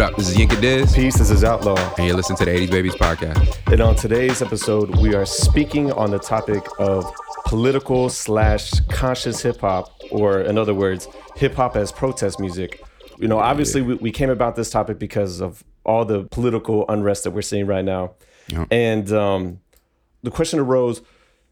What up? This is Yinka Diz. Peace, this is Outlaw. And you're listening to the 80s Babies podcast. And on today's episode, we are speaking on the topic of political slash conscious hip hop, or in other words, hip hop as protest music. You know, obviously, we, we came about this topic because of all the political unrest that we're seeing right now. Yep. And um, the question arose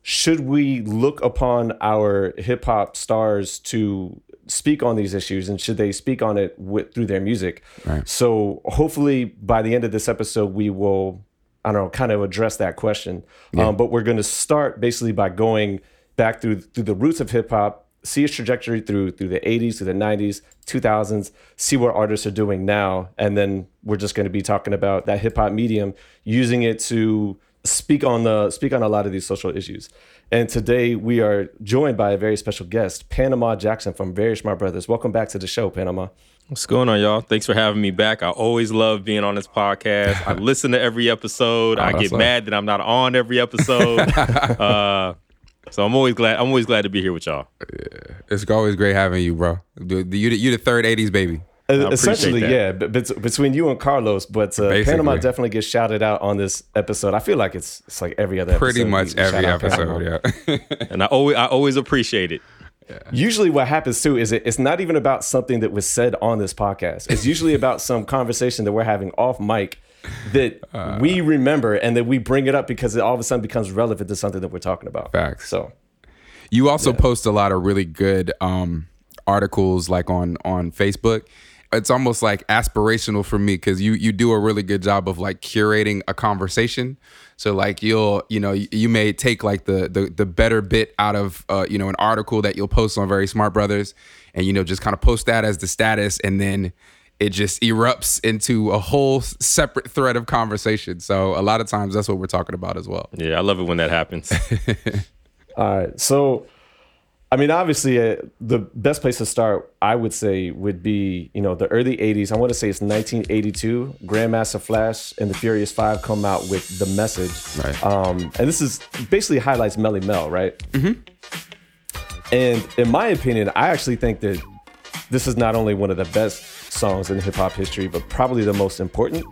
should we look upon our hip hop stars to speak on these issues and should they speak on it with, through their music? Right. So hopefully by the end of this episode, we will, I don't know, kind of address that question. Um, but we're going to start basically by going back through through the roots of hip hop, see its trajectory through through the 80s, through the 90s, 2000s, see what artists are doing now, and then we're just going to be talking about that hip hop medium, using it to speak on the speak on a lot of these social issues. And today we are joined by a very special guest, Panama Jackson from Very Smart Brothas. Welcome back to the show, Panama. What's going on, y'all? Thanks for having me back. I always love being on this podcast. I listen to every episode. I get mad that I'm not on every episode. uh, so I'm always glad. I'm always glad to be here with y'all. It's always great having you, bro. You you you the third 80s baby. Appreciate Essentially, that. yeah, but bet- between you and Carlos, but uh, Panama definitely gets shouted out on this episode. I feel like it's it's like every other Pretty episode much every out Panama. episode, yeah. And I always, I always appreciate it. Usually, what happens too is it, it's not even about something that was said on this podcast. It's usually about some conversation that we're having off mic that Uh. we remember and that we bring it up because it all of a sudden becomes relevant to something that we're talking about. Facts. So, You also post a lot of really good um, articles like on on Facebook. It's almost like aspirational for me because you you do a really good job of like curating a conversation. So like you'll you know you, you may take like the, the the better bit out of uh, you know an article that you'll post on Very Smart Brothas, and you know just kind of post that as the status, and then it just erupts into a whole separate thread of conversation. So a lot of times that's what we're talking about as well. Yeah, I love it when that happens. all right. So, I mean, obviously, uh, the best place to start, I would say, would be you know the early '80s. I want to say it's 1982. Grandmaster Flash and the Furious Five come out with the message. Right. Um, and this is basically highlights Melle Mel, right? Mm-hmm. And in my opinion, I actually think that this is not only one of the best songs in hip hop history, but probably the most important.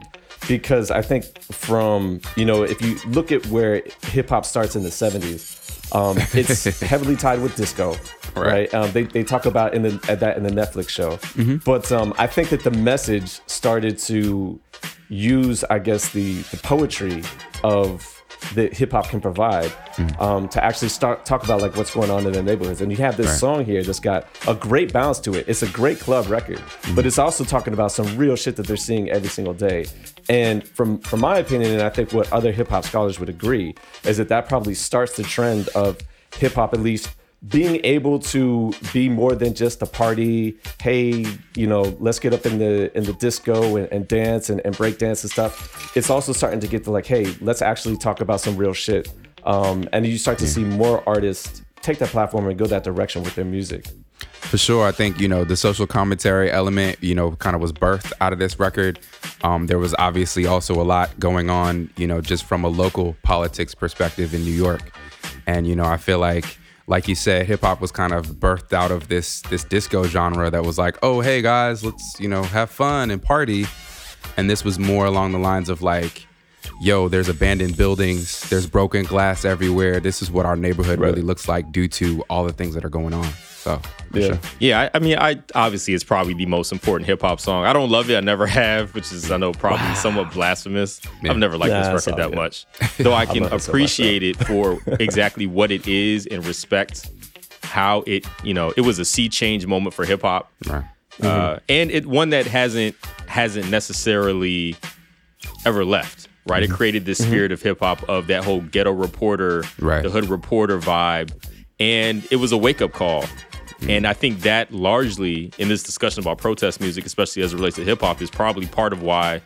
Because I think from, you know, if you look at where hip hop starts in the 70s, um, it's heavily tied with disco, right? Um, they, they talk about in the, at that in the Netflix show. But um, I think that the message started to use, I guess, the, the poetry of that hip hop can provide um, to actually start talk about like what's going on in the neighborhoods. And you have this song here that's got a great bounce to it. It's a great club record, but it's also talking about some real shit that they're seeing every single day. And from from my opinion, and I think what other hip hop scholars would agree, is that that probably starts the trend of hip hop at least being able to be more than just a party hey you know let's get up in the in the disco and, and dance and, and break dance and stuff. It's also starting to get to like hey let's actually talk about some real shit. Um, and you start to see more artists take that platform and go that direction with their music. For sure, I think you know the social commentary element, you know, kind of was birthed out of this record. Um, there was obviously also a lot going on, you know, just from a local politics perspective in New York, and you know, I feel like, like you said, hip hop was kind of birthed out of this this disco genre that was like, oh hey guys, let's you know have fun and party, and this was more along the lines of like. Yo, there's abandoned buildings, there's broken glass everywhere. This is what our neighborhood Right. really looks like due to all the things that are going on. So, Yeah. sure. yeah, I, I mean, I obviously it's probably the most important hip hop song. I don't love it. I never have, which is I know probably somewhat blasphemous. I've never liked Nah, this record all that good. much, though I can love it so appreciate it for exactly what it is and respect how it. You know, it was a sea change moment for hip hop. Right. uh, mm-hmm. and it one that hasn't hasn't necessarily ever left. Right, it mm-hmm. created this mm-hmm. spirit of hip hop of that whole ghetto reporter, Right. the hood reporter vibe, and it was a wake up call. Mm-hmm. And I think that largely in this discussion about protest music, especially as it relates to hip hop, is probably part of why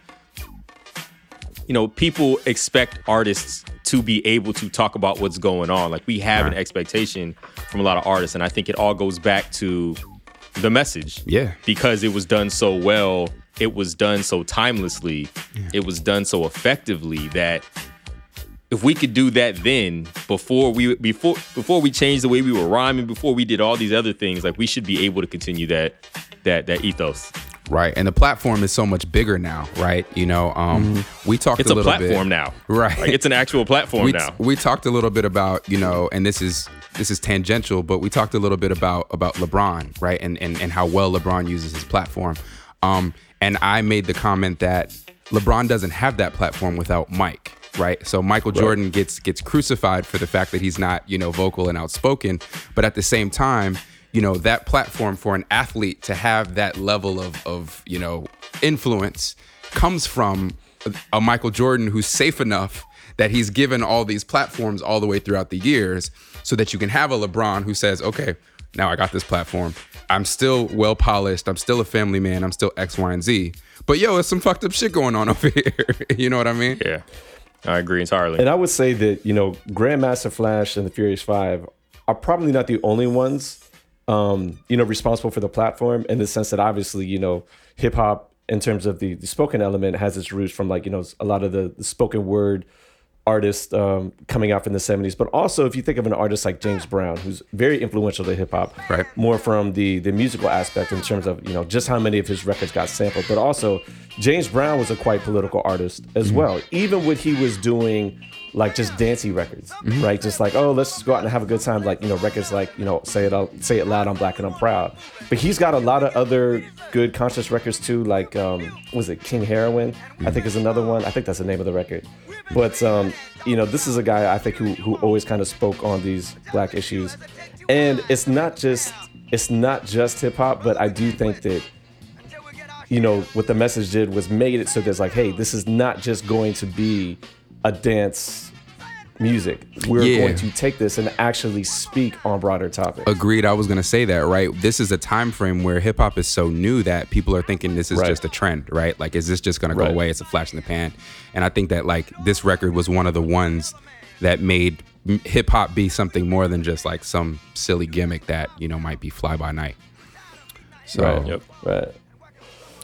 you know people expect artists to be able to talk about what's going on. Like we have an expectation from a lot of artists, and I think it all goes back to the message. Yeah. Because it was done so well, it was done so timelessly, it was done so effectively that if we could do that then before we before before we changed the way we were rhyming, before we did all these other things, like we should be able to continue that that that ethos. right? And the platform is so much bigger now, right? You know, um, we talked It's a a platform bit, now. right? Like it's an actual platform we, now. we talked a little bit about you know and this is this is tangential but we talked a little bit about about lebron right and and, and how well lebron uses his platform um and i made the comment that lebron doesn't have that platform without mike right so michael jordan gets gets crucified for the fact that he's not you know vocal and outspoken but at the same time you know that platform for an athlete to have that level of of you know influence comes from a, a Michael Jordan who's safe enough that he's given all these platforms all the way throughout the years so that you can have a LeBron who says, okay, now I got this platform. I'm still well polished. I'm still a family man. I'm still X, Y, and Z. But yo, there's some fucked up shit going on over here. you know what I mean? yeah, I agree entirely. And I would say that, you know, Grandmaster Flash and the Furious Five are probably not the only ones, um, you know, responsible for the platform in the sense that obviously, you know, hip hop in terms of the, the spoken element has its roots from like, you know, a lot of the, the spoken word artists um, coming out from the 70s. But also, if you think of an artist like James Brown, who's very influential to hip hop, Right. more from the the musical aspect in terms of you know just how many of his records got sampled, but also James Brown was a quite political artist as well. Even what he was doing like just dancey records, right? Just like oh, let's just go out and have a good time. Like you know records like you know say it out, say it loud, I'm black and I'm proud. But he's got a lot of other good conscious records too. Like um, was it King Heroin? I think is another one. I think that's the name of the record. But um, you know, this is a guy I think who who always kind of spoke on these black issues, and it's not just it's not just hip hop, but I do think that you know what the message did was made it so there's like, hey, this is not just going to be a dance music. We're Yeah. going to take this and actually speak on broader topics. Agreed. I was gonna say that, right? This is a time frame where hip hop is so new that people are thinking this is Right. just a trend, right? Like, is this just gonna go away? It's a flash in the pan. And I think that like this record was one of the ones that made hip hop be something more than just like some silly gimmick that you know might be fly by night. So Right. Yep. Right.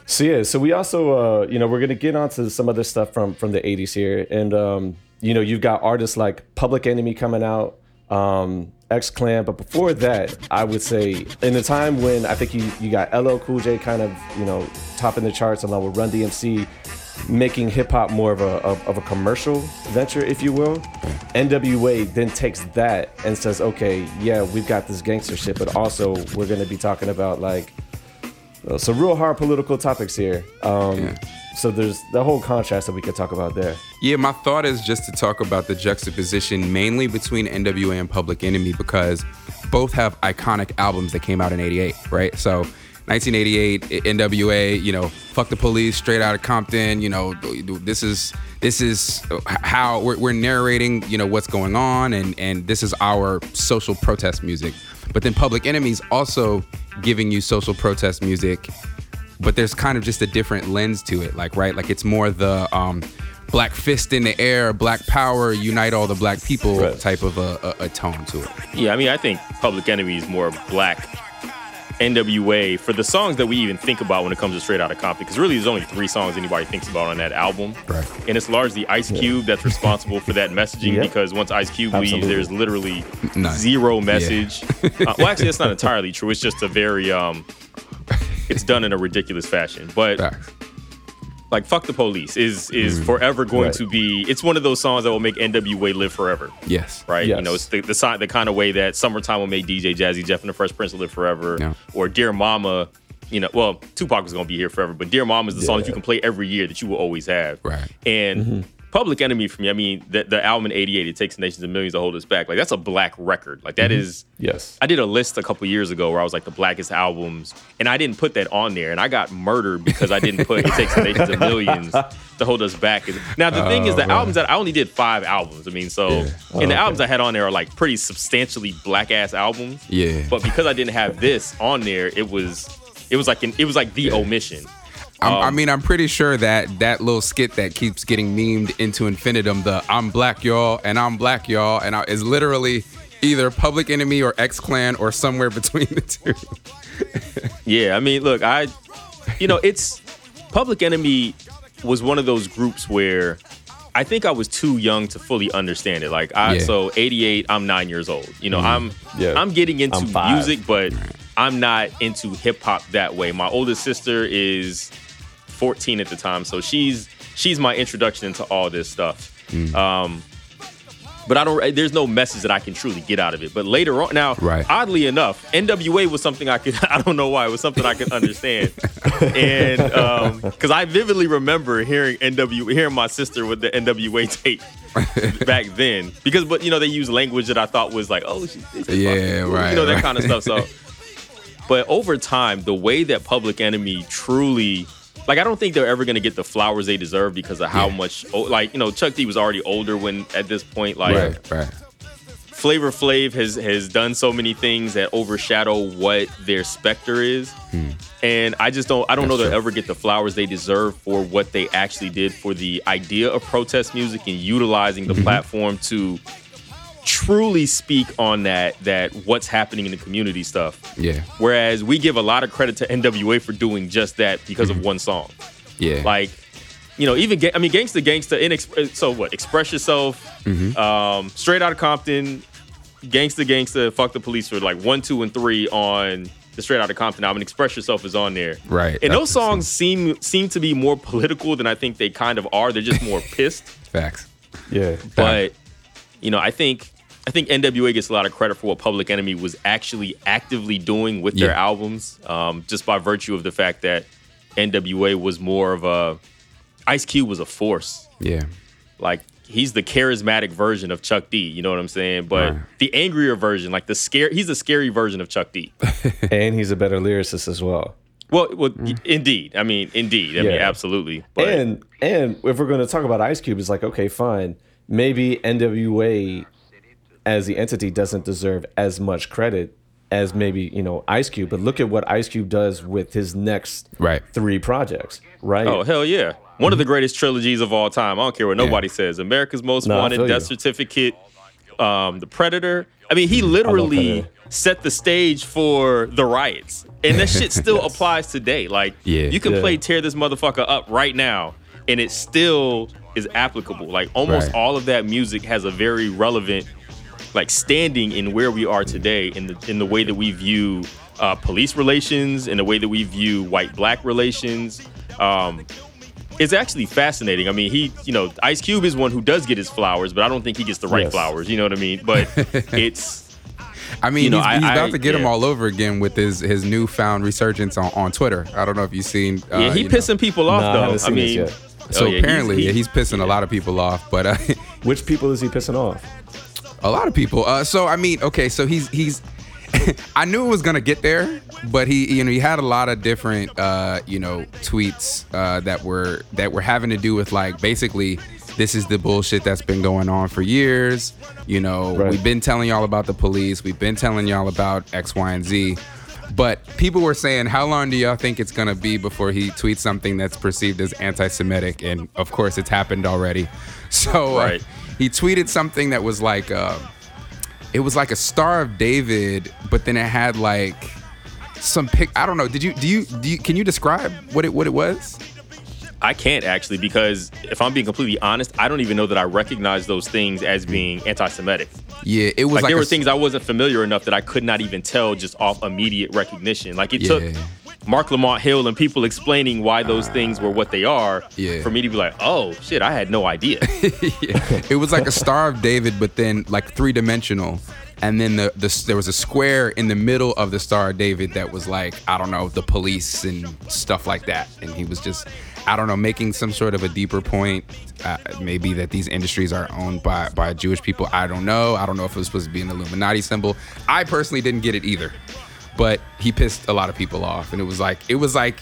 So yeah, so we also uh, you know, we're gonna get onto some other stuff from from the eighties here. And um, you know, you've got artists like Public Enemy coming out, um, X Clan, but before that, I would say in the time when I think you you got LL Cool J kind of, you know, topping the charts along with Run DMC, making hip hop more of a of, of a commercial venture, if you will. NWA then takes that and says, okay, yeah, we've got this gangster shit, but also we're gonna be talking about like uh, some real hard political topics here. Um, Yeah. So there's the whole contrast that we could talk about there. Yeah, my thought is just to talk about the juxtaposition mainly between NWA and Public Enemy because both have iconic albums that came out in 88, right? So 1988 NWA, you know, fuck the police, straight out of Compton, you know, this is this is how we're, we're narrating, you know, what's going on and and this is our social protest music. But then Public Enemy's also giving you social protest music but there's kind of just a different lens to it like right like it's more the um black fist in the air black power unite all the black people Right. type of a, a, a tone to it Yeah, I mean, I think Public Enemy is more black NWA for the songs that we even think about when it comes to Straight Outta Compton. Because really, there's only three songs anybody thinks about on that album. Right. And it's largely Ice Cube that's responsible for that messaging Yep. because once Ice Cube Absolutely. leaves, there's literally None. zero message. uh, well, actually, that's not entirely true. It's just a very, um, it's done in a ridiculous fashion. But Facts. Like fuck the police is is mm. forever going Right. to be it's one of those songs that will make NWA live forever yes right? You know, it's the the, the kind of way that "Summertime" will make DJ Jazzy Jeff and the Fresh Prince live forever, Yeah. or "Dear Mama." You know, well, Tupac was gonna be here forever, but "Dear Mama" is the song that you can play every year that you will always have. Right. And mm-hmm. Public Enemy for me, I mean, the, the album in '88, "It Takes Nations and Millions to Hold Us Back," like that's a black record. Like that mm-hmm. is. Yes. I did a list a couple years ago where I was like the blackest albums, and I didn't put that on there, and I got murdered because I didn't put "It Takes Nations and Millions to hold us back. Now the thing is, oh, the albums that I only did five albums. I mean, so and the oh, okay. albums I had on there are like pretty substantially black ass albums. Yeah. But because I didn't have this on there, it was it was like an, it was like the omission. I'm, Um, I mean, I'm pretty sure that that little skit that keeps getting memed into infinitum, the "I'm black, y'all" and "I'm black, y'all," and I, is literally either Public Enemy or X Clan or somewhere between the two. Yeah, I mean, look, I, you know, it's Public Enemy was one of those groups where I think I was too young to fully understand it. Like, I Yeah. so '88, I'm nine years old. You know, I'm Yeah. I'm getting into I'm music, but I'm not into hip hop that way. My oldest sister is 14 at the time, so she's she's my introduction into all this stuff. Mm. Um, but I don't. Eh, there's no message that I can truly get out of it. But later on, now, Right. oddly enough, NWA was something I could. I don't know why it was something I could understand, and um, because I vividly remember hearing NW, hearing my sister with the NWA tape back then. Because, but you know, they use language that I thought was like, oh, Yeah, cool, right, you know, that right. kind of stuff. So, but over time, the way that Public Enemy truly. Like I don't think they're ever gonna get the flowers they deserve because of how Yeah. much, like you know, Chuck D was already older when at this point. Like Right, right. Flavor Flav has has done so many things that overshadow what their specter is, and I just don't. I don't know Hmm. They'll true. ever get the flowers they deserve for what they actually did for the idea of protest music and utilizing the Mm-hmm. platform to truly speak on that that what's happening in the community stuff. Yeah, Whereas we give a lot of credit to NWA for doing just that because Mm-hmm. of one song. yeah. Like, you know, even ga- I mean, gangsta gangsta. Inex- so what? Express yourself. Mm-hmm. Um, straight out of Compton. Gangsta gangsta. Fuck the police for like one, two, and three on the Straight Out of Compton album. Express yourself is on there. Right. And those That's- songs seem seem to be more political than I think they kind of are. They're just more pissed. Facts. Yeah. But you know, I think I think NWA gets a lot of credit for what Public Enemy was actually actively doing with their albums, um, just by virtue of the fact that NWA was more of a Ice Cube was a force. Yeah. Like he's the charismatic version of Chuck D. You know what I'm saying? But Right. the angrier version, like the scare, he's the scary version of Chuck D. and he's a better lyricist as well. well, well, indeed. I mean, indeed. I mean, absolutely. But and and if we're going to talk about Ice Cube, it's like okay, fine. Maybe NWA as the entity doesn't deserve as much credit as maybe you know Ice Cube. But look at what Ice Cube does with his next Right. three projects, right? Oh hell yeah! One of the greatest trilogies of all time. I don't care what nobody says. America's Most No, Wanted, Death you. Certificate, um, The Predator. I mean, he literally set the stage for the riots, and that shit still applies today. Like, Yeah. you can Yeah. play "Tear This Motherfucker Up" right now, and it still is applicable. Like, almost Right. all of that music has a very relevant like standing in where we are today in the in the way that we view uh, police relations, in the way that we view white black relations. Um, it's actually fascinating. I mean, he, you know, Ice Cube is one who does get his flowers, but I don't think he gets the right Yes. flowers. You know what I mean? But it's I mean, You know, he's, I- he's about I- to get him all over again with his his newfound resurgence on, on Twitter. I don't know if you've seen. Uh, yeah, he you know. pissing people off Nah, though. haven't I seen this mean, yet. So oh, yeah, he's- apparently, he- yeah, he's pissing a lot of people off. But uh, Which people is he pissing off? A lot of people. Uh, so I mean, okay, so he's he's. I knew it was gonna get there, but he you know he had a lot of different uh, you know tweets uh, that were that were having to do with like basically this is the bullshit that's been going on for years. You know, Right. we've been telling y'all about the police, we've been telling y'all about X, Y, and Z. But people were saying, how long do y'all think it's gonna be before he tweets something that's perceived as anti-Semitic? And of course, it's happened already. So uh, Right. He tweeted something that was like, uh, it was like a Star of David, but then it had like some pic. I don't know. Did you do you do you can you describe what it what it was? I can't actually because if I'm being completely honest, I don't even know that I recognize those things as being anti-Semitic. Yeah, it was like, like, there a were things I wasn't familiar enough that I could not even tell just off immediate recognition. Like it Yeah. took Marc Lamont Hill and people explaining why those things were what they are Yeah. for me to be like, oh shit, I had no idea. yeah. It was like a Star of David, but then like three dimensional. And then the, the there was a square in the middle of the Star of David that was like I don't know the police and stuff like that. And he was just I don't know making some sort of a deeper point. Uh, maybe that these industries are owned by by Jewish people. I don't know. I don't know if it was supposed to be an Illuminati symbol. I personally didn't get it either. But he pissed a lot of people off, and it was like it was like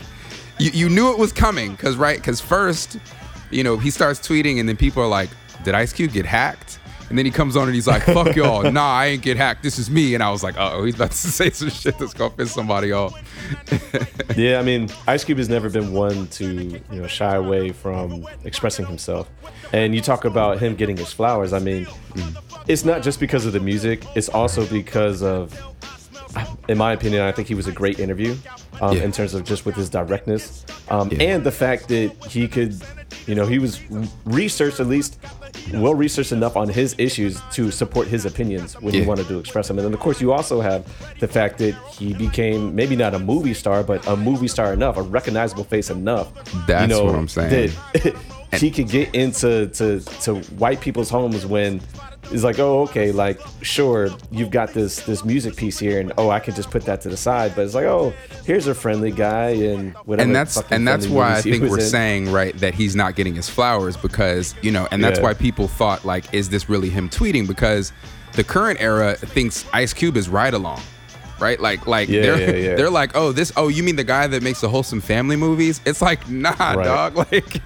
you, you knew it was coming because right because first you know he starts tweeting and then people are like did ice cube get hacked? And then he comes on and he's like fuck y'all. Nah i ain't get hacked. This is me. And i was like uh-oh he's about to say some shit that's gonna piss somebody off. Yeah, I mean, Ice Cube has never been one to you know shy away from expressing himself. And you talk about him getting his flowers. I mean, mm. it's not just because of the music; it's also because of, in my opinion, I think he was a great interview um, Yeah. in terms of just with his directness um, Yeah. and the fact that he could, you know, he was researched at least well researched enough on his issues to support his opinions when Yeah. he wanted to express them. And then of course you also have the fact that he became maybe not a movie star, but a movie star enough, a recognizable face enough. That's you know, what I'm saying. That he could get into to to white people's homes when it's like, oh, okay, like sure, you've got this this music piece here, and oh, I can just put that to the side. But it's like, oh, here's a friendly guy, and whatever. and that's and that's why I think we're in. saying right that he's not getting his flowers because you know, and that's Yeah. why people thought like, is this really him tweeting? Because the current era thinks Ice Cube is right along, right? Like like Yeah, they're yeah, yeah. they're like, oh this oh you mean the guy that makes the wholesome family movies? It's like nah, Right. dog. Like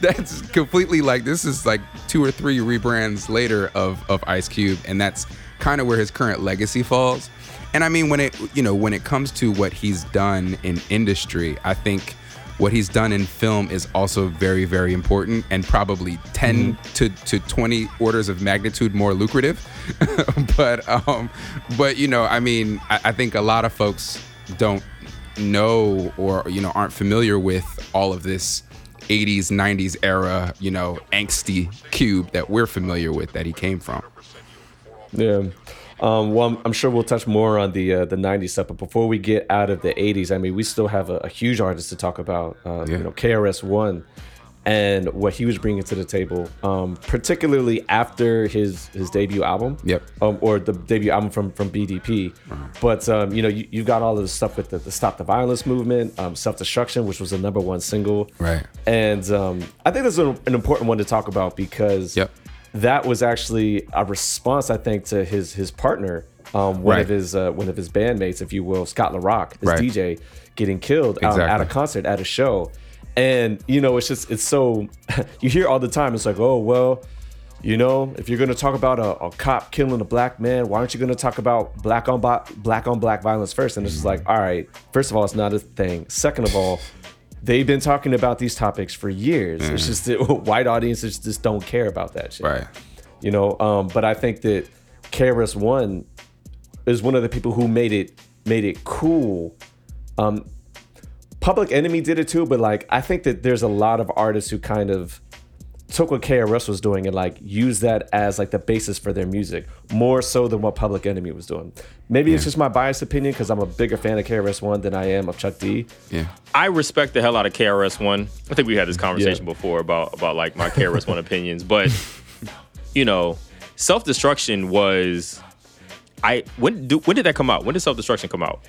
that's completely like this is like two or three rebrands later of of Ice Cube, and that's kind of where his current legacy falls. And I mean, when it you know when it comes to what he's done in industry, I think what he's done in film is also very very important and probably 10 to, to 20 orders of magnitude more lucrative. But um but you know i mean I, I think a lot of folks don't know or you know aren't familiar with all of this 80s 90s era you know angsty cube that we're familiar with that he came from. Yeah. Um, well, I'm, I'm sure we'll touch more on the uh, the '90s stuff, but before we get out of the '80s, I mean, we still have a, a huge artist to talk about. Uh, Yeah. You know, KRS One, and what he was bringing to the table, um, particularly after his his debut album. Yep. Um, or the debut album from from BDP. But um, you know, you, you've got all of the stuff with the, the Stop the Violence movement, um, Self Destruction, which was the number one single. Right. And um, I think that's an, an important one to talk about because Yep. That was actually a response, I think, to his his partner, um, one Right. of his uh, one of his bandmates, if you will, Scott La Rock, his Right. DJ, getting killed um, at a concert at a show, and you know, it's just it's so you hear all the time. It's like, oh well. You know, if you're gonna talk about a, a cop killing a black man, why aren't you gonna talk about black on black, black on black violence first? And it's just like, all right, first of all, it's not a thing. Second of all, they've been talking about these topics for years. It's just that white audiences just don't care about that shit. right You know, um, but I think that KRS One is one of the people who made it made it cool. Um, Public Enemy did it too, but like I think that there's a lot of artists who kind of took what KRS was doing and like used that as like the basis for their music more so than what Public Enemy was doing. Maybe it's just my biased opinion because I'm a bigger fan of KRS One than I am of Chuck D. yeah I respect the hell out of KRS One. I think we had this conversation Yeah. before about about like my KRS One opinions, but you know, self destruction was. I when do, when did that come out? When did self destruction come out?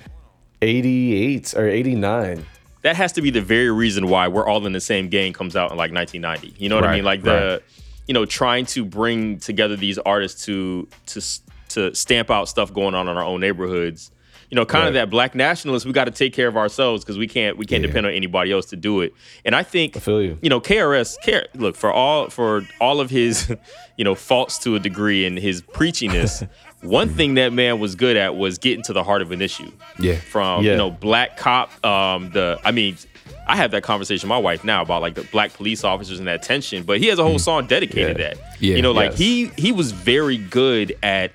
88 or 89. That has to be the very reason why we're all in the same game comes out in like 1990. You know what I mean? Like the, right. you know, trying to bring together these artists to to to stamp out stuff going on in our own neighborhoods. You know, kind of that black nationalist. We got to take care of ourselves because we can't we can't Yeah. depend on anybody else to do it. And I think I feel you. you know, KRS, Care, look for all for all of his, you know, faults to a degree and his preachiness. one thing that man was good at was getting to the heart of an issue. Yeah. From Yeah. you know, black cop. Um, the I mean, I have that conversation with my wife now about like the black police officers and that tension. But he has a whole song dedicated Yeah. to that. Yeah. You know, like Yes. he he was very good at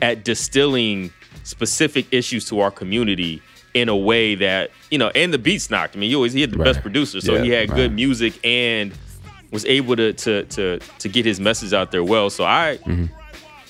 at distilling specific issues to our community in a way that you know, and the beats knocked. I mean, he always he had the best producer, so Yeah, he had good music and was able to to to to get his message out there well. So I.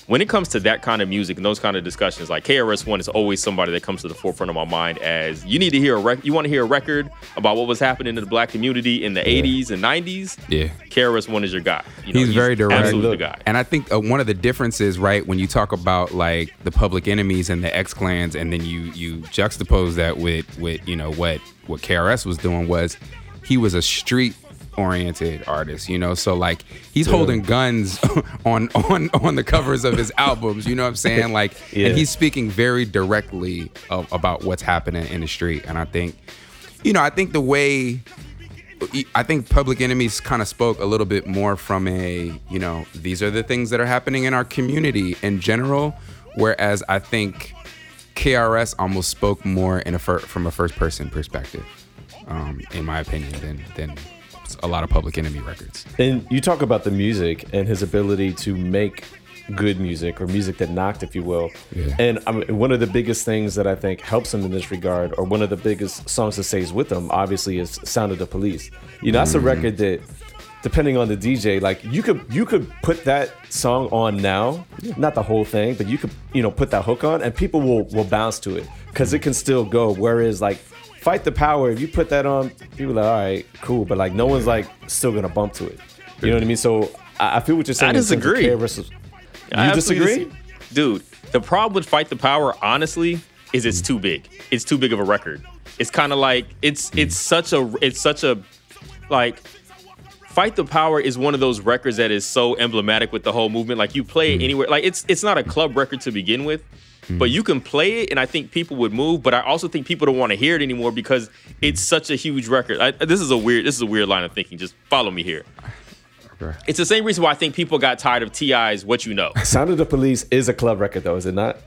When it comes to that kind of music and those kind of discussions, like KRS One is always somebody that comes to the forefront of my mind as you need to hear a rec- you want to hear a record about what was happening in the black community in the 80s and 90s. yeah KRS One is your guy. You know, he's, very direct. Absolutely the guy. And I think uh, one of the differences, right, when you talk about like the public enemies and the X clans, and then you you juxtapose that with with you know what what KRS was doing was he was a street oriented artist, you know. So like he's holding guns on on on the covers of his albums, you know what I'm saying? Like Yeah. and he's speaking very directly of, about what's happening in the street. And I think you know, I think the way I think Public Enemies kind of spoke a little bit more from a, you know, these are the things that are happening in our community in general, whereas I think KRS almost spoke more in a fir- from a first person perspective, um, in my opinion, than than a lot of Public Enemy records. And you talk about the music and his ability to make good music or music that knocked, if you will. Yeah. And I mean, one of the biggest things that I think helps him in this regard, or one of the biggest songs that stays with him, obviously, is "Sound of the Police." You know, that's a mm. record that, depending on the DJ, like you could you could put that song on now, not the whole thing, but you could you know put that hook on, and people will will bounce to it because it can still go. Whereas like "Fight the Power," if you put that on, people are like, all right, cool, but like no one's like still gonna bump to it. You know what I mean? So I, I feel what you're saying. I in terms of disagree. versus- I You disagree? dis- Dude, the problem with Fight the Power, honestly, is it's too big. It's too big of a record. It's kind of like it's it's such a it's such a like Fight the Power is one of those records that is so emblematic with the whole movement. Like you play it hmm. anywhere. Like it's it's not a club record to begin with. But you can play it, and I think people would move. But I also think people don't want to hear it anymore because it's such a huge record. I, this is a weird. This is a weird line of thinking. Just follow me here. Okay. It's the same reason why I think people got tired of T.I.'s "What You Know." Sound of the Police is a club record, though, is it not?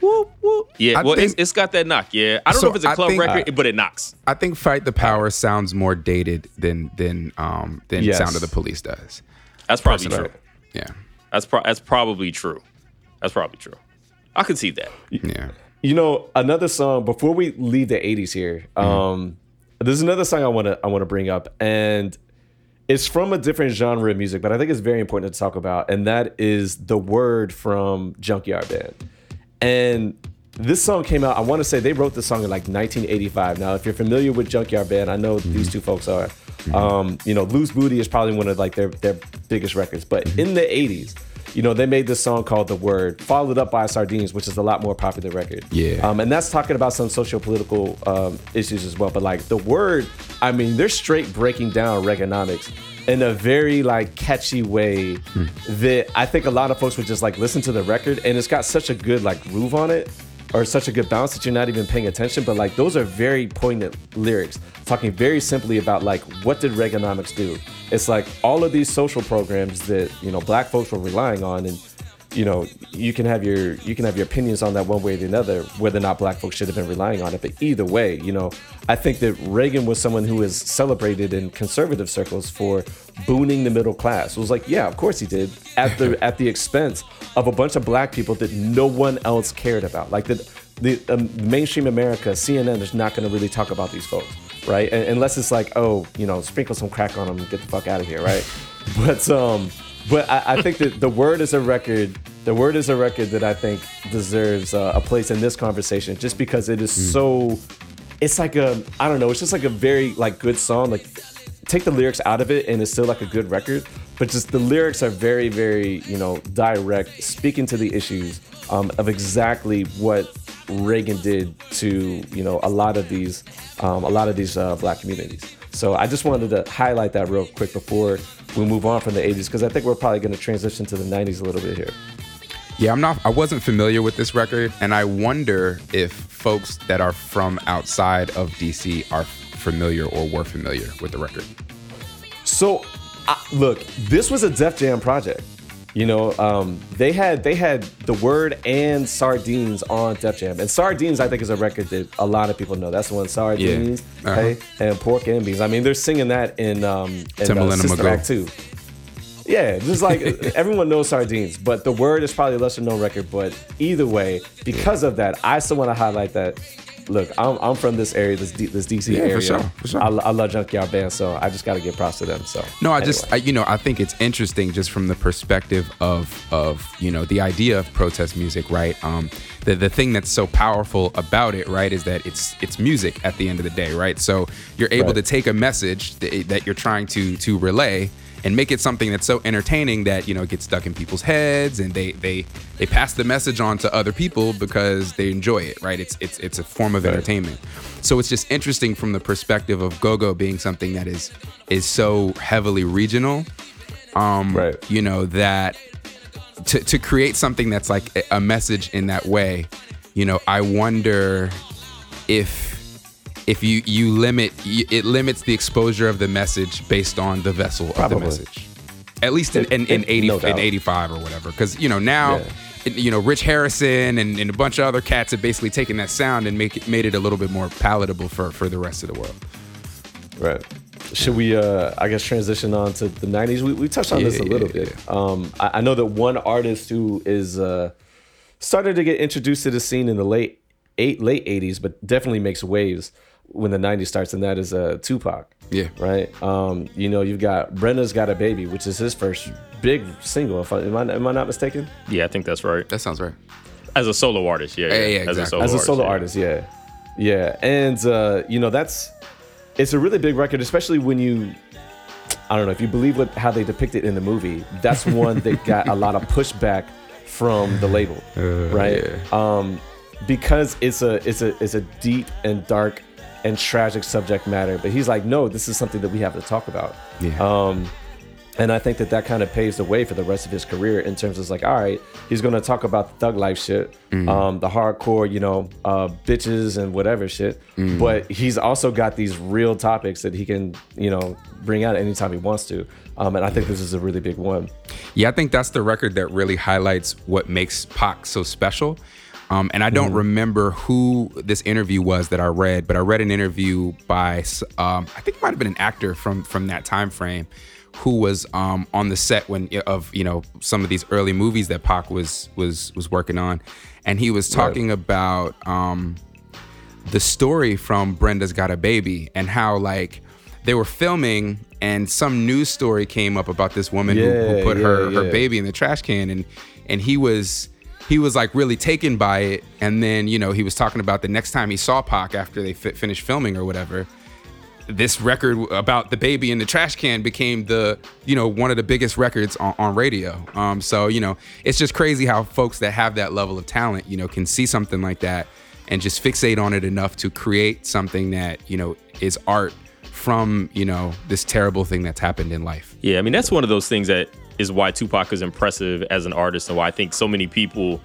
Whoop, whoop. Yeah, I well, think- it's, it's got that knock. Yeah, I don't So know if it's a club think- record, but it knocks. I think "Fight the Power" sounds more dated than than um than Yes. "Sound of the Police" does. That's probably Personally. true. Yeah, That's pro- that's probably true. That's probably true. I can see that. yeah. You know, another song before we leave the '80s here. Um, there's another song I want to I want to bring up, and it's from a different genre of music, but I think it's very important to talk about, and that is the word from Junkyard Band. And this song came out. I want to say they wrote the song in like 1985. Now, if you're familiar with Junkyard Band, I know these two folks are. Um, you know, Loose Booty is probably one of like their their biggest records. But in the 80s, you know, they made this song called "The Word," followed up by "Sardines," which is a lot more popular record. Yeah. Um, and that's talking about some socio-political um, issues as well. But like the word, I mean, they're straight breaking down Reaganomics in a very like catchy way that I think a lot of folks would just like listen to the record, and it's got such a good like groove on it, or such a good bounce that you're not even paying attention. But like those are very poignant lyrics, talking very simply about like what did Reaganomics do? It's like all of these social programs that you know black folks were relying on and you know, you can have your you can have your opinions on that one way or the other, whether or not black folks should have been relying on it. But either way, you know, I think that Reagan was someone who is celebrated in conservative circles for booning the middle class. It was like, yeah, of course he did, at the at the expense of a bunch of black people that no one else cared about. Like the the um, mainstream America, CNN is not going to really talk about these folks, right? And, unless it's like, oh, you know, sprinkle some crack on them, and get the fuck out of here, right? but um. But I, I think that the word is a record. The word is a record that I think deserves uh, a place in this conversation, just because it is so. It's like a I don't know. It's just like a very like good song. Like take the lyrics out of it, and it's still like a good record. But just the lyrics are very very you know direct, speaking to the issues um, of exactly what Reagan did to you know a lot of these um, a lot of these uh, black communities. So I just wanted to highlight that real quick before we move on from the 80s because I think we're probably going to transition to the 90s a little bit here. Yeah, I'm not. I wasn't familiar with this record, and I wonder if folks that are from outside of DC are familiar or were familiar with the record. So, look, this was a Def Jam project. You know, um, they had they had the word and sardines on Def Jam, and sardines I think is a record that a lot of people know. That's the one sardines, Uh-huh. hey, and pork and beans. I mean, they're singing that in um, in uh, Sister. Act too. Yeah, just like everyone knows sardines, but the word is probably a lesser known record. But either way, because of that, I still want to highlight that. Look, I'm, I'm from this area, this D, this DC Yeah, for area. sure, for sure. I, I love Junkyard Band, so I just got to give props to them. So No, I just. I, you know, I think it's interesting just from the perspective of, of you know, the idea of protest music, right? Um, the the thing that's so powerful about it, right, is that it's it's music at the end of the day, right? So you're able Right. to take a message that, that you're trying to to relay and make it something that's so entertaining that you know it gets stuck in people's heads and they they they pass the message on to other people because they enjoy it right it's it's it's a form of Right. entertainment so it's just interesting from the perspective of go-go being something that is is so heavily regional um Right. you know that to to create something that's like a- a message in that way you know i wonder if if you you limit y- it limits the exposure of the message based on the vessel of the message at least in, in, in It- 80 no in 85 or whatever because you know now Yeah. you know rich harrison and, and a bunch of other cats have basically taken that sound and make it made it a little bit more palatable for for the rest of the world Right. should we, uh, I guess, transition on to the '90s? We, we touched on Yeah, this a little yeah, bit. Um, I, I know that one artist who is uh, started to get introduced to the scene in the late eight late '80s, but definitely makes waves when the '90s starts, and that is uh, Tupac. Yeah. Right. Um, you know, you've got Brenda's Got a Baby, which is his first big single. If I, am, I, am I not mistaken? Yeah, I think that's right. That sounds right. As a solo artist, yeah, Yeah, yeah, As a exactly. solo as a artist, solo yeah. artist yeah yeah and uh you know that's it's a really big record especially when you i don't know if you believe what how they depict it in the movie that's one that got a lot of pushback from the label right um because it's a it's a it's a deep and dark and tragic subject matter but he's like no this is something that we have to talk about Yeah. um and I think that that kind of paves the way for the rest of his career in terms of like, all right, he's gonna talk about the thug life shit, um, the hardcore, you know, uh, bitches and whatever shit. Mm. But he's also got these real topics that he can, you know, bring out anytime he wants to. Um, and I think this is a really big one. Yeah, I think that's the record that really highlights what makes Pac so special. Um, and I don't remember who this interview was that I read, but I read an interview by um, I think it might have been an actor from from that time frame who was um, on the set when of you know some of these early movies that Pac was was was working on, and he was talking about um, the story from Brenda's Got a Baby and how like they were filming and some news story came up about this woman who, who Yeah, put her yeah, her baby in the trash can. And and he was he was like really taken by it. And then you know he was talking about the next time he saw Pac after they fi- finished filming or whatever this record about the baby in the trash can became the you know one of the biggest records on, on radio. Um so you know it's just crazy how folks that have that level of talent you know can see something like that and just fixate on it enough to create something that you know is art from you know this terrible thing that's happened in life. Yeah, I mean that's one of those things that is why Tupac is impressive as an artist, and why I think so many people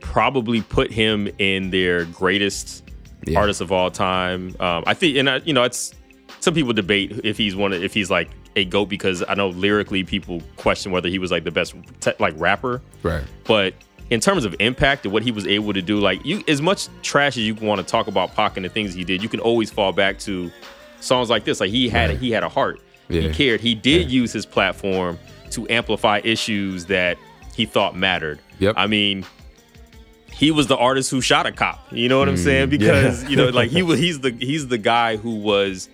probably put him in their greatest Yeah. artist of all time. Um, I think, and I, you know, it's some people debate if he's one, of, if he's like a goat because I know lyrically people question whether he was like the best te- like rapper, right but in terms of impact and what he was able to do, like you, as much trash as you want to talk about Pac and the things he did, you can always fall back to songs like this. Like he had, he had a heart. He cared. He did use his platform to amplify issues that he thought mattered. Yep. I mean, he was the artist who shot a cop. You know what I'm Mm, saying? Because you know, like he was, he's the he's the guy who was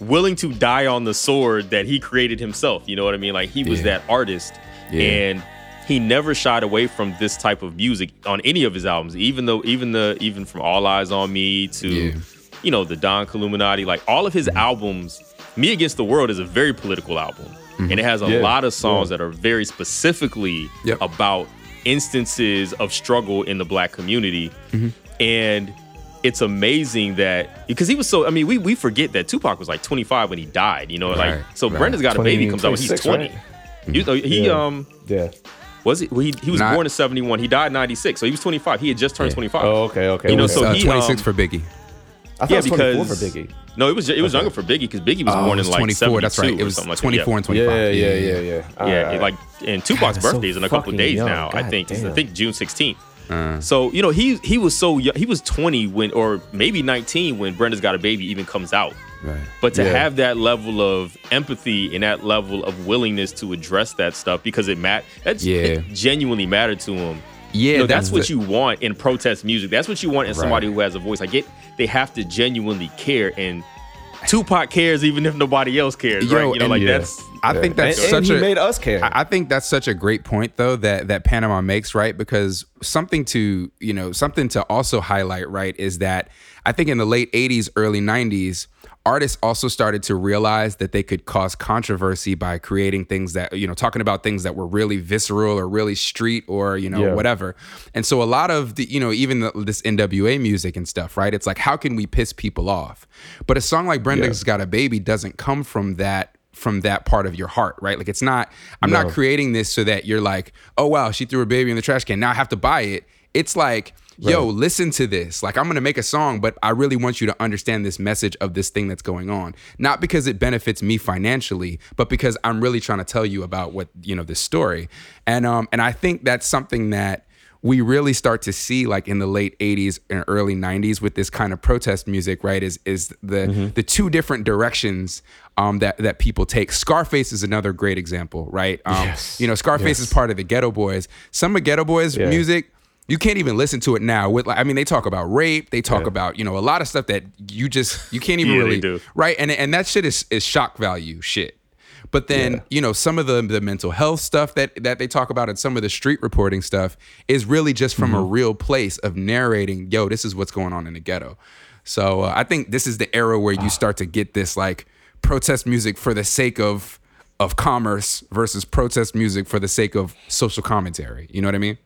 willing to die on the sword that he created himself. You know what I mean? Like he was Yeah. that artist, Yeah. and he never shied away from this type of music on any of his albums. Even though, even the even from All Eyez on Me to, Yeah. you know, the Don Illuminati, like all of his albums. Me Against the World is a very political album, and it has a Yeah. lot of songs that are very specifically Yep. about instances of struggle in the black community. And it's amazing that because he was so I mean, we we forget that Tupac was like 25 when he died, you know, Right, like so right. Brenda's got a baby 20, comes out when he's 20. right? You know, he Yeah. um Yeah. was he well, he, he was Not- born in 71. He died in 96. So he was 25. He had just turned Yeah. 25. Oh, okay, okay. You know, okay. so uh, he, 26 um, for biggie I thought yeah, it was 24 for because Biggie. No, it was it was younger for Biggie because Biggie was Oh, born it in was like 24 that's right it was like 24 that. and Yeah, 25 yeah, yeah, yeah. All Yeah, right. like and Tupac's that's so birthday is in a couple days young. now. I think it's, I think June 16th. Uh, So you know he he was so young. He was 20 when or maybe 19 when Brenda's Got a Baby even comes out. right But to Yeah. have that level of empathy and that level of willingness to address that stuff because it mat that's Yeah. it genuinely mattered to him. Yeah You know, that's, what the- you want in protest music. That's what you want in somebody who has a voice. Like get they have to genuinely care, and Tupac cares even if nobody else cares, Yo, right? You know, like Yeah. that's I think that's and, and such he a made us care. I I think that's such a great point though that that Panama makes, right? Because something to, you know, something to also highlight, right, is that I think in the late 80s, early 90s, artists also started to realize that they could cause controversy by creating things that, you know, talking about things that were really visceral or really street or, you know, Yeah. whatever. And so a lot of the, you know, even the, this NWA music and stuff, right? It's like how can we piss people off? But a song like Brenda's Got a Baby doesn't come from that from that part of your heart, right? Like it's not I'm not creating this so that you're like, "Oh wow, she threw her baby in the trash can. Now I have to buy it." It's like, "Yo, listen to this. Like I'm going to make a song, but I really want you to understand this message of this thing that's going on. Not because it benefits me financially, but because I'm really trying to tell you about what, you know, this story." And um and I think that's something that we really start to see like in the late 80s and early 90s with this kind of protest music right is is the the two different directions um, that that people take scarface is another great example right um, Yes. you know scarface is part of the Geto Boys some of Geto Boys Yeah. music you can't even listen to it now with like i mean they talk about rape they talk Yeah. about you know a lot of stuff that you just you can't even Yeah, really do. right? And and that shit is is shock value shit. But then Yeah. you know some of the the mental health stuff that that they talk about and some of the street reporting stuff is really just from a real place of narrating yo this is what's going on in the ghetto. So uh, i think this is the era where you start to get this like protest music for the sake of of commerce versus protest music for the sake of social commentary. You know what i mean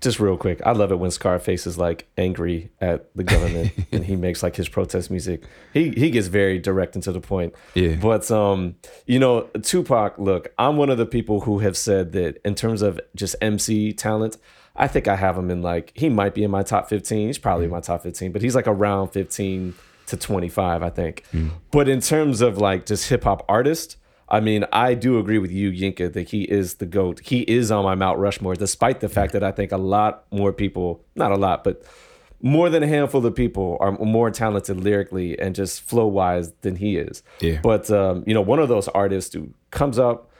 just real quick, I love it when Scarface is like angry at the government and he makes like his protest music. He he gets very direct and to the point. Yeah. But um, you know, Tupac, look, I'm one of the people who have said that in terms of just MC talent, I think I have him in like he might be in my top 15. He's probably in my top 15, but he's like around 15 to 25, I think. But in terms of like just hip hop artist, I mean, I do agree with you, Yinka, that he is the GOAT. He is on my Mount Rushmore, despite the fact that I think a lot more people, not a lot, but more than a handful of people are more talented lyrically and just flow wise than he is. Yeah. But, um, you know, one of those artists who comes up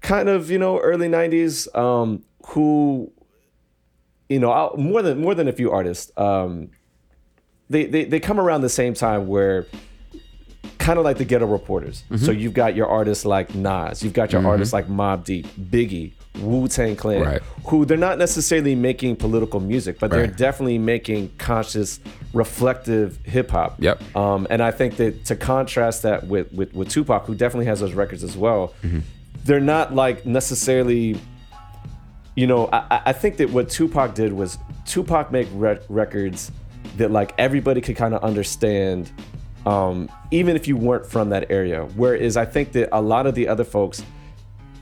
kind of, you know, early 90s, um, who, you know, I'll- more than more than a few artists, um, they, they, they come around the same time where kind of like the ghetto reporters. Mm-hmm. So you've got your artists like Nas, you've got your artists like Mobb Deep, Biggie, Wu Tang Clan, Right. who they're not necessarily making political music, but they're definitely making conscious, reflective hip hop. Yep. Um, and I think that to contrast that with, with with Tupac, who definitely has those records as well, Mm-hmm. they're not like necessarily you know, I, I- I think that what Tupac did was Tupac make re- records that like everybody could kind of understand, um, even if you weren't from that area. Whereas I think that a lot of the other folks,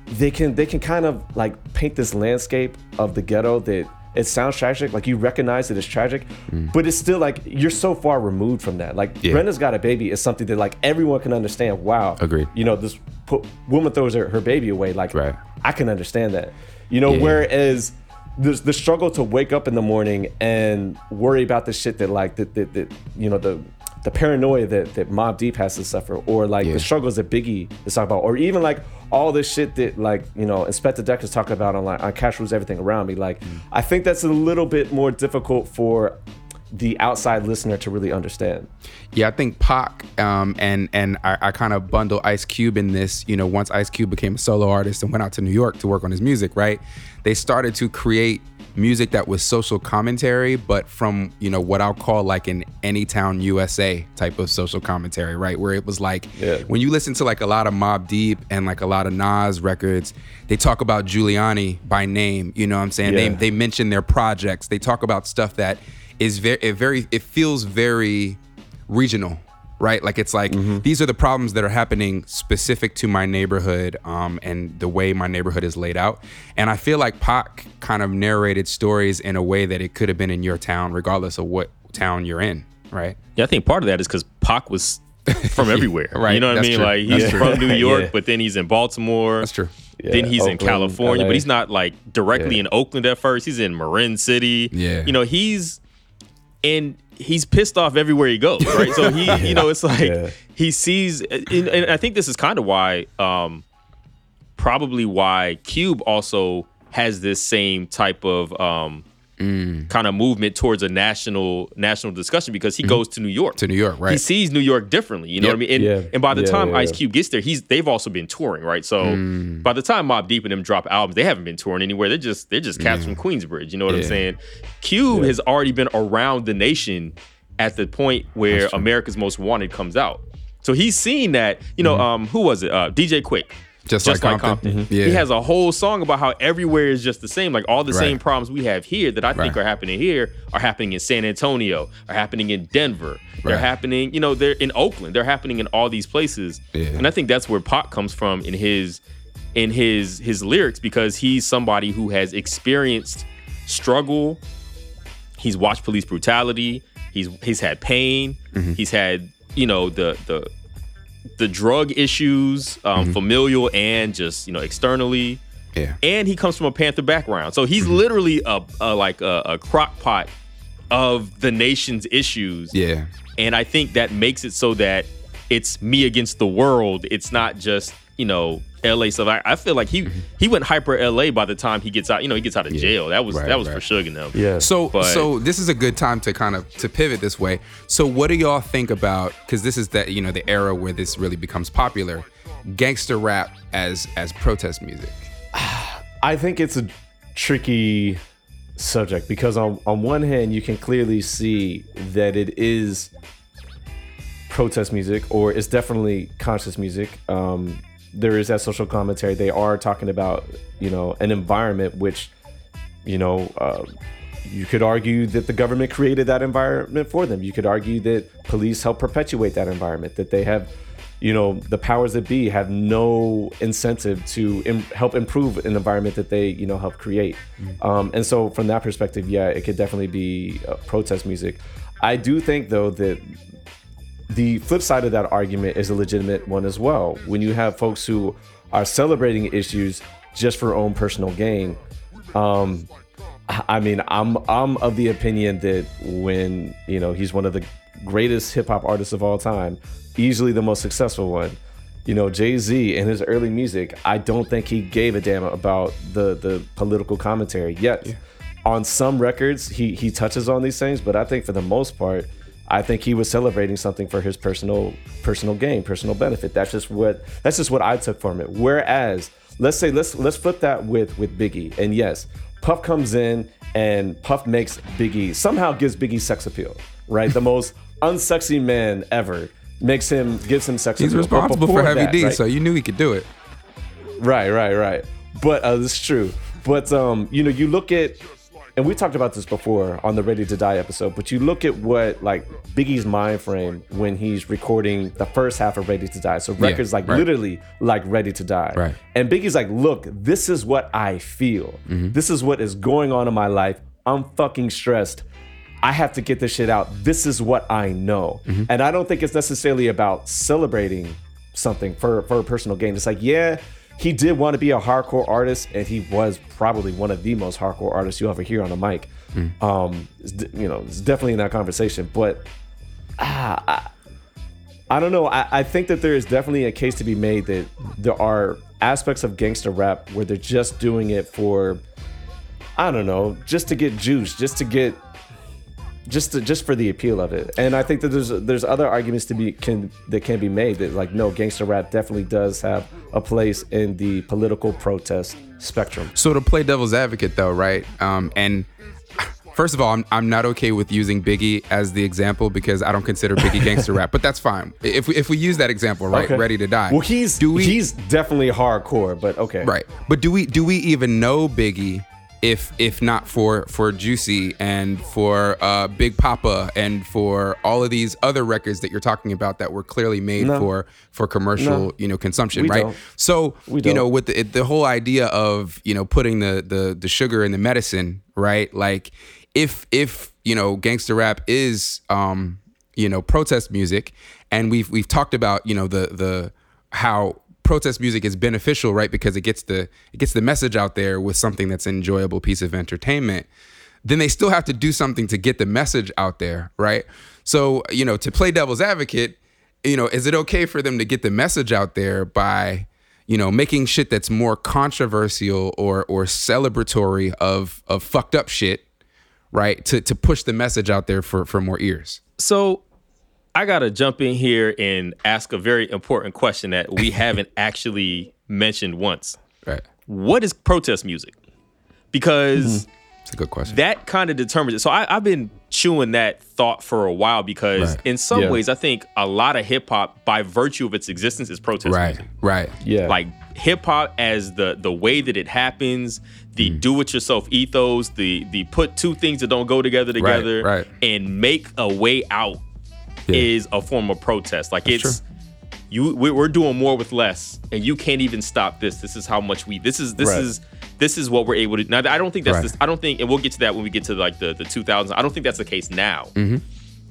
they can they can kind of like paint this landscape of the ghetto that it sounds tragic, like you recognize that it's tragic, but it's still like you're so far removed from that. Like Mm. Yeah. Brenda's got a baby is something that like everyone can understand. Wow, Agreed. You know, this po- woman throws her, her baby away. Like Right. I can understand that. You know, Yeah. whereas the the struggle to wake up in the morning and worry about the shit that like that that, that you know the the paranoia that that Mobb Deep has to suffer, or like Yeah. the struggles that Biggie is talking about, or even like all this shit that like you know Inspectah Deck is talking about on like on Cash Rules Everything Around Me. Like I think that's a little bit more difficult for the outside listener to really understand. Yeah, I think Pac um, and and I, I kind of bundle Ice Cube in this. You know, once Ice Cube became a solo artist and went out to New York to work on his music, right? They started to create music that was social commentary, but from you know what I'll call like an Anytown USA type of social commentary, right? Where it was like Yeah. when you listen to like a lot of Mobb Deep and like a lot of Nas records, they talk about Giuliani by name. You know what I'm saying? They they mention their projects. They talk about stuff that is very it very it feels very regional right like it's like Mm-hmm. these are the problems that are happening specific to my neighborhood um, and the way my neighborhood is laid out and i feel like Pac kind of narrated stories in a way that it could have been in your town regardless of what town you're in right Yeah, I think part of that is because Pac was from everywhere. Right, You know what I mean? true. Like he's true. from New York, Yeah. but then he's in Baltimore. that's true then Yeah, he's in California, LA. but he's not like directly Yeah. in Oakland at first. He's in Marin City. Yeah. You know, he's and he's pissed off everywhere he goes, right? So he, you know, it's like Yeah. he sees and, and I think this is kind of why um probably why Cube also has this same type of um kind of movement towards a national national discussion because he goes to New York. to new york right. He sees New York differently, you know Yep. what I mean? And, Yeah. and by the Yeah, time yeah, Ice. Cube gets there, he's they've also been touring, right? So Mm. by the time Mobb Deep and them drop albums, they haven't been touring anywhere. They're just they're just cats from Queensbridge. You know what I'm saying? Cube has already been around the nation at the point where America's Most Wanted comes out. So he's seen that, you know, um, who was it? Uh, DJ Quik. Mm-hmm. Just Like Compton. Mhm. Yeah. He has a whole song about how everywhere is just the same. Like all the Right. same problems we have here that I think Right. are happening here are happening in San Antonio, are happening in Denver. They're Right. happening, you know, they're in Oakland. They're happening in all these places. Yeah. And I think that's where Pac comes from in his in his his lyrics because he's somebody who has experienced struggle. He's watched police brutality. He's he's had pain. Mm-hmm. He's had, you know, the the the drug issues, um, familial and just you know externally. Yeah. and he comes from a Panther background. So he's literally a, a like a, a crock pot of the nation's issues. Yeah. And I think that makes it so that it's me against the world. It's not just, you know, LA stuff. I, I feel like he he went hyper LA by the time he gets out, you know, he gets out of jail. That was Right, that was right. for Suge and them. Yeah. So But- so this is a good time to kind of to pivot this way. So what do y'all think about cuz this is that you know the era where this really becomes popular, gangster rap as as protest music. I think it's a tricky subject because on on one hand you can clearly see that it is protest music or it's definitely conscious music. Um, there is that social commentary. They are talking about you know an environment which you know uh, you could argue that the government created that environment for them. You could argue that police help perpetuate that environment. That they have you know the powers that be have no incentive to Im- help improve an environment that they you know help create um, and so from that perspective yeah it could definitely be uh, protest music i do think though that the flip side of that argument is a legitimate one as well when you have folks who are celebrating issues just for own personal gain um, I mean, I'm I'm of the opinion that when you know he's one of the greatest hip hop artists of all time, easily the most successful one. You know, Jay Z in his early music, I don't think he gave a damn about the the political commentary. Yet, on some records, he he touches on these things, but I think for the most part, I think he was celebrating something for his personal personal gain, personal benefit. That's just what that's just what I took from it. Whereas, let's say let's let's flip that with with Biggie, and yes, Puff comes in and Puff makes Biggie somehow gives Biggie sex appeal, right? The most unsexy man ever makes him gives him sex He's appeal. Responsible for Heavy that, D, right? so you knew he could do it. Right, right, right. But uh, it's true. But um, you know, you look at, and we talked about this before on the Ready to Die episode. But you look at what like Biggie's mind frame when he's recording the first half of Ready to Die. So records like right. literally like Ready to Die. Right. And Biggie's like, look, this is what I feel. Mm-hmm. This is what is going on in my life. I'm fucking stressed. I have to get this shit out. This is what I know. Mm-hmm. And I don't think it's necessarily about celebrating something for, for a personal gain. It's like, yeah, he did want to be a hardcore artist, and he was probably one of the most hardcore artists you ever hear on a mic. Um, you know, it's definitely in that conversation. But ah, I, I don't know. I, I think that there is definitely a case to be made that there are aspects of gangster rap where they're just doing it for, I don't know, just to get juice, just to get just to, just for the appeal of it. And I think that there's there's other arguments to be can that can be made that like no gangster rap definitely does have a place in the political protest spectrum. So to play devil's advocate though, right? Um, and first of all, I'm, I'm not okay with using Biggie as the example because I don't consider Biggie gangster rap, but that's fine. If we, if we use that example, right, Okay. ready to die. Well, he's do we he's definitely hardcore, but okay. right? But do we do we even know Biggie if if not for for Juicy and for uh, Big Poppa and for all of these other records that you're talking about that were clearly made No. for for commercial No. you know consumption, We right? don't. So you know with the the whole idea of you know putting the the the sugar in the medicine, right? Like if if you know gangster rap is um you know protest music, and we've we've talked about you know the the how protest music is beneficial, right? Because it gets the it gets the message out there with something that's an enjoyable piece of entertainment. Then they still have to do something to get the message out there, right? So you know to play devil's advocate, you know, is it okay for them to get the message out there by you know making shit that's more controversial or or celebratory of of fucked up shit, right? To to push the message out there for for more ears. So I gotta jump in here and ask a very important question that we haven't actually mentioned once. Right. What is protest music? Because It's a good question. that kind of determines it. So I, I've been chewing that thought for a while because Right. in some Yeah. ways I think a lot of hip hop, by virtue of its existence, is protest right. music. Right. Right. Yeah. Like hip hop as the the way that it happens, the Mm. do it yourself ethos, the the put two things that don't go together together right. right. and make a way out Yeah. is a form of protest. Like That's it's you we- we're doing more with less and you can't even stop this. This is how much we this is this Right. is this is what we're able to now I don't think that's Right. this I don't think and we'll get to that when we get to like the the 2000s. I don't think that's the case now. Mm-hmm.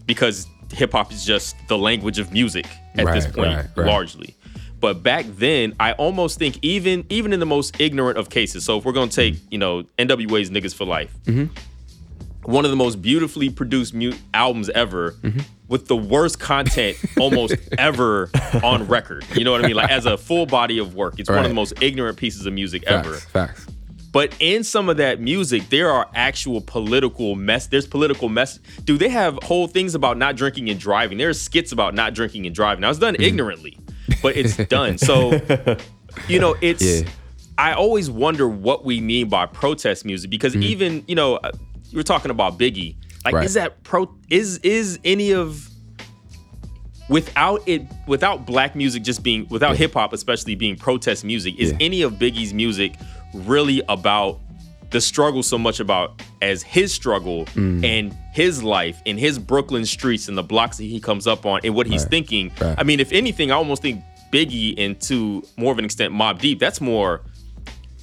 Because hip hop is just the language of music at this point right, right. largely. But back then, I almost think even even in the most ignorant of cases. So if we're gonna take you know NWA's "Niggas for Life," one of the most beautifully produced mu- albums ever, with the worst content almost ever on record. You know what I mean? Like as a full body of work, it's one of the most ignorant pieces of music ever. Facts. Facts. But in some of that music, there are actual political mess. There's political mess. Dude, they have whole things about not drinking and driving. There's skits about not drinking and driving. Now it's done ignorantly, but it's done. So, you know, it's. Yeah. I always wonder what we mean by protest music because even you know uh, you were talking about Biggie. Like, Right. is that pro? Is is any of without it without black music just being without hip hop especially being protest music is Yeah. any of Biggie's music really about the struggle so much about as his struggle Mm. and his life in his Brooklyn streets and the blocks that he comes up on and what he's Right. thinking. Right. I mean, if anything, I almost think Biggie and to more of an extent Mobb Deep, that's more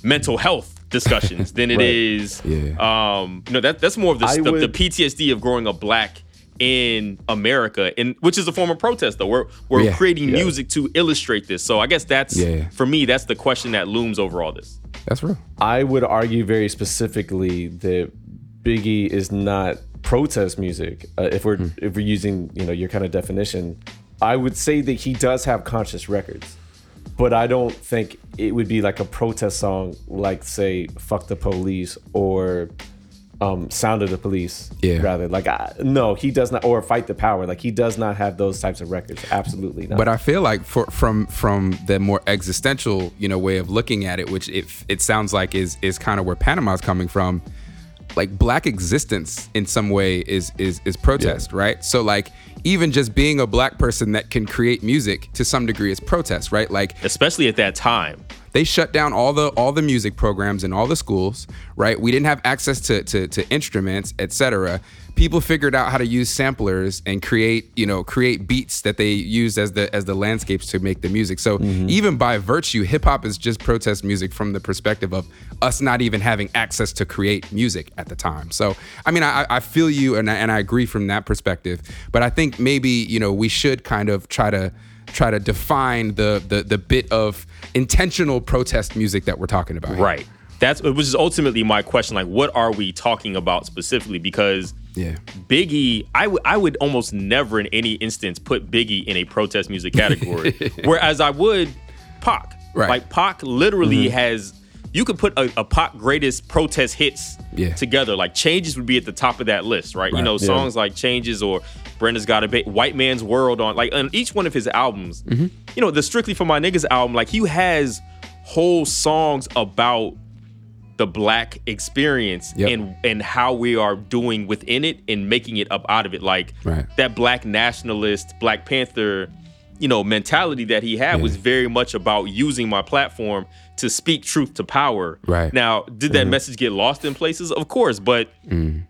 mental health discussions than it Right. is. Yeah. Um, you know, that that's more of the, I the, the PTSD of growing up black in America, and which is a form of protest though. We're we're Yeah. creating Yeah. music to illustrate this. So I guess that's Yeah. for me, that's the question that looms over all this. That's real. I would argue very specifically that Biggie is not protest music. Uh, if we're if we're using you know your kind of definition, I would say that he does have conscious records, but I don't think it would be like a protest song like say "Fuck the Police" or um, "Sound of the Police." Yeah. Rather, like I, no, he does not, or "Fight the Power." Like he does not have those types of records. Absolutely not. But I feel like for, from from the more existential, you know, way of looking at it, which it it sounds like is is kind of where Panama's coming from. Like black existence in some way is is is protest, right? So like even just being a black person that can create music to some degree is protest, right? Like Especially at that time. They shut down all the all the music programs in all the schools right? We didn't have access to to, to instruments etc people figured out how to use samplers and create you know create beats that they used as the as the landscapes to make the music. So mm-hmm. even by virtue hip-hop is just protest music from the perspective of us not even having access to create music at the time. So i mean i, I feel you and I, and I agree from that perspective. But i think maybe you know we should kind of try to try to define the the the bit of intentional protest music that we're talking about. here. Right. That's which is ultimately my question. Like, what are we talking about specifically? Because Yeah. Biggie, I would I would almost never in any instance put Biggie in a protest music category. whereas I would Pac. Right. Like Pac literally mm-hmm. has you could put a, a Pac greatest protest hits Yeah. together. Like Changes would be at the top of that list, right? You Right. know, Yeah. songs like Changes or Brenda's Got a Ba- White Man's World on like on each one of his albums. Mm-hmm. You know, the Strictly for My Niggas album, like he has whole songs about the black experience Yep. and and how we are doing within it and making it up out of it like Right. that black nationalist black panther you know mentality that he had Yeah. was very much about using my platform to speak truth to power Right. now did that message get lost in places of course but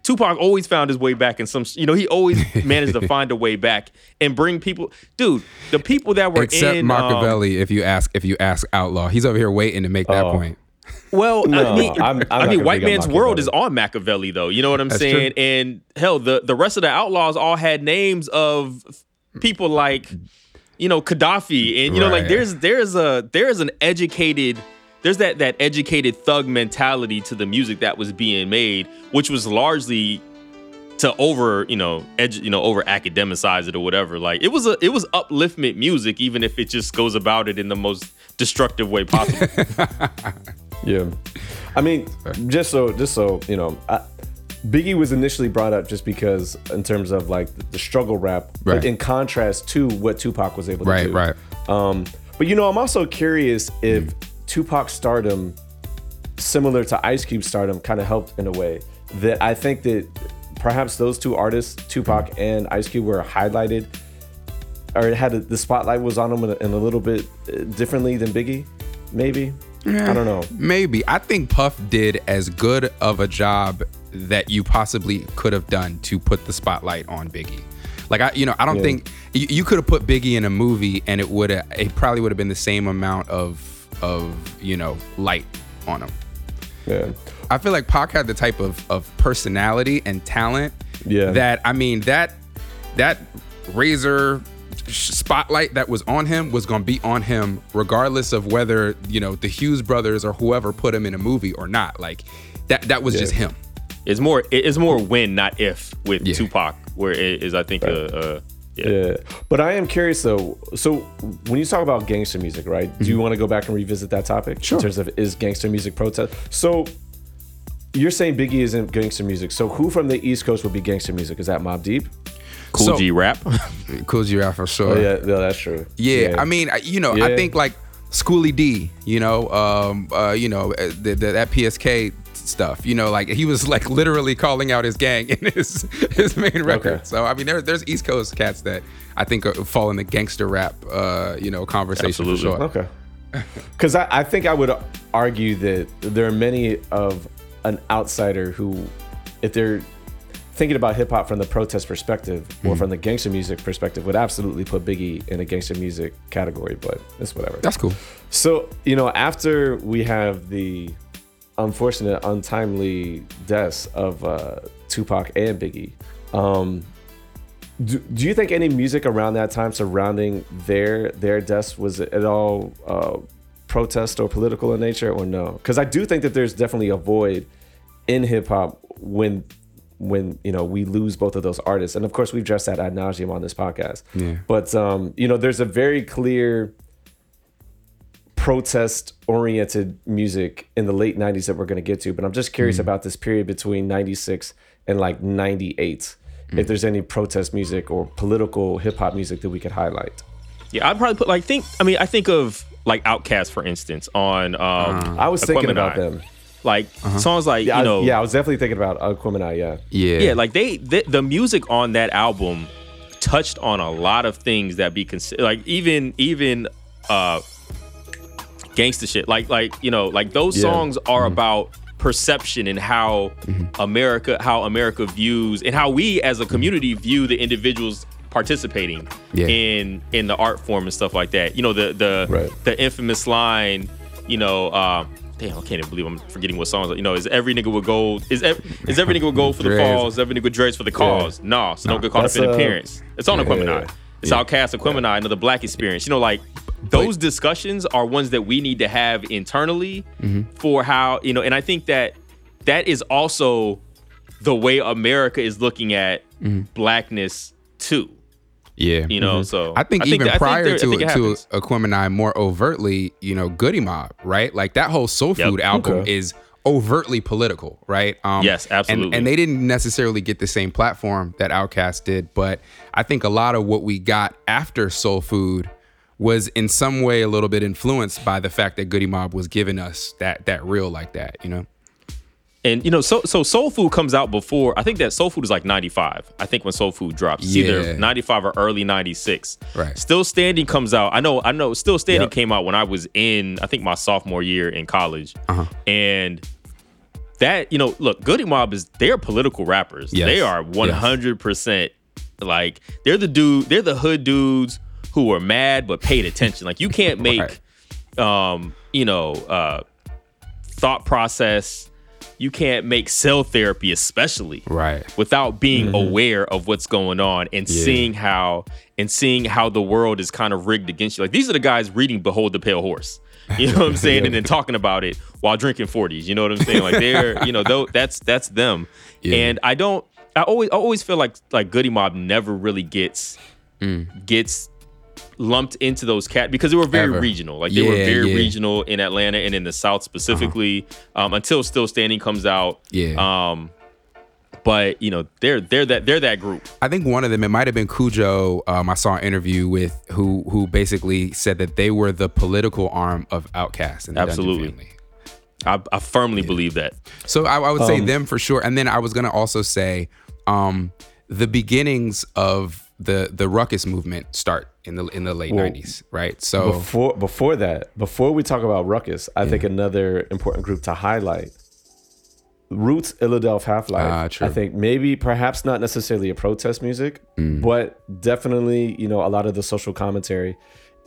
tupac always found his way back in some you know he always managed to find a way back and bring people dude the people that were Except in um, if you ask if you ask Outlaw, he's over here waiting to make that Oh. point. Well, No, I mean, I'm- I'm I mean, White Man's World is on Machiavelli, though. You know what I'm That's saying? true. And hell, the the rest of the outlaws all had names of people like, you know, Kadafi, and you know, like there's there's a there's an educated there's that that educated thug mentality to the music that was being made, which was largely to over you know edu- you know over academicize it or whatever like it was a it was upliftment music even if it just goes about it in the most destructive way possible Yeah, I mean, just so just so you know, I, Biggie was initially brought up just because in terms of like the, the struggle rap, Right. but in contrast to what Tupac was able to Right, do. right. Um, but you know, I'm also curious if Tupac stardom, similar to Ice Cube stardom, kind of helped in a way that I think that perhaps those two artists, Tupac and Ice Cube, were highlighted or it had a, the spotlight was on them in a, in a little bit uh, differently than Biggie, maybe. I don't know. Maybe. I think Puff did as good of a job that you possibly could have done to put the spotlight on Biggie. Like I, you know, I don't Yeah. think you, you could have put Biggie in a movie and it would have, it probably would have been the same amount of, of you know, light on him. Yeah. I feel like Pac had the type of, of personality and talent Yeah. that I mean that that razor spotlight that was on him was going to be on him regardless of whether you know the Hughes brothers or whoever put him in a movie or not like that that was Yeah. just him It's more it's more when, not if, with Yeah. Tupac, where it is I think a, a yeah. Yeah, but I am curious though. So when you talk about gangster music, right? Do you want to go back and revisit that topic Mm-hmm. Sure. in terms of is gangster music protest? So you're saying Biggie isn't gangster music. So who from the East Coast would be gangster music? Is that Mobb Deep? Cool So- G rap. Kool G Rap for sure Oh yeah, no, that's true. Yeah, I mean, you know, I think like Schoolly D, you know, um, uh, you know, uh, the, the, that PSK stuff, you know, like he was like literally calling out his gang in his his main record. Okay. So I mean, there, there's East Coast cats that I think are, fall in the gangster rap, uh, you know, conversation Absolutely. for sure. Okay. Because I, I think I would argue that there are many of an outsider who, if they're thinking about hip hop from the protest perspective or from the gangster music perspective, would absolutely put Biggie in a gangster music category. But it's whatever. That's cool. So, you know, after we have the unfortunate, untimely deaths of uh, Tupac and Biggie, um, do, do you think any music around that time surrounding their their deaths was at all uh, protest or political in nature, or no? Because I do think that there's definitely a void in hip hop when when you know we lose both of those artists, and of course we've addressed that ad nauseum on this podcast. Yeah. But um, you know, there's a very clear protest oriented music in the late 90s that we're going to get to but i'm just curious about this period between 96 and like 98 if there's any protest music or political hip-hop music that we could highlight Yeah, I'd probably put like think. I mean, I think of like Outkast, for instance, on. Um, i was thinking about Aquemini. them Like songs like yeah, you know, I, yeah i was definitely thinking about Aquemini, yeah Yeah. yeah, like they the, the music on that album touched on a lot of things that be considered like even even uh gangster shit. Like like you know like those Yeah. songs are about perception and how America how America views and how we as a community view the individuals participating Yeah. in in the art form and stuff like that. You know the the Right. the infamous line. You know. Uh, Damn, I can't even believe I'm forgetting what songs. You know, is every nigga with gold? Is every, is every nigga with gold for the cause? Is every nigga with dreads for the cause? No, so don't get caught up in uh, appearance. It's on Aquemini. yeah. It's Outkast Aquemini, another black experience. You know, like those discussions are ones that we need to have internally mm-hmm. for how, you know, and I think that that is also the way America is looking at mm-hmm. blackness too. Yeah. You know, mm-hmm. so I think I even think prior there- I to think it to. Aquemini, more overtly, you know, Goodie Mob, right? Like that whole Soul Yep. Food album Okay. is overtly political, right? Um, Yes, absolutely. And, they didn't necessarily get the same platform that Outkast did, but I think a lot of what we got after Soul Food was in some way a little bit influenced by the fact that Goodie Mob was giving us that that real like that, you know? And you know, so so Soul Food comes out before. I think that Soul Food is like '95. I think when Soul Food drops, Yeah. either '95 or early '96. Right. Still Standing comes out. I know. I know. Still Standing Yep. came out when I was in. I think my sophomore year in college. Uh-huh. And that you know, look, Goodie Mob is they're political rappers. Yes. They are 100 percent like they're the dude. They're the hood dudes who were mad but paid attention. Like you can't make, um, you know, uh, thought process. You can't make cell therapy, especially Right. without being aware of what's going on and Yeah. seeing how and seeing how the world is kind of rigged against you. Like these are the guys reading "Behold the Pale Horse," you know what I'm saying, and then talking about it while drinking 40s. You know what I'm saying? Like they're, you know, though that's that's them. Yeah. And I don't. I always I always feel like like Goodie Mob never really gets Mm. gets lumped into those cat because they were very Ever. regional. Like they were very yeah. regional in Atlanta and in the South specifically. Um, until Still Standing comes out. Yeah. Um, but you know they're they're that they're that group. I think one of them, it might have been Khujo. Um, I saw an interview with who who basically said that they were the political arm of Outkast and the Dungeon Absolutely. Family. I, I firmly believe that. So I, I would say Um, them for sure. And then I was gonna also say um, the beginnings of the the Rawkus movement start in the in the late Well, nineties, right? So Before before that, before we talk about Rawkus, I think another important group to highlight. Roots, Illadelph Half Life. Ah. I think maybe perhaps not necessarily a protest music, Mm. but definitely you know a lot of the social commentary,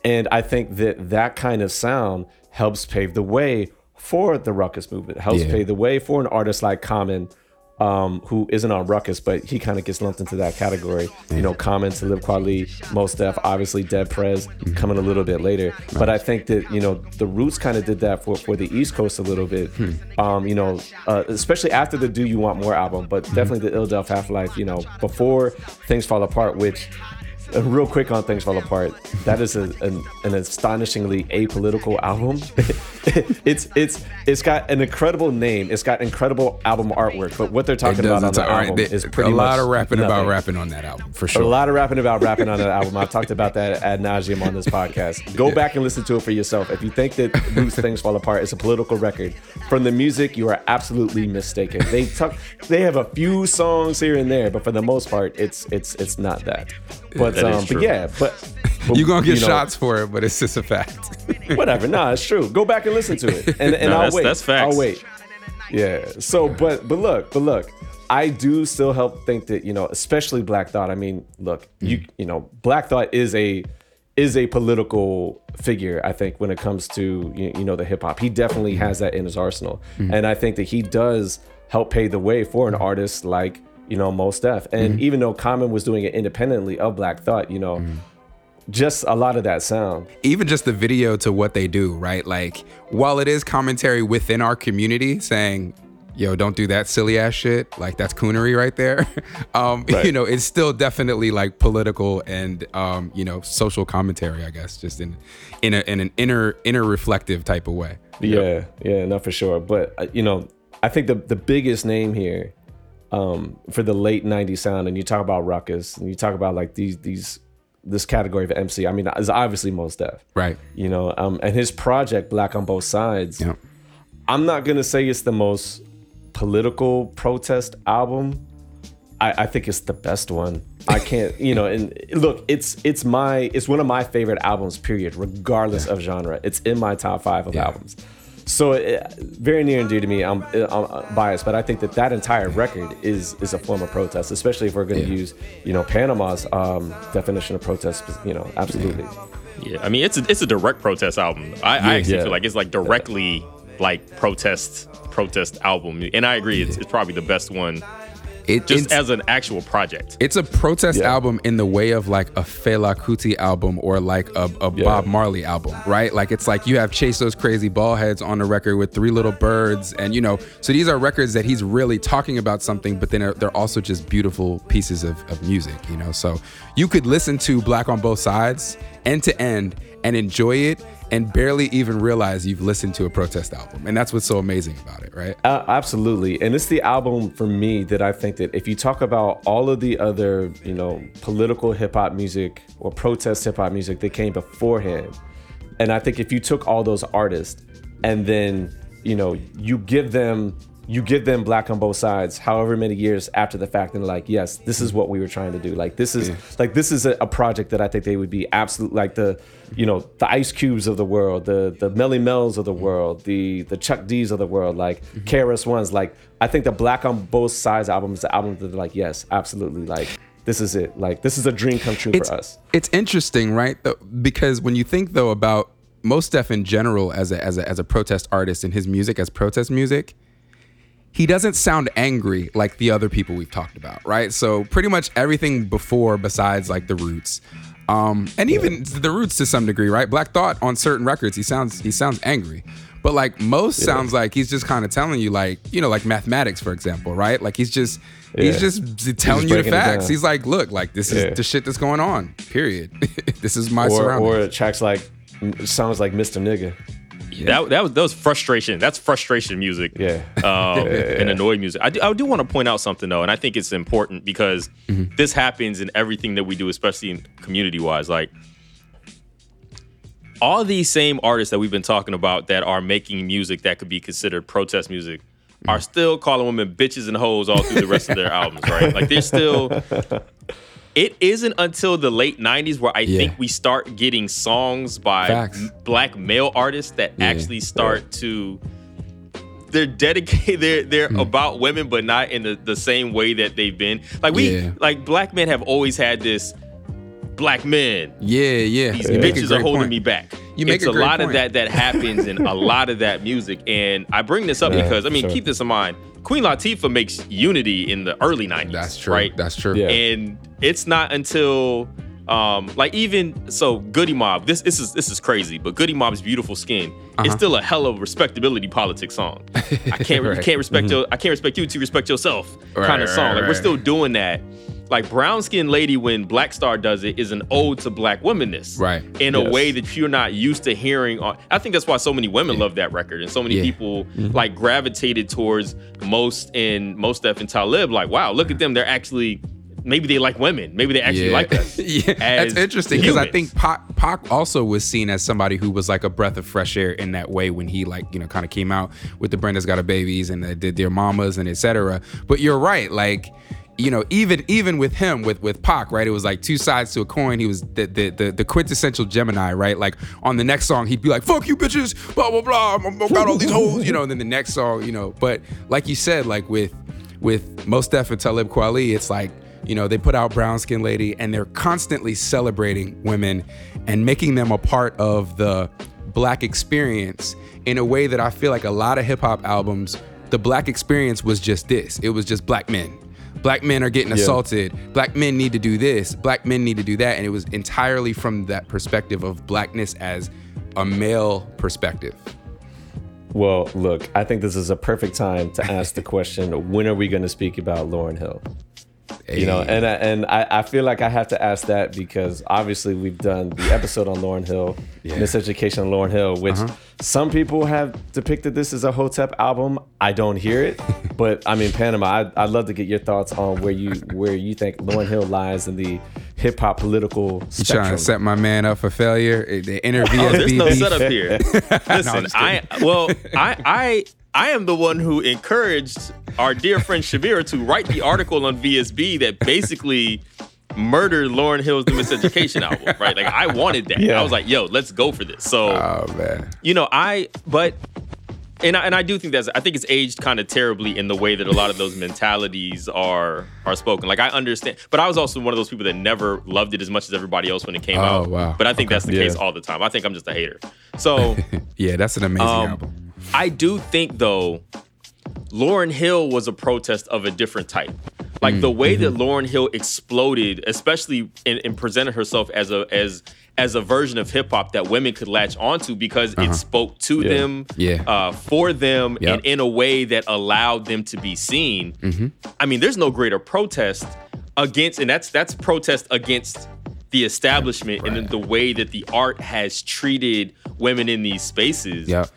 and I think that that kind of sound helps pave the way for the Rawkus movement. Helps Yeah. pave the way for an artist like Common, um, who isn't on Rawkus, but he kind of gets lumped into that category. You know, Common, Talib Kweli, Mos Def, obviously Dead Prez Mm-hmm. coming a little bit later. But I think that you know the Roots kind of did that for for the East Coast a little bit. Hmm. Um, you know, uh, especially after the Do You Want More album, but Mm-hmm. definitely the Illadelph Half Life. You know, before Things Fall Apart, which uh, real quick on Things Fall Apart, that is a, an, an astonishingly apolitical album. it's it's it's got an incredible name. It's got incredible album artwork. But what they're talking about on the right, album they- is pretty a lot of rapping about rapping on that album for sure. A lot of rapping about rapping on that album. I've talked about that ad nauseum on this podcast. Go back and listen to it for yourself. If you think that Roots Things Fall Apart is a political record, from the music, you are absolutely mistaken. They talk, they have a few songs here and there, but for the most part, it's it's it's not that. But um, but yeah, but, but You're gonna get you know, shots for it, but it's just a fact. whatever. Nah, it's true. Go back and listen to it, and, and No, I'll that's- wait. that's facts. I'll wait. Yeah. So, but but look, but look, I do still help think that you know, especially Black Thought. I mean, look, you mm. you know, Black Thought is a is a political figure. I think when it comes to you, you know the hip hop, he definitely mm. has that in his arsenal, mm. and I think that he does help pave the way for an artist like you know Mos Def. And even though Common was doing it independently of Black Thought, you know. Just a lot of that sound. even just the video to what they do, right? Like, while it is commentary within our community saying, yo, don't do that silly ass shit, like that's coonery right there. um, Right. You know, it's still definitely like political and, um, you know, social commentary, I guess, just in, in, a, in an inner, inner reflective type of way. Yeah, yeah, not for sure. But uh, you know, I think the the biggest name here um, for the late '90s sound, and you talk about Rawkus, and you talk about like these these this category of MC. I mean, is obviously Mos Def. Right. You know, um, and his project Black on Both Sides. Yeah. I'm not gonna say it's the most political protest album. I, I think it's the best one. I can't, you know, and look, it's it's my it's one of my favorite albums. Period, regardless of genre. It's in my top five of Yeah. albums. So it, very near and dear to me. I'm, I'm biased, but I think that that entire record is is a form of protest, especially if we're going to Yeah. use, you know, Panama's um, definition of protest. You know, absolutely. Yeah, I mean it's a it's a direct protest album. I, I actually Yeah. feel like it's like directly like protest protest album, and I agree it's, it's probably the best one It, just it's, as an actual project. it's a protest Yeah. album in the way of like a Fela Kuti album or like a, a Yeah. Bob Marley album, right? Like it's like you have Chase Those Crazy Baldheads on the record with Three Little Birds, and you know, so these are records that he's really talking about something, but then they're, they're also just beautiful pieces of, of music, you know. So you could listen to Black on Both Sides end to end and enjoy it and barely even realize you've listened to a protest album, and that's what's so amazing about it, right? Uh, absolutely, and it's the album for me that I think that if you talk about all of the other, you know, political hip hop music or protest hip hop music that came beforehand, and I think if you took all those artists and then you know you give them you give them black on both sides however many years after the fact and like yes this is what we were trying to do. Like this is like this is a, a project that i think they would be absolute like the you know the ice cubes of the world the the Melle Mel's of the mm-hmm. world the the chuck d's of the world like mm-hmm. KRS ones like i think the black on both sides album is the album that they're like yes absolutely like this is it. Like this is a dream come true it's, for us. It's interesting, right? Though, because when you think though about Mos Def in general as a, as a as a protest artist and his music as protest music, he doesn't sound angry like the other people we've talked about, right? So pretty much everything before, besides like the Roots, um, and even the Roots to some degree, right? Black Thought on certain records, he sounds he sounds angry. But like Mos sounds like he's just kind of telling you, like you know, like mathematics, for example, right? Like he's just he's just telling you the facts. He's like, look, like this is the shit that's going on. Period. this is my or surroundings. or tracks like sounds like mr nigga That that was that was frustration. That's frustration music. Yeah. Um, and annoyed music. I do, I do want to point out something though, and I think it's important because Mm-hmm. this happens in everything that we do, especially in community wise. Like all these same artists that we've been talking about that are making music that could be considered protest music Mm. are still calling women bitches and hoes all through the rest of their albums, right? Like they're still. It isn't until the late '90s where I Yeah. think we start getting songs by Facts. m- black male artists that Yeah. actually start to they're dedicated they're they're Hmm. about women but not in the, the same way that they've been like we Yeah. like black men have always had this black men yeah, yeah. these You bitches are holding point. me back You make it's a a, lot point. of that that happens in a lot of that music. And I bring this up Right, because I mean, sure. keep this in mind. Queen Latifah makes Unity in the early 90s. That's true. Right? That's true. Yeah. and it's not until um like even so goodie mob this this is this is crazy but goodie mob's beautiful skin it's still a hell of a respectability politics song i can't you Uh-huh. Can't respect your i can't respect you to respect yourself Right, kind of song right, like we're still doing that like brown skin lady when black star does it is an ode to black womanness. Right. in a way that you're not used to hearing on i think that's why so many women love that record and so many Yeah. people Mm-hmm. like gravitated towards Mos and Mos Def and Talib. Like wow look at them. They're actually maybe they like women. Maybe they actually like us yeah, that's interesting because I think Pac, Pac also was seen as somebody who was like a breath of fresh air in that way when he like you know kind of came out with the Brenda's Got a Babies and the Dear Mamas and etc. But you're right, like you know even even with him with with Pac, right? It was like two sides to a coin. He was the the the, the quintessential Gemini, right? Like on the next song, he'd be like, "Fuck you, bitches," blah blah blah. I'm, I've got all these hoes, you know. And then the next song, you know. But like you said, like with with Mos Def and Talib Kweli, it's like you know they put out Brown Skin Lady, and they're constantly celebrating women and making them a part of the black experience in a way that I feel like a lot of hip hop albums, the black experience was just this. It was just black men. Black men are getting assaulted. Black men need to do this. Black men need to do that. And it was entirely from that perspective of blackness as a male perspective. Well, look, I think this is a perfect time to ask the question: When are we going to speak about Lauryn Hill? You know, and I, and I, I feel like I have to ask that because obviously we've done the episode on Lauryn Hill, Yeah. Uh-huh. Miseducation on Lauryn Hill, which some people have depicted this as a Hotep album. I don't hear it, but I mean Panama. I, I'd love to get your thoughts on where you where you think Lauryn Hill lies in the hip hop political You trying to set my man up for failure? The interview. Oh, there's no setup here. Listen, just I well, I I I am the one who encouraged our dear friend Shabira to write the article on VSB that basically murdered Lauryn Hill's The Miseducation album, right? Like I wanted that. Yeah. I was like, yo, let's go for this. So Oh man. you know, I but and I, and I do think that's I think it's aged kind of terribly in the way that a lot of those mentalities are are spoken. Like I understand, but I was also one of those people that never loved it as much as everybody else when it came Oh, out. wow. But I think that's the Yeah. case all the time. I think I'm just a hater. So Yeah, that's an amazing um, album. I do think though, Lauryn Hill was a protest of a different type. Like the mm, way that mm-hmm. Lauryn Hill exploded, especially in, in presenting herself as a as as a version of hip hop that women could latch onto because it uh-huh. spoke to Yeah. them, Yeah. uh, for them, Yep. and in a way that allowed them to be seen. Mm-hmm. I mean, there's no greater protest against, and that's that's protest against the establishment and Right. the way that the art has treated women in these spaces. Yep.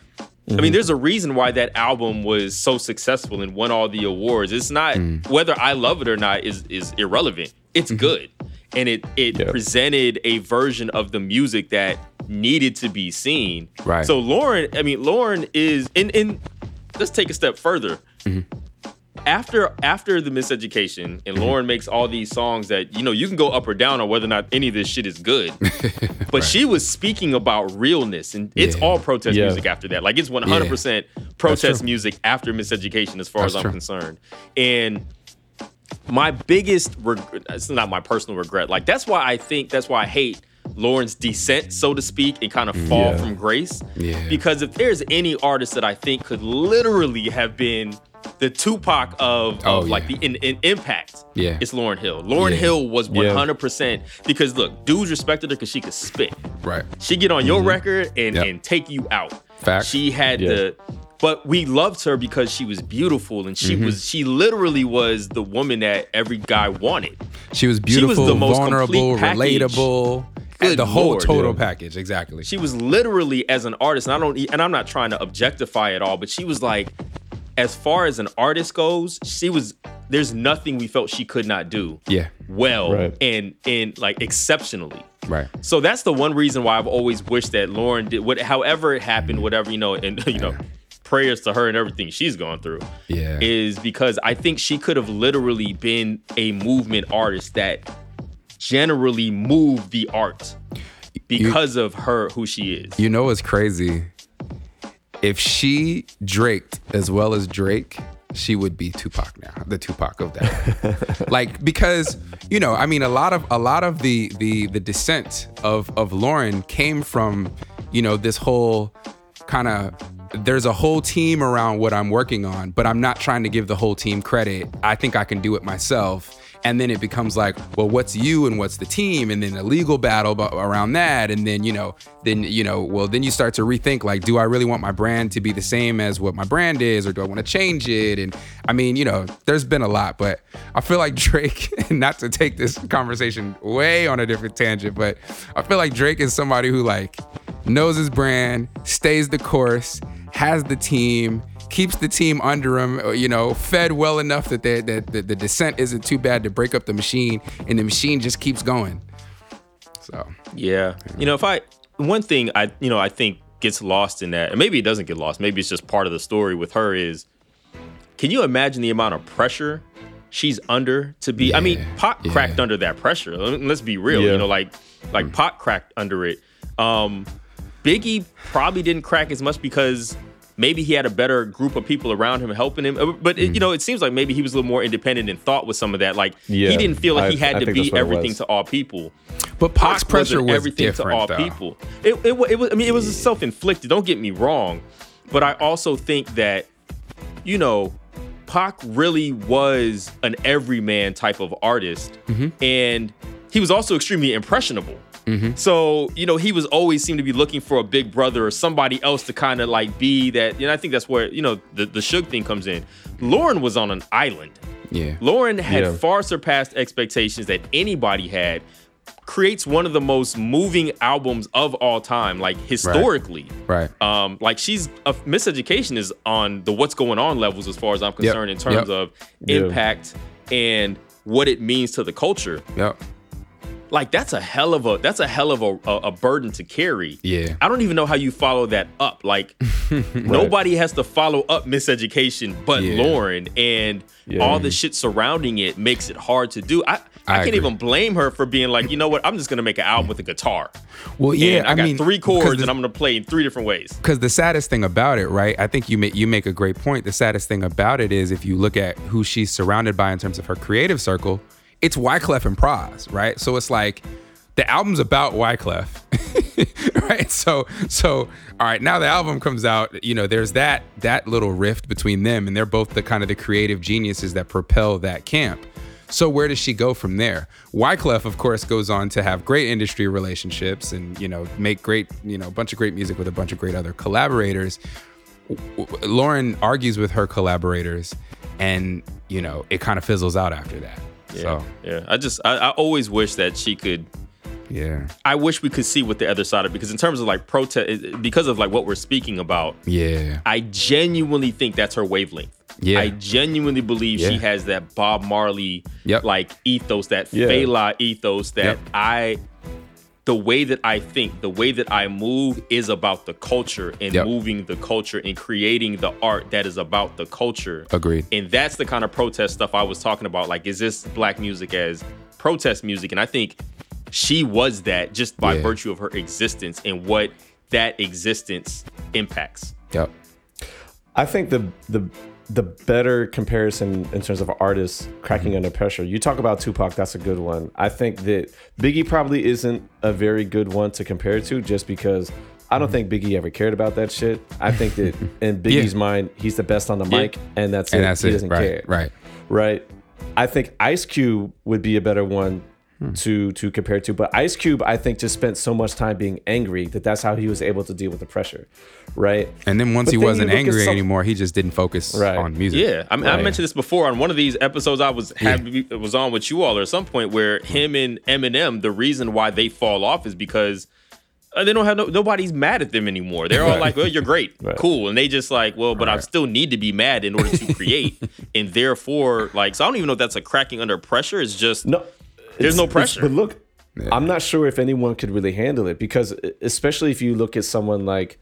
I mean, there's a reason why that album was so successful and won all the awards. It's not Mm. whether I love it or not is is irrelevant. It's Mm-hmm. good, and it it Yeah. presented a version of the music that needed to be seen. Right. So Lauryn, I mean, Lauryn is in in. Let's take a step further. Mm-hmm. After after the miseducation, and mm-hmm. Lauryn makes all these songs that you know you can go up or down on whether or not any of this shit is good. But she was speaking about realness, and it's Yeah. all protest Yeah. music after that. Like it's 100% protest music after miseducation, as far That's as I'm true. concerned. And my biggest regret, it's not my personal regret. Like that's why I think that's why I hate Lauryn's descent, so to speak, and kind of mm, fall Yeah. from grace. Yeah. Because if there's any artist that I think could literally have been the Tupac of, of Oh, like the in, in impact, Yeah. it's Lauryn Hill. Lauryn Yeah. Hill was Yeah. 100% because look, dudes respected her because she could spit. Right. She get on your record and Yep. and take you out. Facts. She had Yeah. the but we loved her because she was beautiful and Mm-hmm. she was she literally was the woman that every guy wanted. She was beautiful, She was the most vulnerable, relatable. Good the whole Lord, total dude. package, exactly. She was literally as an artist, and I don't and I'm not trying to objectify it all, but she was like as far as an artist goes, she was there's nothing we felt she could not do yeah. well Right. and and like exceptionally. Right. So that's the one reason why I've always wished that Lauryn did what however it happened, mm-hmm. whatever, you know, and you know, prayers to her and everything she's gone through. Yeah. Is because I think she could have literally been a movement artist that generally moved the art because of her who she is. You know what's crazy? If she draked as well as Drake, she would be Tupac now, the Tupac of that. like because you know, I mean, a lot of a lot of the the the descent of of Lauryn came from you know, this whole kind of there's a whole team around what I'm working on, but I'm not trying to give the whole team credit. I think I can do it myself. And then it becomes like, well, what's you and what's the team? And then a legal battle around that. And then, you know, then, you know, well, then you start to rethink like, do I really want my brand to be the same as what my brand is, or do I want to change it? And I mean, you know, there's been a lot, but I feel like Drake, not to take this conversation way on a different tangent, but I feel like Drake is somebody who like knows his brand, stays the course, has the team, keeps the team under him, uh, you know, fed well enough that, they, that the, the descent isn't too bad to break up the machine, and the machine just keeps going. So Yeah. You know, if I one thing I you know I think gets lost in that, and maybe it doesn't get lost, maybe it's just part of the story with her is can you imagine the amount of pressure she's under to be I mean, Yeah, Pot yeah. cracked under that pressure. Let- Let's be real. Yeah. You know, like like Pot cracked under it. Um Biggie probably didn't crack as much because maybe he had a better group of people around him helping him. Uh, But it, you know, it seems like maybe he was a little more independent in thought with some of that. Like Yeah, he didn't feel like I- he had I to be that's what it everything to all people. But Pac's Pac pressure wasn't was everything different, to all though. people. It, it, it was. I mean, it was self inflicted. Don't get me wrong, but I also think that, you know, Pac really was an everyman type of artist, Mm-hmm. and he was also extremely impressionable. So you know, he was always seemed to be looking for a big brother or somebody else to kind of like be that. And I think that's where you know the the Suge thing comes in. Lauryn was on an island. Yeah. Lauryn had Yeah. far surpassed expectations that anybody had. Creates one of the most moving albums of all time, like historically. Right. Um, like she's a miseducation is on the what's going on levels as far as I'm concerned in terms Yep. of Yeah. impact and what it means to the culture. Yep. Like that's a hell of a that's a hell of a, a, a burden to carry. Yeah. I don't even know how you follow that up. Like nobody has to follow up miseducation but Yeah. Lauryn and Yeah. all the shit surrounding it makes it hard to do. I, I, I can't agree. even blame her for being like, you know what, I'm just gonna make an album with a guitar. Well, yeah. And I, I, got mean, three chords the- and I'm gonna play in three different ways. because the saddest thing about it, right? I think you make you make a great point. The saddest thing about it is if you look at who she's surrounded by in terms of her creative circle, it's Wyclef and Pras, right? So it's like the album's about Wyclef, right? So so all right, now the album comes out. You know, there's that that little rift between them, and they're both the kind of the creative geniuses that propel that camp. So where does she go from there? Wyclef, of course, goes on to have great industry relationships and you know make great you know a bunch of great music with a bunch of great other collaborators. Lauryn argues with her collaborators, and you know it kind of fizzles out after that. So Yeah. I just I, I always wish that she could yeah, I wish we could see what the other side of because in terms of like protest because of like what we're speaking about, yeah, I genuinely think that's her wavelength. Yeah. I genuinely believe she has that Bob Marley Yep. like ethos, that Yeah. Fela ethos that Yep. I the way that I think, the way that I move is about the culture and Yep. moving the culture and creating the art that is about the culture. agreed. And that's the kind of protest stuff I was talking about. Like, is this black music as protest music? And I think she was that just by Yeah. virtue of her existence and what that existence impacts. Yep. I think the the the better comparison in terms of artists cracking under pressure. You talk about Tupac, that's a good one. I think that Biggie probably isn't a very good one to compare to, just because I don't think Biggie ever cared about that shit. I think that in Biggie's mind, he's the best on the mic, and that's And it. that's he it. doesn't Right. care. Right. right? I think Ice Cube would be a better one Hmm. to to compare to, but Ice Cube I think just spent so much time being angry that that's how he was able to deal with the pressure, right? And then once But he then wasn't you look at angry some- anymore, he just didn't focus Right. on music. Yeah, I mean, I mentioned this before on one of these episodes I was had was on with you all or at some point where him and Eminem, the reason why they fall off is because uh, they don't have no, nobody's mad at them anymore. They're all like, "Well, you're great, Right. cool," and they just like, "Well, but I still need to be mad in order to create," and therefore, like, so I don't even know if that's a cracking under pressure. It's just No, There's no pressure. But look, I'm not sure if anyone could really handle it because, especially if you look at someone like,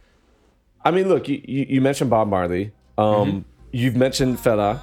I mean, look, you, you, you mentioned Bob Marley. Um, Mm-hmm. You've mentioned Fela.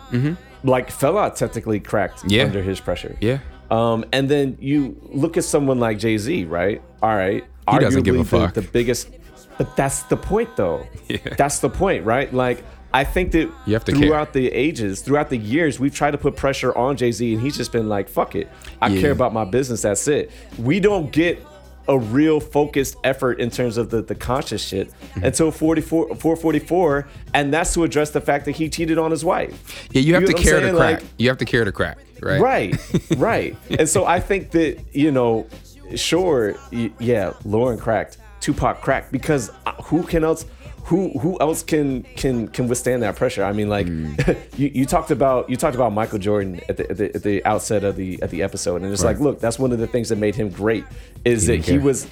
Like Fela technically cracked Yeah. under his pressure. Yeah. Um, and then you look at someone like Jay Z, right? All right, He doesn't give a arguably the- fuck. The, biggest, but that's the point, though. Yeah. That's the point, right? Like I think that You have to care. throughout the ages, throughout the years, we've tried to put pressure on Jay Z, and he's just been like, "Fuck it, I Yeah. care about my business. That's it." We don't get a real focused effort in terms of the, the conscious shit Mm-hmm. until 44, 444. And that's to address the fact that he cheated on his wife. Yeah, you have know to care to crack. Like, you have to care to crack, right? Right, right. and so I think that, you know, sure, yeah, Lauryn cracked, Tupac cracked because uh, who can else who who else can can can withstand that pressure? I mean, like Mm. you, you talked about you talked about Michael Jordan at the, at the at the outset of the at the episode, and it's like, look, that's one of the things that made him great is that he was,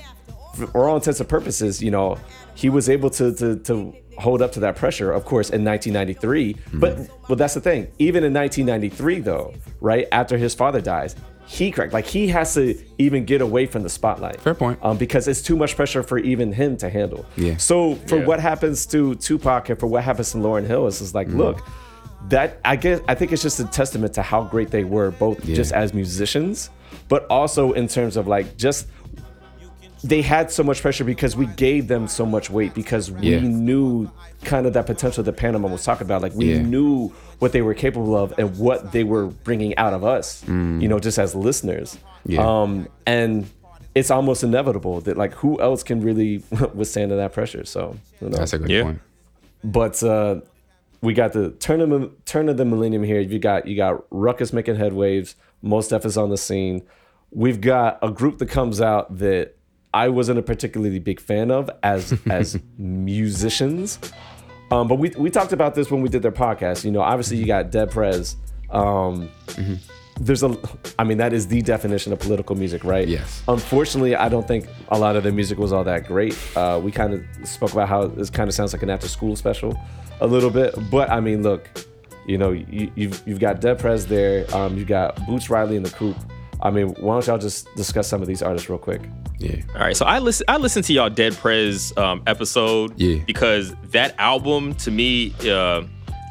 for all intents and purposes, you know, he was able to to to hold up to that pressure, of course, in 1993. Mm-hmm. But well, that's the thing. Even in 1993, though, right after his father dies, he cracked. Like he has to even get away from the spotlight. Fair point. Um, because it's too much pressure for even him to handle. Yeah. So for Yeah. what happens to Tupac and for what happens to Lauryn Hill, it's just like, Mm-hmm. look, that I guess I think it's just a testament to how great they were, both Yeah. just as musicians, but also in terms of like just they had so much pressure because we gave them so much weight because we Yeah. knew kind of that potential that Panama was talking about. Like we Yeah. knew what they were capable of and what they were bringing out of us, you know, just as listeners. Mm. Yeah. Um, and it's almost inevitable that like who else can really withstand that pressure? So you know. That's a good Yeah. point. But uh, we got the turn of the turn of the millennium here. You got you got Rawkus making headwaves. Mos Def is on the scene. We've got a group that comes out that I wasn't a particularly big fan of as as musicians. Um, but we we talked about this when we did their podcast. You know, obviously you got Dead Prez. Um, There's a, I mean, that is the definition of political music, right? Yes. Unfortunately, I don't think a lot of their music was all that great. Uh, we kind of spoke about how this kind of sounds like an after-school special, a little bit. But I mean, look, you know, you, you've you've got Dead Prez there. Um, you got Boots Riley in the Coup. I mean, why don't y'all just discuss some of these artists real quick? Yeah. All right, so I listen. I listened to y'all Dead Prez um, episode Yeah. because that album to me, uh,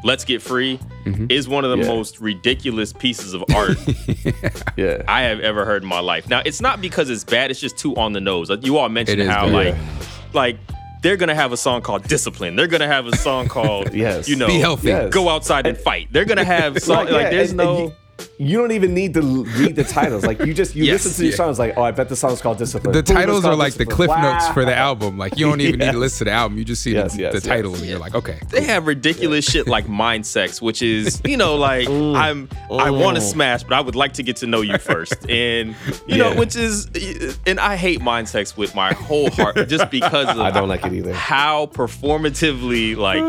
Let's Get Free, Mm-hmm. is one of the Yeah. most ridiculous pieces of art Yeah. I have ever heard in my life. Now, it's not because it's bad; it's just too on the nose. Like, You all mentioned It is how very- like, like they're gonna have a song called Discipline. They're gonna have a song called Yes. you know, Be healthy. Yes. Go outside and fight. They're gonna have song like, yeah, there's and- no. and you, you don't even need to read the titles. Like you just you Yes, listen to these yeah. songs. Like, oh, I bet the song's called Discipline. The Boom, titles are called like the Discipline. cliff notes for the album. Like you don't even need to Yes. listen to the album. You just see Yes, the, yes, the yes. title and you're like, okay. they have ridiculous shit like mind sex, which is you know like I'm I want to smash, but I would like to get to know you first, and you know which is and I hate mind sex with my whole heart just because of I don't like it either. how performatively like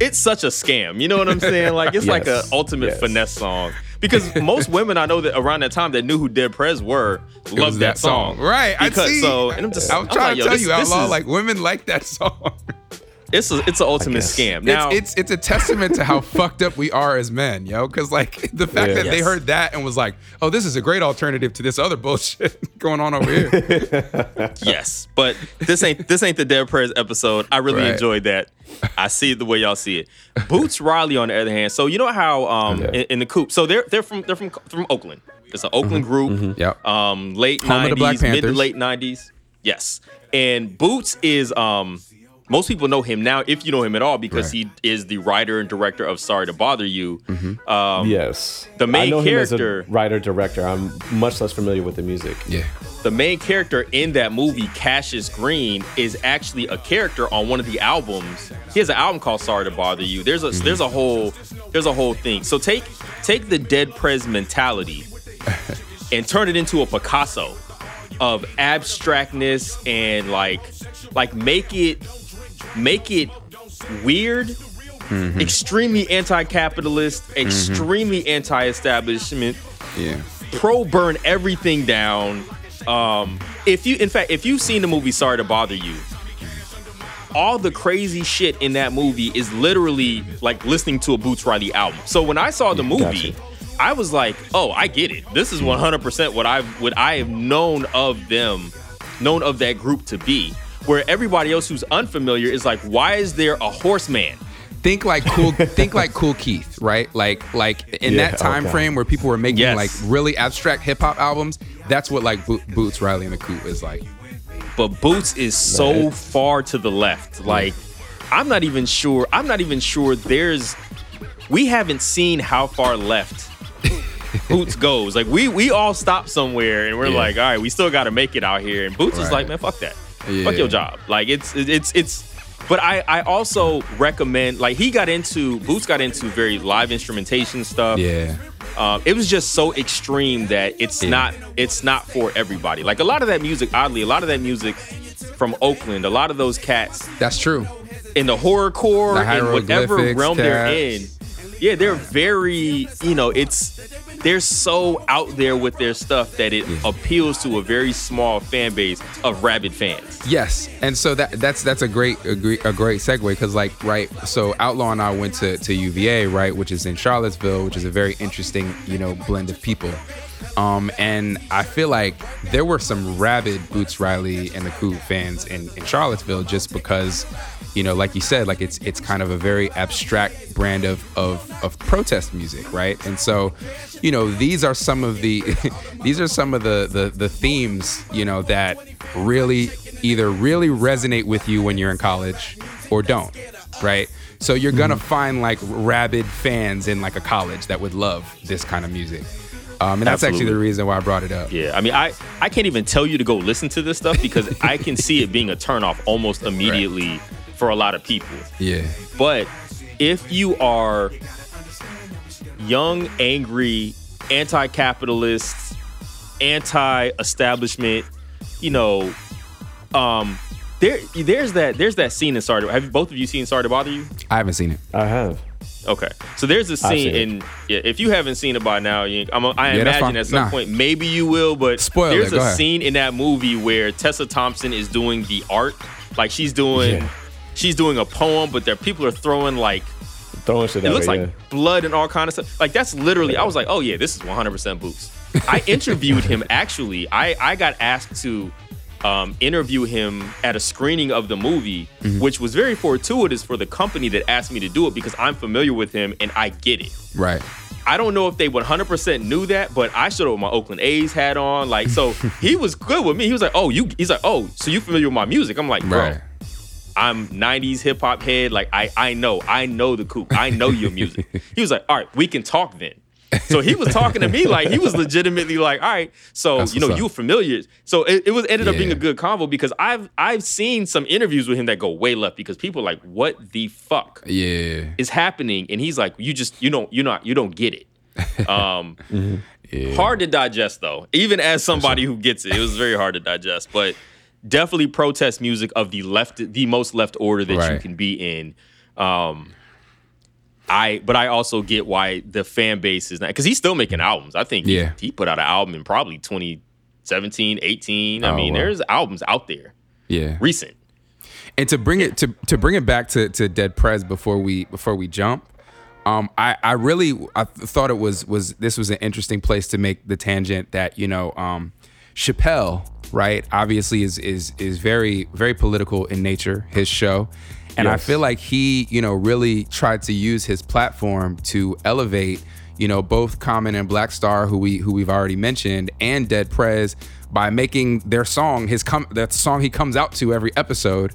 it's such a scam. You know what I'm saying? Like it's like a Yes, ultimate yes. finesse song. Because most women I know that around that time that knew who Dead Prez were loved was that, song. right? I Because see. so and I'm just I'm I'm trying like, to tell this- you, outlaw. is- like women like that song. it's a, it's an ultimate scam. Now it's, it's it's a testament to how fucked up we are as men, yo. Because like the fact Yeah. that they heard that and was like, "Oh, this is a great alternative to this other bullshit going on over here." Yes, but this ain't this ain't the Dead Prez episode. I really Right. enjoyed that. I see it the way y'all see it. Boots Riley, on the other hand, so you know how um Yeah. in, in the Coup, so they're they're from they're from from Oakland. It's an Oakland group. Yep. Um, late Home of the Black nineties, mid to late nineties. Yes, and Boots is um. Most people know him now, if you know him at all, because Right. he is the writer and director of "Sorry to Bother You." Um, Yes. The main I know character- him as a writer director. I'm much less familiar with the music. yeah. the main character in that movie, Cassius Green, is actually a character on one of the albums. He has an album called "Sorry to Bother You." There's a there's a whole there's a whole thing. So take take the Dead Prez mentality and turn it into a Picasso of abstractness and like like make it make it weird. Mm-hmm. Extremely anti-capitalist, mm-hmm. extremely anti-establishment, Yeah. pro burn everything down. Um, if you, in fact, if you've seen the movie Sorry to Bother You, all the crazy shit in that movie is literally like listening to a Boots Riley album. So when I saw the movie, gotcha. I was like, oh, I get it. This is mm-hmm. 100% what I've what I have known of them, known of that group to be. Where everybody else who's unfamiliar is like, why is there a horseman? Think like cool. think like Kool Keith, right? Like like in Yeah, that time God. frame where people were making Yes. like really abstract hip hop albums. That's what like Bo- Boots Riley and the Coup is like. but Boots is so Right. far to the left. Like, I'm not even sure. I'm not even sure there's. We haven't seen how far left Boots goes. Like we we all stop somewhere and we're Yeah. like, all right, we still got to make it out here. And Boots is like, man, fuck that. Yeah. Fuck your job. Like it's it's it's. But I I also recommend like he got into Boots got into very live instrumentation stuff. Yeah. Um, it was just so extreme that it's Yeah. not it's not for everybody. Like a lot of that music, oddly, a lot of that music from Oakland, a lot of those cats That's true. in the horrorcore and whatever realm they're in. Yeah, they're very, you know, it's they're so out there with their stuff that it appeals to a very small fan base of rabid fans. Yes, and so that that's that's a great a great, a great segue because like right, so Outlaw and I went to to UVA right, which is in Charlottesville, which is a very interesting you know blend of people. Um, and I feel like there were some rabid Boots Riley and the Coup fans in, in Charlottesville just because, you know, like you said, like it's it's kind of a very abstract brand of of, of protest music, right? And so, you know, these are some of the these are some of the, the the themes, you know, that really either really resonate with you when you're in college or don't, right? So you're gonna find like rabid fans in like a college that would love this kind of music. Um, and that's actually the reason why I brought it up. Yeah, I mean, I I can't even tell you to go listen to this stuff because I can see it being a turnoff almost immediately for a lot of people. Yeah. But if you are young, angry, anti-capitalist, anti-establishment, you know, um, there there's that there's that scene in Sorry. to- Have both of you seen Sorry to Bother You? I haven't seen it. I have. Okay, so there's a I've scene in. Yeah, if you haven't seen it by now, you, I'm, I Yeah, imagine at some Nah. point maybe you will. But Spoil there's a ahead. scene in that movie where Tessa Thompson is doing the art, like she's doing, Yeah. She's doing a poem, but their people are throwing like Throwing shit it out looks like yeah. blood and all kind of stuff. Like that's literally. I was like, oh yeah, this is 100% Boots. I interviewed him actually. I I got asked to um, interview him at a screening of the movie, Mm-hmm. which was very fortuitous for the company that asked me to do it because I'm familiar with him and I get it. Right. I don't know if they 100% knew that, but I showed up with my Oakland A's hat on. Like, so he was good with me. He was like, oh, you, he's like, oh, so you familiar with my music? I'm like, bro, Right. I'm 90s hip hop head. Like, I, I know, I know the coup. I know your music. he was like, all right, we can talk then. So he was talking to me like he was legitimately like, all right, so That's you know, you up. familiar. So it, it was ended up being a good convo because I've I've seen some interviews with him that go way left because people are like, what the fuck? Yeah. is happening and he's like you just you don't you not you don't get it um hard to digest though even as somebody who gets it it was very hard to digest but definitely protest music of the left the most left order that you can be in um I but I also get why the fan base is not because he's still making albums. I think he- Yeah. he, put out an album in probably 2017, 18. I Oh, mean, wow. there's albums out there Yeah. recent. And to bring it to to bring it back to to Dead Prez before we before we jump, um, I I really I th- thought it was was this was an interesting place to make the tangent that you know um, Chappelle right obviously is is is very very political in nature his show, and I feel like he you know really tried to use his platform to elevate you know both Common and Black Star who we who we've already mentioned and Dead Prez by making their song his com- that song he comes out to every episode.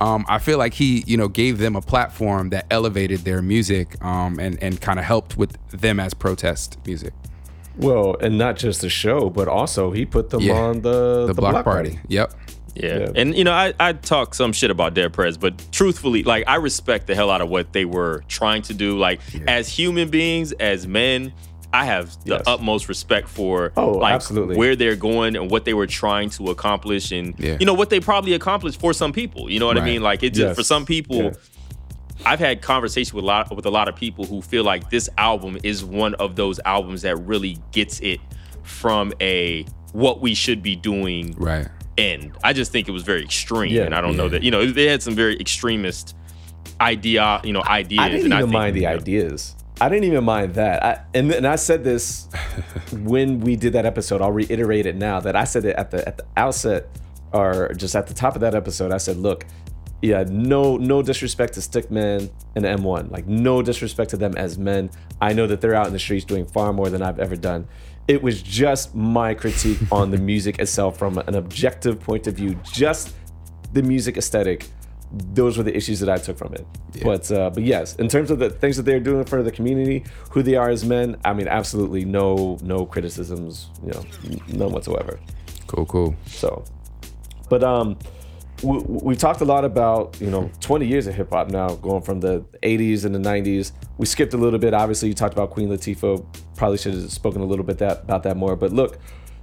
Um, I feel like he, you know, gave them a platform that elevated their music um, and and kind of helped with them as protest music. Well, and not just the show, but also he put them Yeah. on the The, block, party. Yep. Yeah. Yeah. And you know, I, I talk some shit about Dead Prez, but truthfully, like I respect the hell out of what they were trying to do. Like as human beings, as men, I have the Yes. utmost respect for Oh, like absolutely. where they're going and what they were trying to accomplish and Yeah. you know what they probably accomplished for some people. You know what I mean? Like it just Yes. for some people Yeah. I've had conversations with a lot with a lot of people who feel like this album is one of those albums that really gets it from a what we should be doing Right. end. I just think it was very extreme, Yeah. and I don't know that you know they had some very extremist idea, you know, ideas. I didn't even think, mind the you know, ideas. I didn't even mind that. I, and and I said this when we did that episode. I'll reiterate it now that I said it at the at the outset or just at the top of that episode. I said, look, yeah, no no disrespect to Stickman and M1. Like no disrespect to them as men. I know that they're out in the streets doing far more than I've ever done. It was just my critique on the music itself from an objective point of view, just the music aesthetic those were the issues that I took from it. But uh, but yes, in terms of the things that they're doing for the community, who they are as men, I mean, absolutely no no criticisms, you know, none whatsoever. Cool, cool. So, but um, we, we talked a lot about you know 20 years of hip hop now, going from the 80s and the 90s. We skipped a little bit. Obviously, you talked about Queen Latifah. Probably should have spoken a little bit that about that more. But look,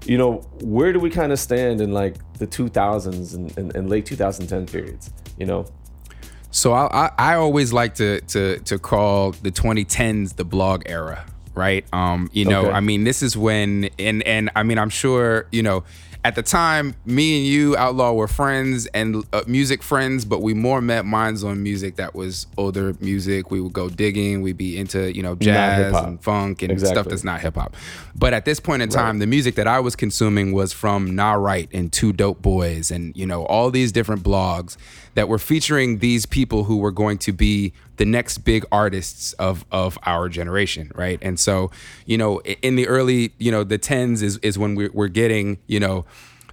you know, where do we kind of stand in like the 2000s and, and, and late 2010 periods? You know, So I, I I always like to to to call the 2010s the blog era, right? Um, you know, Okay. I mean, this is when and and I mean, I'm sure you know. At the time, me and you, Outlaw, were friends and uh, music friends, but we more met minds on music that was older music. We would go digging. We'd be into, you know, jazz and funk and stuff that's not hip hop. But at this point in time, the music that I was consuming was from Nah Right and Two Dope Boys and, you know, all these different blogs that were featuring these people who were going to be the next big artists of of our generation, right? And so, you know, in the early, you know, the tens is is when we're, we're getting, you know,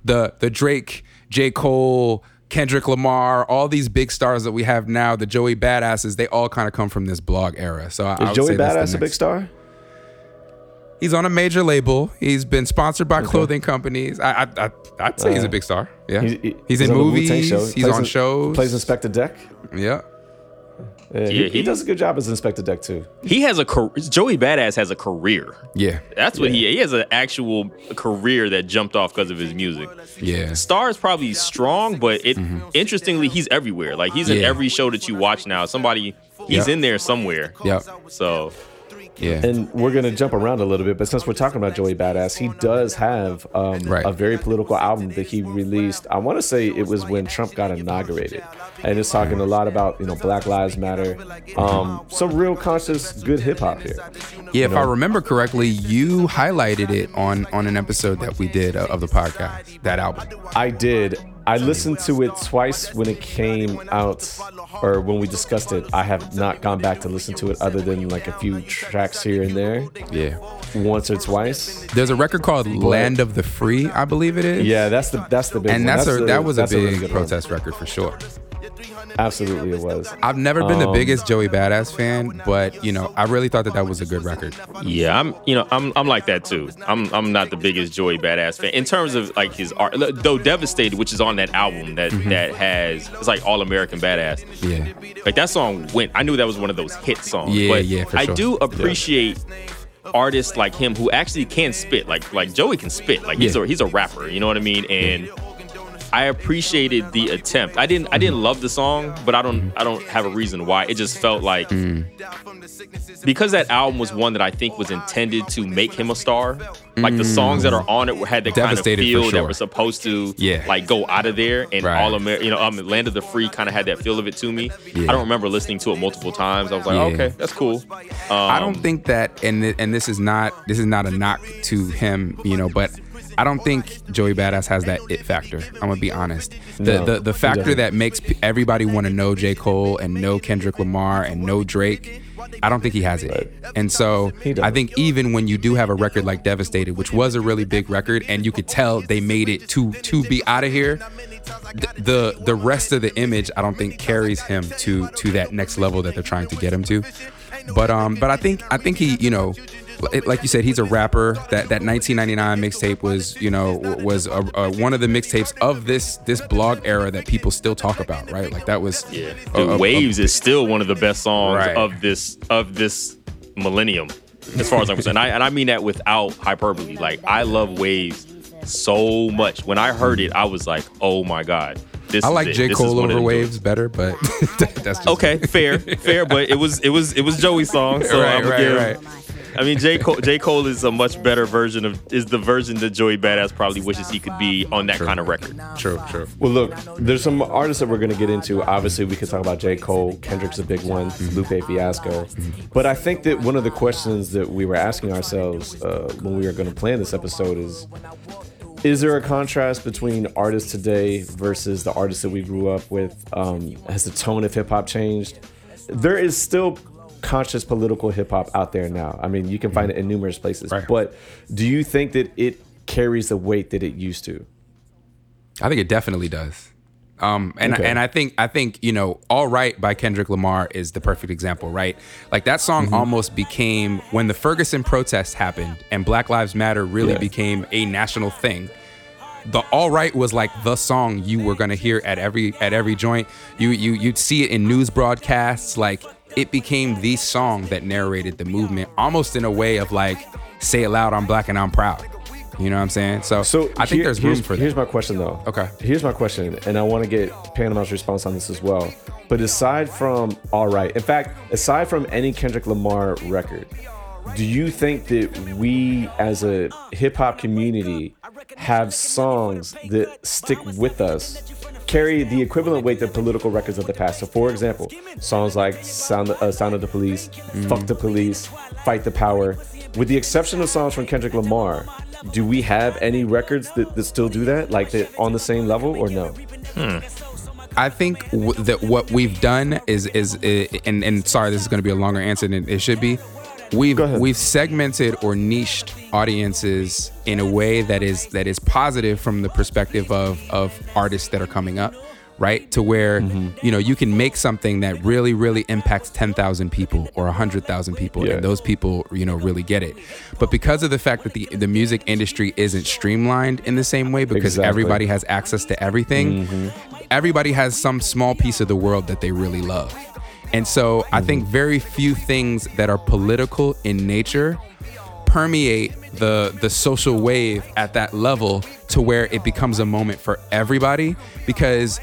the the Drake, J. Cole, Kendrick Lamar, all these big stars that we have now, the Joey Badasses, they all kind of come from this blog era. So I, I is would Joey say that's the Badass a big star? He's on a major label. He's been sponsored by clothing companies. I, I, I I'd say he's a uh, big star. Yeah, He- he- he's, in on the Wu-Tang movies. show. He's on in- shows. Plays Inspectah Deck. yeah, Yeah, he, Yeah, he he- does a good job as Inspectah Deck too. He has a car- Joey Badass has a career. yeah, That's what Yeah. he he has an actual career that jumped off because of his music. yeah. Star is probably strong, but it mm-hmm. interestingly he's everywhere. Like he's in every show that you watch now. Somebody he's Yeah. in there somewhere. Yep. So Yeah. And we're gonna jump around a little bit, but since we're talking about Joey Badass, he does have um, Right. a very political album that he released. I want to say it was when Trump got inaugurated, and it's talking a lot about you know Black Lives Matter, um, some real conscious, good hip hop here. Yeah, if know? I remember correctly, you highlighted it on on an episode that we did of the podcast. That album. I did. I listened to it twice when it came out, or when we discussed it. I have not gone back to listen to it other than like a few tracks here and there, Yeah. once or twice. There's a record called Land of the Free, I believe it is. Yeah, that's the that's the big And one. that's, a the- that was a that's really big one. protest record for sure. Absolutely, it was. I've never been the Um, biggest Joey Badass fan, but you know, I really thought that that was a good record. yeah, I'm you know I'm I'm like that too. I'm I'm not the biggest Joey Badass fan in terms of like his art. Though Devastated, which is on that album that that has it's like All American Badass. Yeah. Like that song went. I knew that was one of those hit songs. Yeah, but yeah, for I sure. do appreciate artists like him who actually can spit. Like like Joey can spit. Like he's a he's a rapper. You know what I mean? And I appreciated the attempt. I didn't I didn't love the song, but I don't I don't have a reason why. It just felt like Mm. because that album was one that I think was intended to make him a star. Like the songs that are on it had the kind of Devastated feel that were supposed to Yeah. like go out of there and Right. all America, you know um, Land of the Free kind of had that feel of it to me. Yeah. I don't remember listening to it multiple times. I was like, Yeah. okay, that's cool. Um, I don't think that, and th- and this is not this is not a knock to him, you know, but I don't think Joey Badass has that it factor. I'm gonna be honest. The No, the, the factor that makes everybody want to know J Cole and know Kendrick Lamar and know Drake. I don't think he has it. And so I think even when you do have a record like Devastated, which was a really big record, and you could tell they made it to to be out of here, th- the the rest of the image I don't think carries him to to that next level that they're trying to get him to. But um, but I think I think he, you know, like you said, he's a rapper. That that 1999 mixtape was, you know, was a, a, one of the mixtapes of this this blog era that people still talk about, right? Like that was Yeah, a- Dude, a- a- Waves is still one of the best songs Right. of this of this millennium, as far as I'm concerned. I, and I mean that without hyperbole. Like I love Waves so much. When I heard it, I was like, oh my god, this. I like. J This Cole over Waves better, but that's just Okay, fair, fair, but it was it was it was Joey's song, so Right, I'm right, right. I mean, J Cole, J Cole is a much better version of is the version that Joey Badass probably wishes he could be on that kind of record. True, true. Well, look, there's some artists that we're going to get into. Obviously, we could talk about J. Cole. Kendrick's a big one. Lupe Fiasco. But I think that one of the questions that we were asking ourselves uh, when we were going to plan this episode is is there a contrast between artists today versus the artists that we grew up with? Um, has the tone of hip hop changed? There is still conscious political hip hop out there now. I mean, you can find it in numerous places. Right. But do you think that it carries the weight that it used to? I think it definitely does. Um, and Okay. and I think I think you know, "All Right" by Kendrick Lamar is the perfect example, right? Like that song Mm-hmm. almost became when the Ferguson protests happened and Black Lives Matter really Yeah. became a national thing. The "All Right" was like the song you were gonna hear at every at every joint. You you you'd see it in news broadcasts. Like it became the song that narrated the movement, almost in a way of like, "Say it loud, I'm black and I'm proud." You know what I'm saying? So, So I think here- there's room for that. Here's my question though. Okay. Here's my question, and I want to get Panama's response on this as well. But aside from All Right, in fact, aside from any Kendrick Lamar record, do you think that we as a hip hop community have songs that stick with us, carry the equivalent weight of political records of the past? So, for example, songs like "Sound, uh, Sound of the Police," "Fuck the Police," "Fight the Power." With the exception of songs from Kendrick Lamar, do we have any records that, that still do that, like that on the same level, or no? I think w- that what we've done is is uh, and and sorry, this is going to be a longer answer than it should be. We've we've segmented or niched audiences in a way that is that is positive from the perspective of of artists that are coming up, right? To where Mm-hmm. you know you can make something that really really impacts ten thousand people or hundred thousand people, Yeah. and those people you know really get it. But because of the fact that the the music industry isn't streamlined in the same way, because Exactly. everybody has access to everything everybody has some small piece of the world that they really love. And so I think very few things that are political in nature permeate the the social wave at that level to where it becomes a moment for everybody because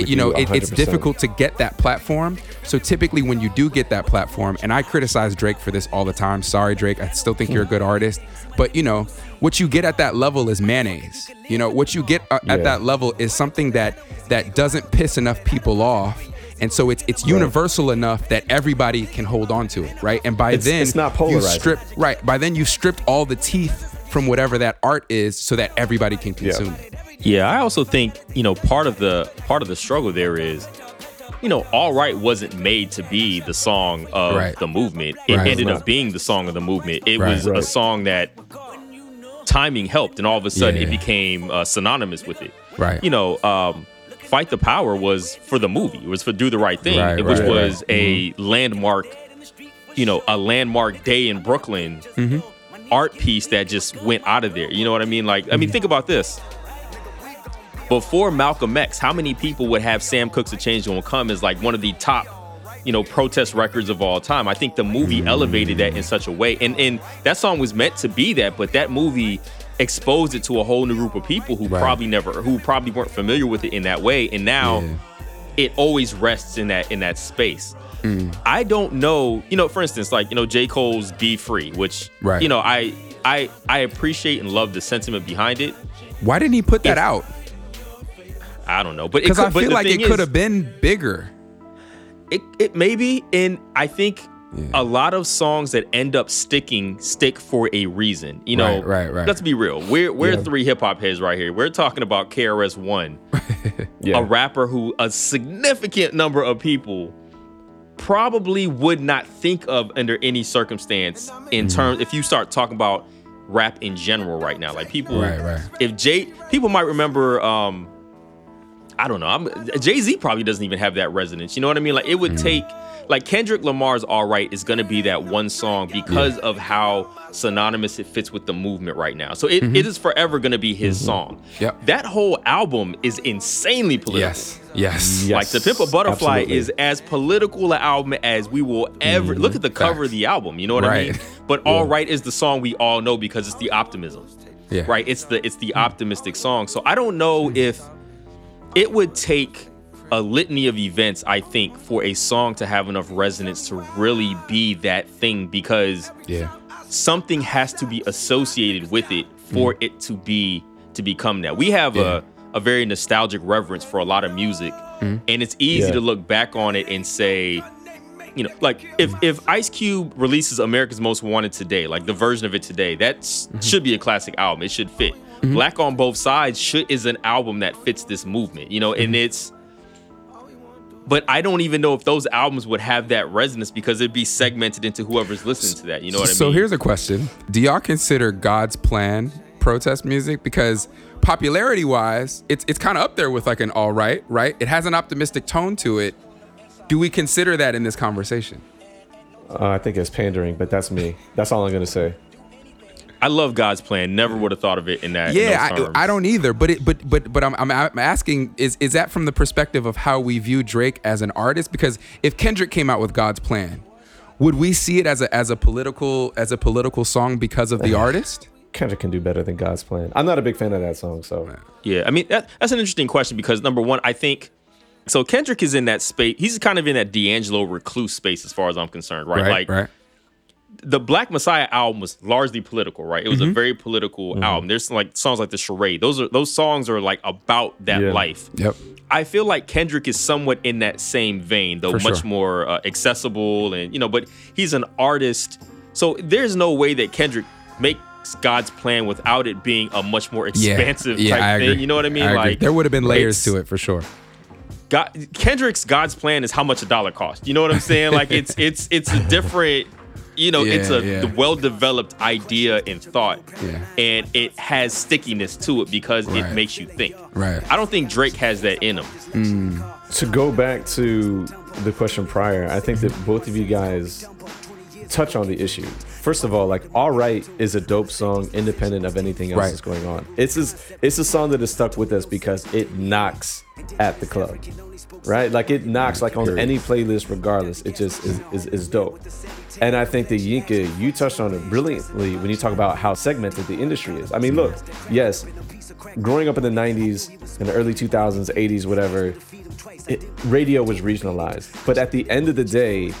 it- you know you it, it's difficult to get that platform. So typically when you do get that platform and i criticize drake for this all the time sorry drake i still think you're a good artist but you know what you get at that level is mayonnaise. You know what you get uh, Yeah. at that level is something that that doesn't piss enough people off and so it's it's universal enough that everybody can hold on to it right and by It's- then it's not you strip right by then you stripped all the teeth from whatever that art is so that everybody can consume it Yeah, I also think you know part of the part of the struggle there is, you know, All Right wasn't made to be the song of Right. the movement. It Right. ended up being the song of the movement. It Right. was a song that timing helped, and all of a sudden Yeah. it became uh, synonymous with it. Right. You know, um, Fight the Power was for the movie. It was for Do the Right Thing, Right, which right, Mm-hmm. was a landmark. You know, a landmark day in Brooklyn Mm-hmm. art piece that just went out of there. You know what I mean? Like, I mean, Mm-hmm. think about this. Before Malcolm X, how many people would have Sam Cooke's "A Change Gonna Come" as like one of the top, you know, protest records of all time? I think the movie elevated that in such a way, and and that song was meant to be that, but that movie exposed it to a whole new group of people who Right. probably never, who probably weren't familiar with it in that way, and now Yeah. it always rests in that in that space. Mm. I don't know, you know, for instance, like you know, J. Cole's "Be Free," which Right. you know, I I I appreciate and love the sentiment behind it. why didn't he put that If- out I don't know, but because i feel like it could have been bigger It it maybe, and I think Yeah. a lot of songs that end up sticking stick for a reason. You know, Right, right, right. Let's be real. We're we're Yeah. three hip hop heads right here. We're talking about KRS One, Yeah. a rapper who a significant number of people probably would not think of under any circumstance in Mm. terms if you start talking about rap in general right now like people Right, right. if jay people might remember um i don't know I'm, jay-z probably doesn't even have that resonance you know what i mean like it would Mm. take like kendrick lamar's all right is to be that one song because of how synonymous it fits with the movement right now so it, it is forever to be his song Mm-hmm. Yep. that whole album is insanely political yes yes Yeah. like the Pimp a Butterfly absolutely. is as political an album as we will ever look at the cover of the album. You know what I mean? Mm-hmm. Right. But All Right is the song we all know because it's the optimism. Yeah. Right? It's the it's the optimistic song. So I don't know if it would take a litany of events, I think, for a song to have enough resonance to really be that thing because yeah something has to be associated with it for it to be to become that. We have Mm. Yeah. a a very nostalgic reverence for a lot of music, Mm. and it's easy Yeah. to look back on it and say, you know, like if if Ice Cube releases America's Most Wanted today, like the version of it today, that Mm-hmm. should be a classic album. It should fit. Black on Both Sides should is an album that fits this movement, you know, and Mm-hmm. it's but I don't even know if those albums would have that resonance because it'd be segmented into whoever's listening to that. You know what I mean? so here's a question do y'all consider god's plan protest music because popularity wise, it's it's kind of up there with like an all right, right? It has an optimistic tone to it. Do we consider that in this conversation? Uh, I think it's pandering, but that's me. That's all I'm gonna say. I love God's plan. Never would have thought of it in that. Yeah, those terms. I, I don't either. But it, but but but I'm, I'm I'm asking is is that from the perspective of how we view Drake as an artist? Because if Kendrick came out with God's plan, would we see it as a as a political as a political song because of the artist? Kendrick can do better than God's plan. I'm not a big fan of that song, so Yeah, I mean that, that's an interesting question because number one, I think so. Kendrick is in that space. He's kind of in that D'Angelo recluse space, as far as I'm concerned, right? Right, like right. The Black Messiah album was largely political, right? It was Mm-hmm. a very political album. There's like songs like the Charade. Those are those songs are like about that Yeah. life. Yep. I feel like Kendrick is somewhat in that same vein, though For much sure. more uh, accessible and you know. But he's an artist, so there's no way that Kendrick makes God's plan without it being a much more expansive yeah, type I agree. thing. You know what I mean? agree. like there would have been layers to it for sure. God, Kendrick's God's plan is how much a dollar costs. You know what I'm saying? Like it's it's it's a different, you know, it's a yeah. well developed idea and thought, Yeah. and it has stickiness to it because Right. it makes you think. Right. I don't think Drake has that in him. Hmm. to go back to the question prior, I think that both of you guys touch on the issue. First of all, like "All Right" is a dope song, independent of anything else Right. that's going on. It's just, it's a song that is stuck with us because it knocks at the club, right? Like it knocks like on any playlist, regardless. It just is, is, is dope. And I think that Yinka, you touched on it brilliantly when you talk about how segmented the industry is. I mean, look, yes, growing up in the 90s and the early 2000s 80s whatever it, radio was regionalized but at the end of the day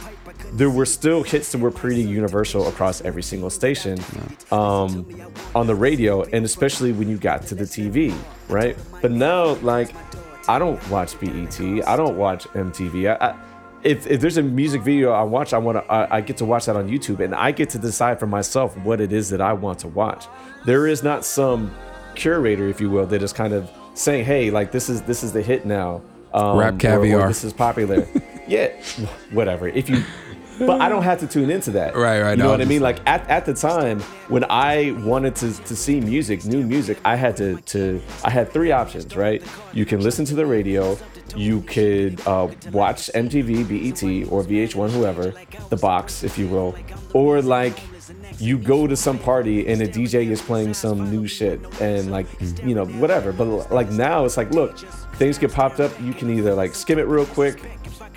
there were still hits that were pretty universal across every single station um, on the radio and especially when you got to the tv right but now like i don't watch bet i don't watch mtv I, I, if, if there's a music video I watch, I want to I, I get to watch that on YouTube, and I get to decide for myself what it is that I want to watch. There is not some curator, if you will, that is kind of saying, "Hey, like this is this is the hit now." Um, Rap or- or caviar. this is popular. yeah, whatever. If you, but I don't have to tune into that. Right, right, You know no, what I mean? Like at, at the time when I wanted to to see music, new music, I had to to I had three options. Right, you can listen to the radio. You could uh, watch MTV, BET, or VH1, whoever, the box, if you will, or like you go to some party and a DJ is playing some new shit and like you know whatever. But like now it's like look, things get popped up. You can either like skim it real quick,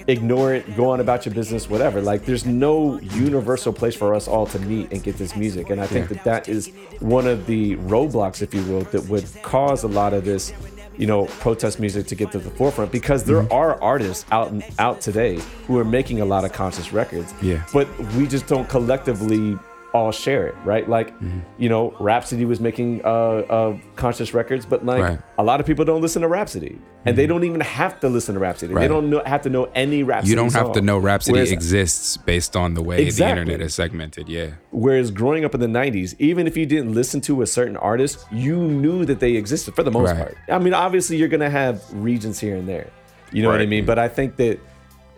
ignore it, go on about your business, whatever. Like there's no universal place for us all to meet and get this music. And I think Yeah. that that is one of the roadblocks, if you will, that would cause a lot of this you know protest music to get to the forefront because there Mm-hmm. are artists out out today who are making a lot of conscious records Yeah. but we just don't collectively all share it right like Mm-hmm. you know Rapsody was making uh, uh conscious records but like Right. Mm-hmm. a lot of people don't listen to Rapsody and they don't even have to listen to Rapsody Right. they don't know, have to know any Rapsody You don't have to know Rapsody Whereas- exists based on the way Exactly. the internet is segmented. Yeah. Whereas growing up in the 90s, even if you didn't listen to a certain artist, you knew that they existed for the most Right. part. I mean, obviously you're gonna have regions here and there. You know what I mean? But I think that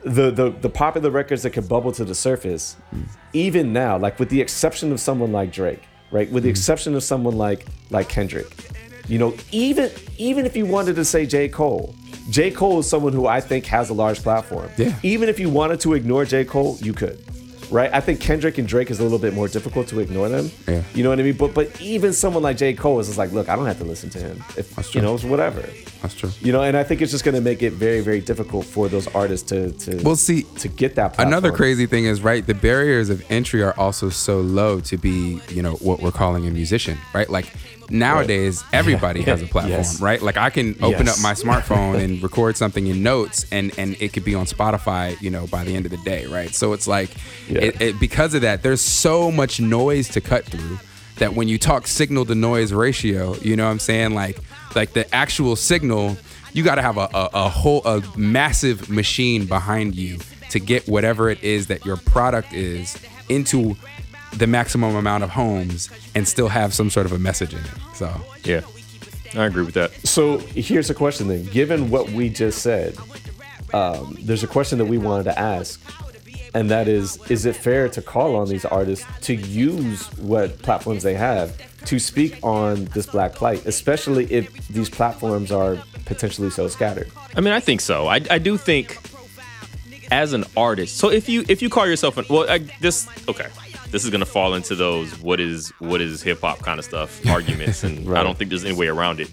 the the the popular records that could bubble to the surface, even now, like with the exception of someone like Drake, right? With the mm-hmm. exception of someone like like Kendrick, you know, even even if you wanted to say J. Cole, J. Cole is someone who I think has a large platform. Yeah. Even if you wanted to ignore J. Cole, you could. Right? I think Kendrick and Drake is a little bit more difficult to ignore them. Yeah. You know what I mean? But but even someone like J. Cole is just like, look, I don't have to listen to him. If That's you know, it's whatever. That's true. You know, and I think it's just gonna make it very, very difficult for those artists to to Well, see, to get that platform. Another crazy thing is right. The barriers of entry are also so low to be, you know, what we're calling a musician, right? Like nowadays, everybody has a platform, Yes. right? Like I can open Yes. up my smartphone and record something in notes, and and it could be on Spotify, you know, by the end of the day, right? So it's like, Yeah. It, it, because of that, there's so much noise to cut through that when you talk signal to noise ratio, you know what I'm saying? Like like the actual signal, you got to have a, a, a whole a massive machine behind you to get whatever it is that your product is into the maximum amount of homes and still have some sort of a message in it. So Yeah, I agree with that. So here's a question then. Given what we just said, um, there's a question that we wanted to ask, and that is: Is it fair to call on these artists to use what platforms they have to speak on this black plight, especially if these platforms are potentially so scattered. I mean, I think so. I, I do think as an artist. So if you if you call yourself an well, I, this okay, this is gonna fall into those what is what is hip hop kind of stuff arguments, and Right. I don't think there's any way around it.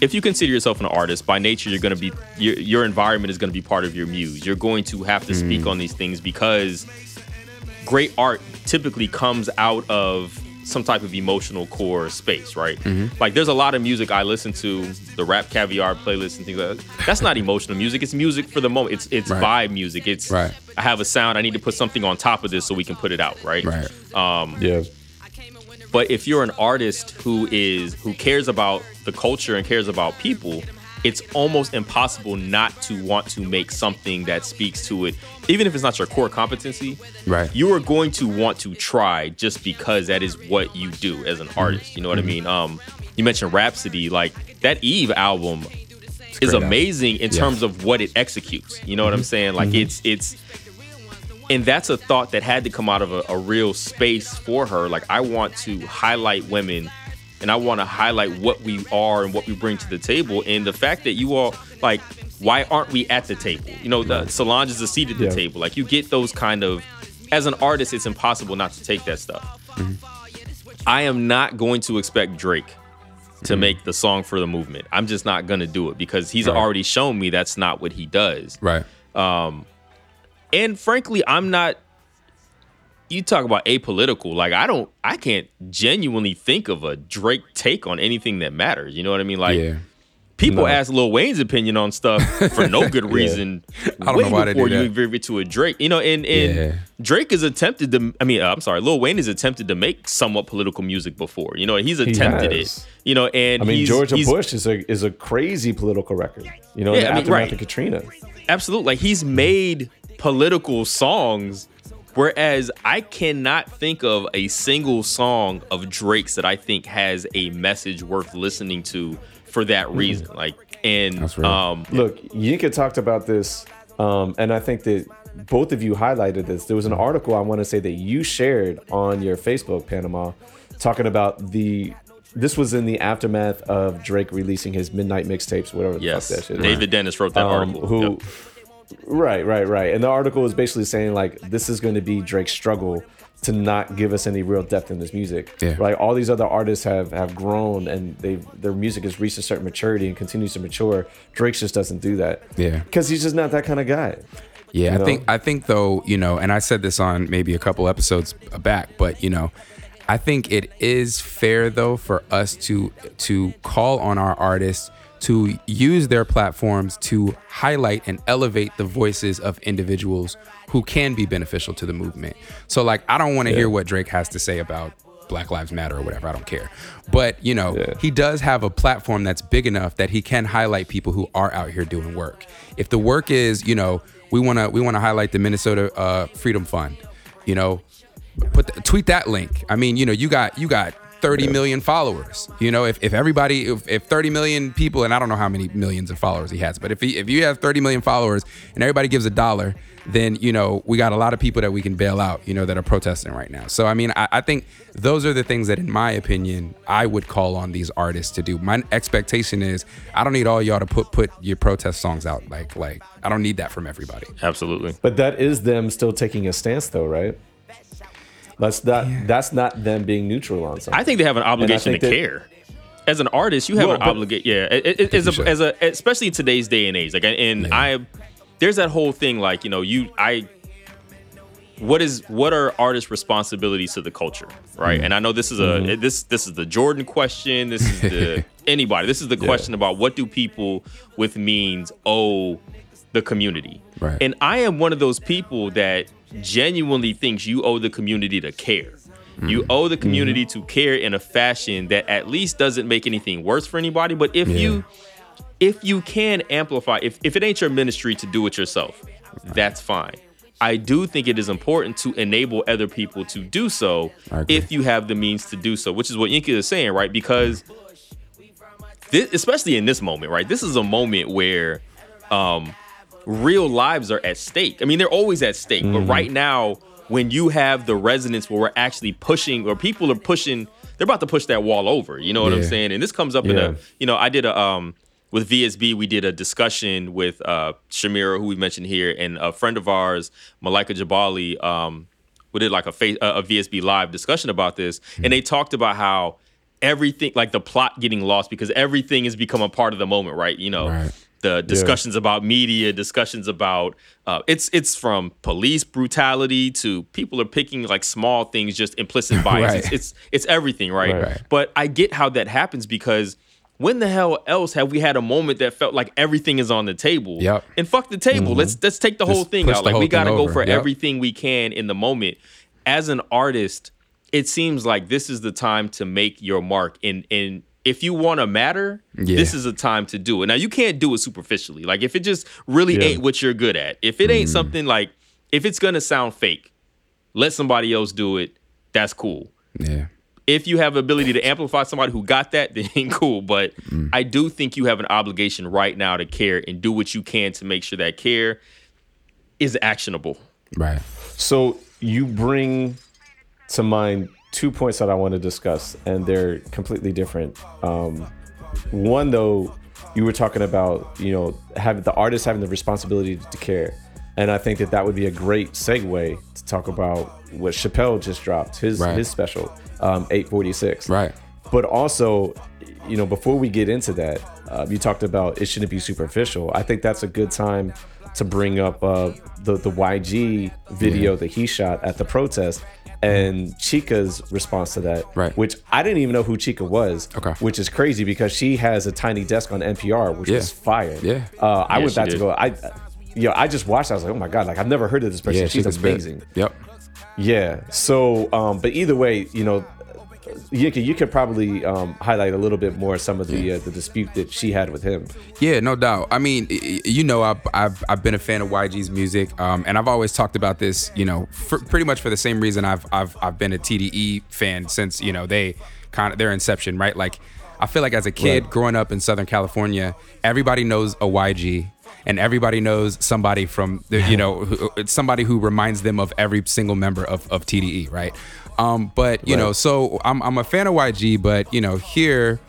If you consider yourself an artist, by nature, you're gonna be your your environment is gonna be part of your muse. You're going to have to speak mm. on these things because great art typically comes out of some type of emotional core space, right? Mm-hmm. Like there's a lot of music I listen to, the rap caviar playlist and things like that. That's not emotional music. It's music for the moment. It's it's Right. vibe music. It's Right. I have a sound. I need to put something on top of this so we can put it out, right? Right. Um, yeah. But if you're an artist who is who cares about the culture and cares about people, it's almost impossible not to want to make something that speaks to it, even if it's not your core competency. Right. You are going to want to try just because that is what you do as an Mm-hmm. artist. You know what I mean? Um, you mentioned Rapsody, like that Eve album is great album. amazing in. Mm-hmm. terms of what it executes. You know what I'm saying? Like it's it's and that's a thought that had to come out of a, a real space for her. Like I want to highlight women and I want to highlight what we are and what we bring to the table. And the fact that you all like, why aren't we at the table? You know, the Solange is a seat at the Yeah. table. Like you get those kind of as an artist, it's impossible not to take that stuff. Mm-hmm. I am not going to expect Drake to mm-hmm. make the song for the movement. I'm just not gonna do it because he's Right. already shown me that's not what he does. Right. Um, And frankly, I'm not. You talk about apolitical. Like I don't. I can't genuinely think of a Drake take on anything that matters. You know what I mean? Like yeah. people No. ask Lil Wayne's opinion on stuff for no good reason. I don't way know why they before you even get to a Drake. You know, and and Yeah. Drake has attempted to. I mean, uh, I'm sorry, Lil Wayne has attempted to make somewhat political music before. You know, he's attempted has. it. You know, and I mean, he's, Georgia he's, Bush is a is a crazy political record. You know, Yeah, in the I mean, aftermath right. of Katrina. absolutely like he's made political songs whereas i cannot think of a single song of drake's that i think has a message worth listening to for that reason like and um Look, Yinka talked about this, um, and I think that both of you highlighted this. There was an article I want to say that you shared on your Facebook, Panama, talking about the. This was in the aftermath of Drake releasing his midnight mixtapes, whatever the yes fuck that shit. is. david dennis wrote that um, article who Yep. Right right right. And the article was basically saying like this is going to be drake's struggle to not give us any real depth in this music. Yeah. right all these other artists have have grown and they their music has reached a certain maturity and continues to mature. Drake just doesn't do that. Yeah. because he's just not that kind of guy Yeah, You I think I think though, you know, and I said this on maybe a couple episodes back, but you know, I think it is fair though for us to to call on our artists to use their platforms to highlight and elevate the voices of individuals who can be beneficial to the movement. So like I don't want to hear what Drake has to say about Black Lives Matter or whatever, I don't care. But, you know, Yeah. he does have a platform that's big enough that he can highlight people who are out here doing work. If the work is, you know, we want to we want to highlight the Minnesota uh, Freedom Fund, you know, put the, tweet that link. I mean, you know, you got you got 30 million followers. You know, if, if everybody if, if 30 million people and I don't know how many millions of followers he has, but if he, if you have 30 million followers and everybody gives a dollar, then you know we got a lot of people that we can bail out. You know that are protesting right now. So I mean, I, I think those are the things that, in my opinion, I would call on these artists to do. My expectation is I don't need all y'all to put put your protest songs out. Like like I don't need that from everybody. absolutely but that is them still taking a stance though right that's not that's not them being neutral on something i think they have an obligation to that- care as an artist, you have Well, an obligation. Yeah, it, it, as, you a, as a especially in today's day and age. Like, and I, there's that whole thing. Like, you know, you I. What is what are artists' responsibilities to the culture, right? Mm-hmm. And I know this is a mm-hmm. this this is the Jordan question. This is the anybody. This is the question about what do people with means owe the community. Right. And I am one of those people that genuinely thinks you owe the community to care. You owe the community to care in a fashion that at least doesn't make anything worse for anybody. But if you if you can amplify, if, if it ain't your ministry to do it yourself, that's fine. I do think it is important to enable other people to do so if you have the means to do so, which is what Yinka is saying, right? Because this, especially in this moment, right? This is a moment where um, real lives are at stake. I mean, they're always at stake, but right now, when you have the resonance where we're actually pushing, or people are pushing they're about to push that wall over. You know what I'm saying? And this comes up in a you know I did a um with VSB we did a discussion with uh Shamira who we mentioned here and a friend of ours Malika Jabali um we did like a face a VSB live discussion about this and they talked about how everything like the plot getting lost because everything has become a part of the moment right you know Right. The discussions about media discussions about uh, it's it's from police brutality to people are picking like small things just implicit bias Right. it's, it's it's everything right? Right. but i get how that happens because when the hell else have we had a moment that felt like everything is on the table Yep. and fuck the table let's let's take the whole thing out like we got to go for Yep. everything we can in the moment as an artist it seems like this is the time to make your mark and and if you want to matter Yeah. this is a time to do it now you can't do it superficially like if it just really Yeah. ain't what you're good at if it Mm. ain't something like if it's gonna sound fake let somebody else do it that's cool Yeah. if you have ability to amplify somebody who got that, then cool. But Mm. I do think you have an obligation right now to care and do what you can to make sure that care is actionable. Right. So you bring to mind two points that I want to discuss, and they're completely different. Um, one, though, you were talking about you know having the artist having the responsibility to care, and I think that that would be a great segue to talk about what Chappelle just dropped his Right. his special, um, 846. Right. But also, you know, before we get into that, uh, you talked about it shouldn't be superficial. I think that's a good time to bring up uh, the the YG video that he shot at the protest and Chika's response to that. Right. Which I didn't even know who Chika was. Okay. Which is crazy because she has a tiny desk on NPR, which Yeah. was fire. Yeah. Uh, I Yeah, went she back to go. I. Yo, I just watched. I was like, "Oh my god!" Like I've never heard of this person. Yeah. She's Chika's big. amazing. Yep. Yeah. So, um, but either way, you know, Yinka, you could probably um, highlight a little bit more some of the uh, the dispute that she had with him. Yeah, no doubt. I mean, you know, I've I've, I've been a fan of YG's music, um, and I've always talked about this. You know, for, pretty much for the same reason I've I've I've been a TDE fan since you know they kind of their inception, right? Like, I feel like as a kid Right. growing up in Southern California, everybody knows a YG. And everybody knows somebody from, the, you know, who, somebody who reminds them of every single member of, of TDE, right? Um, but you know, so I'm I'm a fan of YG, but you know, here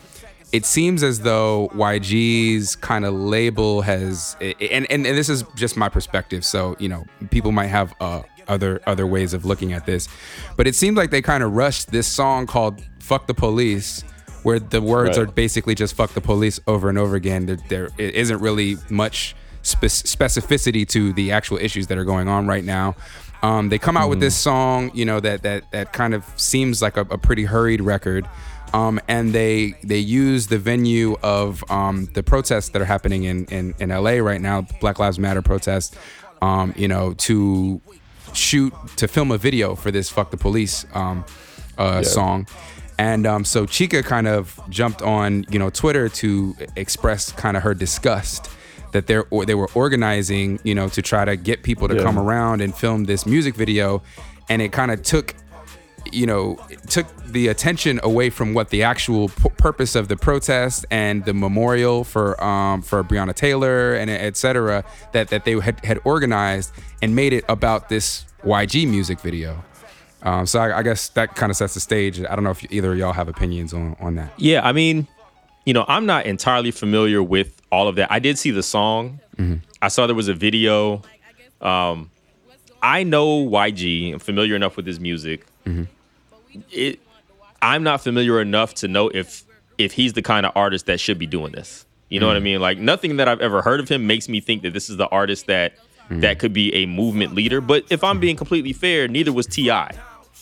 it seems as though YG's kind of label has, and, and and this is just my perspective. So you know, people might have uh, other other ways of looking at this, but it seems like they kind of rushed this song called "Fuck the Police." Where the words Right. are basically just "fuck the police" over and over again. There, there isn't really much spe- specificity to the actual issues that are going on right now. Um, they come out with this song, you know, that that that kind of seems like a, a pretty hurried record. Um, and they they use the venue of um, the protests that are happening in, in in LA right now, Black Lives Matter protests. Um, you know, to shoot to film a video for this "fuck the police" um, uh, song. And um, so Chika kind of jumped on, you know, Twitter to express kind of her disgust that they're or they were organizing, you know, to try to get people to Yeah. come around and film this music video, and it kind of took, you know, took the attention away from what the actual p- purpose of the protest and the memorial for um, for Breonna Taylor and et cetera that that they had had organized and made it about this YG music video. Um, so I, I guess that kind of sets the stage. I don't know if either of y'all have opinions on on that. Yeah, I mean, you know, I'm not entirely familiar with all of that. I did see the song. Mm-hmm. I saw there was a video. Um, I know YG. I'm familiar enough with his music. Mm-hmm. It. I'm not familiar enough to know if if he's the kind of artist that should be doing this. You know what I mm-hmm. mean? Like nothing that I've ever heard of him makes me think that this is the artist that that could be a movement leader. But if I'm being completely fair, neither was Ti.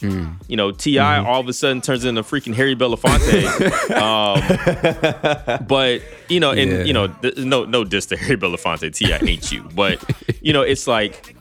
You know, T.I. all of a sudden turns into freaking Harry Belafonte. um, but you know, and Yeah. you know, th- no no diss to Harry Belafonte. T.I. ain't you, but you know, it's like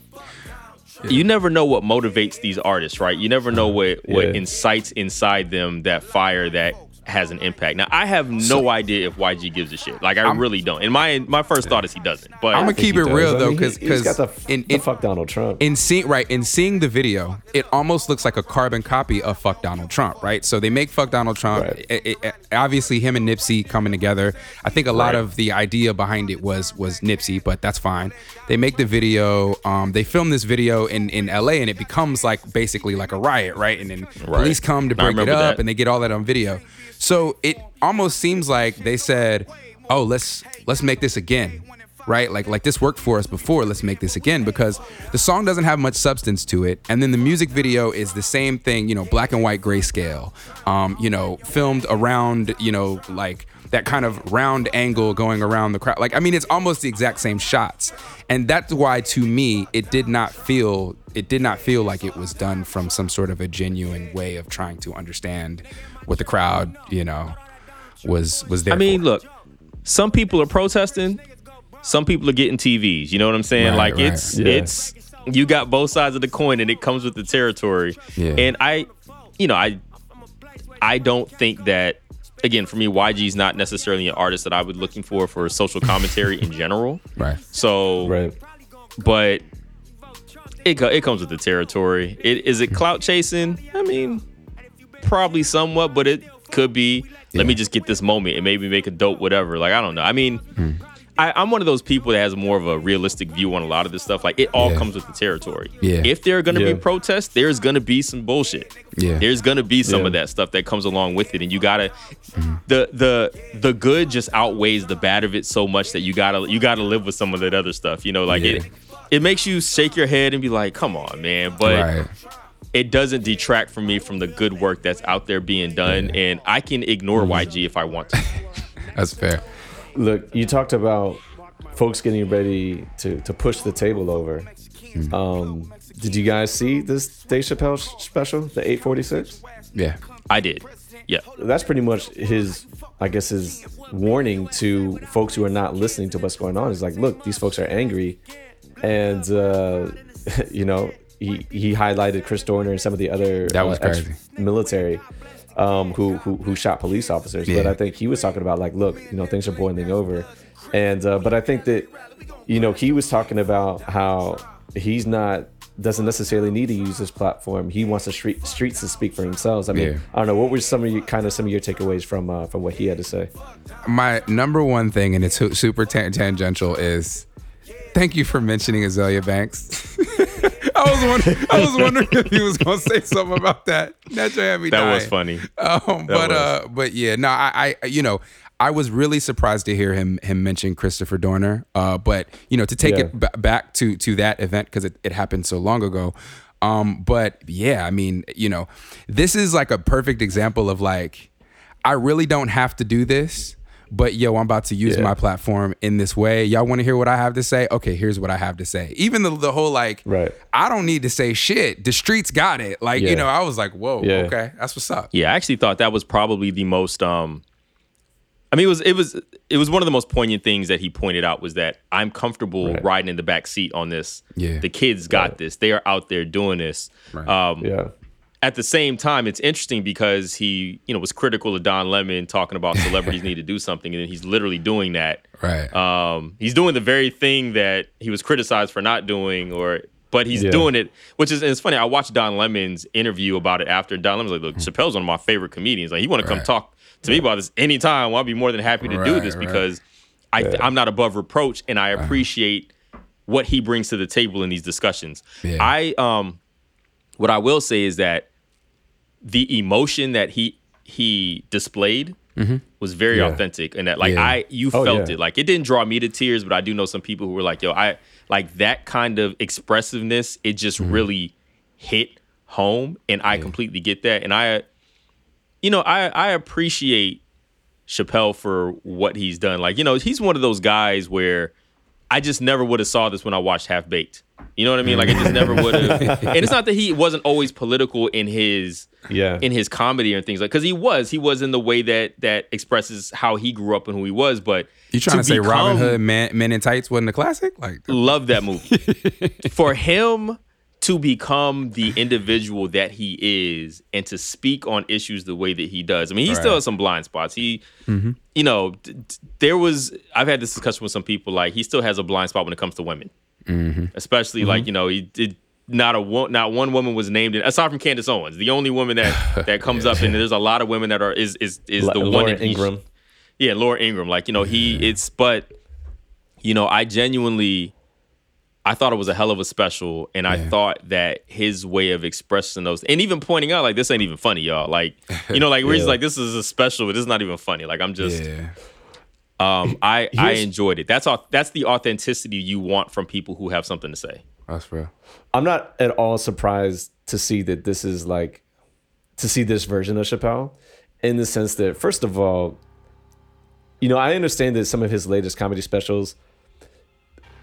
you never know what motivates these artists, right? You never know what what Yeah. incites inside them that fire that has an impact. Now I have no idea if YG gives a shit. Like I really don't. And my my first thought is he doesn't. But I'm gonna keep it does. real I though, mean, he- because he's got the, in, the in, fuck Donald Trump. in seeing right in seeing the video, it almost looks like a carbon copy of "Fuck Donald Trump," right? So they make "Fuck Donald Trump." Right. It- it- it- obviously, him and Nipsey coming together. I think a lot Right. of the idea behind it was was Nipsey, but that's fine. They make the video. Um, they film this video in in L.A. and it becomes like basically like a riot, right? And then police come to I break it up, that. and they get all that on video. So it almost seems like they said, "Oh, let's let's make this again." Right? Like like this worked for us before, let's make this again because the song doesn't have much substance to it. And then the music video is the same thing, you know, black and white grayscale. Um, you know, filmed around, you know, like that kind of round angle going around the crowd. Like I mean, it's almost the exact same shots. And that's why to me it did not feel it did not feel like it was done from some sort of a genuine way of trying to understand what the crowd, you know, was was there. I mean, for. look, some people are protesting, some people are getting TVs. You know what I'm saying? Right, like right. it's Yeah. it's you got both sides of the coin, and it comes with the territory. Yeah. And I, you know, I I don't think that. Again, for me, YG is not necessarily an artist that I would looking for for social commentary in general. right. So, right. but it it comes with the territory. It is it clout chasing? I mean, probably somewhat, but it could be. Let me just get this moment and maybe make a dope whatever. Like I don't know. I mean, hmm. I, I'm one of those people that has more of a realistic view on a lot of this stuff. Like it all Yeah. comes with the territory. Yeah. If there are going to Yeah. be protests, there's going to be some bullshit. Yeah. There's going to be some Yeah. of that stuff that comes along with it, and you gotta hmm. the the the good just outweighs the bad of it so much that you gotta you gotta live with some of that other stuff. You know, like it it makes you shake your head and be like, come on, man. But right. It doesn't detract from me from the good work that's out there being done, and I can ignore YG if I want to. That's fair. Look, you talked about folks getting ready to to push the table over. Um, did you guys see this Dave Chappelle sh- special, the 846? Yeah. I did. Yeah. That's pretty much his, I guess, his warning to folks who are not listening to what's going on. Is like, look, these folks are angry, and uh, you know, he he highlighted Chris Dorner and some of the other That was uh, crazy. military um, who, who who shot police officers. But I think he was talking about like, look, you know, things are boiling over, and uh, but I think that you know he was talking about how he's not doesn't necessarily need to use this platform. He wants the street, streets to speak for themselves. I mean, Yeah. I don't know what were some of your kind of some of your takeaways from uh, from what he had to say. my number one thing, and it's super tan- tangential, is thank you for mentioning Azealia Banks. I was wondering, I was wondering if he was gonna say something about that. That just had me That was funny. Um, but was. uh, but yeah, no, I, I, you know, I was really surprised to hear him him mention Christopher Dorner. Uh, but you know, to take Yeah. it b- back to to that event because it, it happened so long ago. Um, but yeah, I mean, you know, this is like a perfect example of like, I really don't have to do this. But yo, I'm about to use Yeah. my platform in this way. Y'all want to hear what I have to say? Okay, here's what I have to say. Even the the whole like, Right. I don't need to say shit. The streets got it. Like, you know, I was like, whoa, Yeah. okay, that's what's up. Yeah, I actually thought that was probably the most um I mean it was it was it was one of the most poignant things that he pointed out was that I'm comfortable Right. riding in the back seat on this. Yeah. The kids got Right. this. They are out there doing this. Right. Um Yeah, at the same time, it's interesting because he, you know, was critical of Don Lemon talking about celebrities need to do something, and then he's literally doing that. Right. Um, he's doing the very thing that he was criticized for not doing, or but he's Yeah. doing it, which is it's funny. I watched Don Lemon's interview about it after Don Lemon's like, "Look, Hmm. Chappelle's one of my favorite comedians. Like, you want to come talk to me about this anytime? Well, I'll be more than happy to do Right, this right. because I I'm not above reproach, and I appreciate what he brings to the table in these discussions. Yeah. I um, what I will say is that the emotion that he he displayed mm-hmm. was very Yeah. authentic and that like Yeah. I you Oh, felt yeah. it like it didn't draw me to tears but I do know some people who were like yo I like that kind of expressiveness it just mm-hmm. really hit home and I completely get that and I you know I I appreciate Chappelle for what he's done like you know he's one of those guys where I just never would have saw this when I watched Half Baked. You know what I mean? Like I just never would have. and it's not that he wasn't always political in his yeah, in his comedy and things like because he was he was in the way that that expresses how he grew up and who he was. But You trying to, say become- Robin Hood Man, Men in Tights wasn't a classic? Like, Love that movie. For him to become the individual that he is and to speak on issues the way that he does. I mean, he still has some blind spots. He, mm-hmm. you know, d- d- there was, I've had this discussion with some people, like, he still has a blind spot when it comes to women. Mm-hmm. Especially, like, mm-hmm. you know, he did. Not a one, not one woman was named. In, aside from Candace Owens, the only woman that that comes up, and there's a lot of women that are is is is La- the one Laura he- Ingraham. yeah, Laura Ingraham. Like, you know, he it's but you know, I genuinely I thought it was a hell of a special and I thought that his way of expressing those and even pointing out like this ain't even funny, y'all. Like, you know, like we're just like this is a special, but this is not even funny. Like I'm just Yeah. um I I enjoyed it. That's all that's the authenticity you want from people who have something to say. That's real. I'm not at all surprised to see that this is like to see this version of Chappelle in the sense that first of all, you know, I understand that some of his latest comedy specials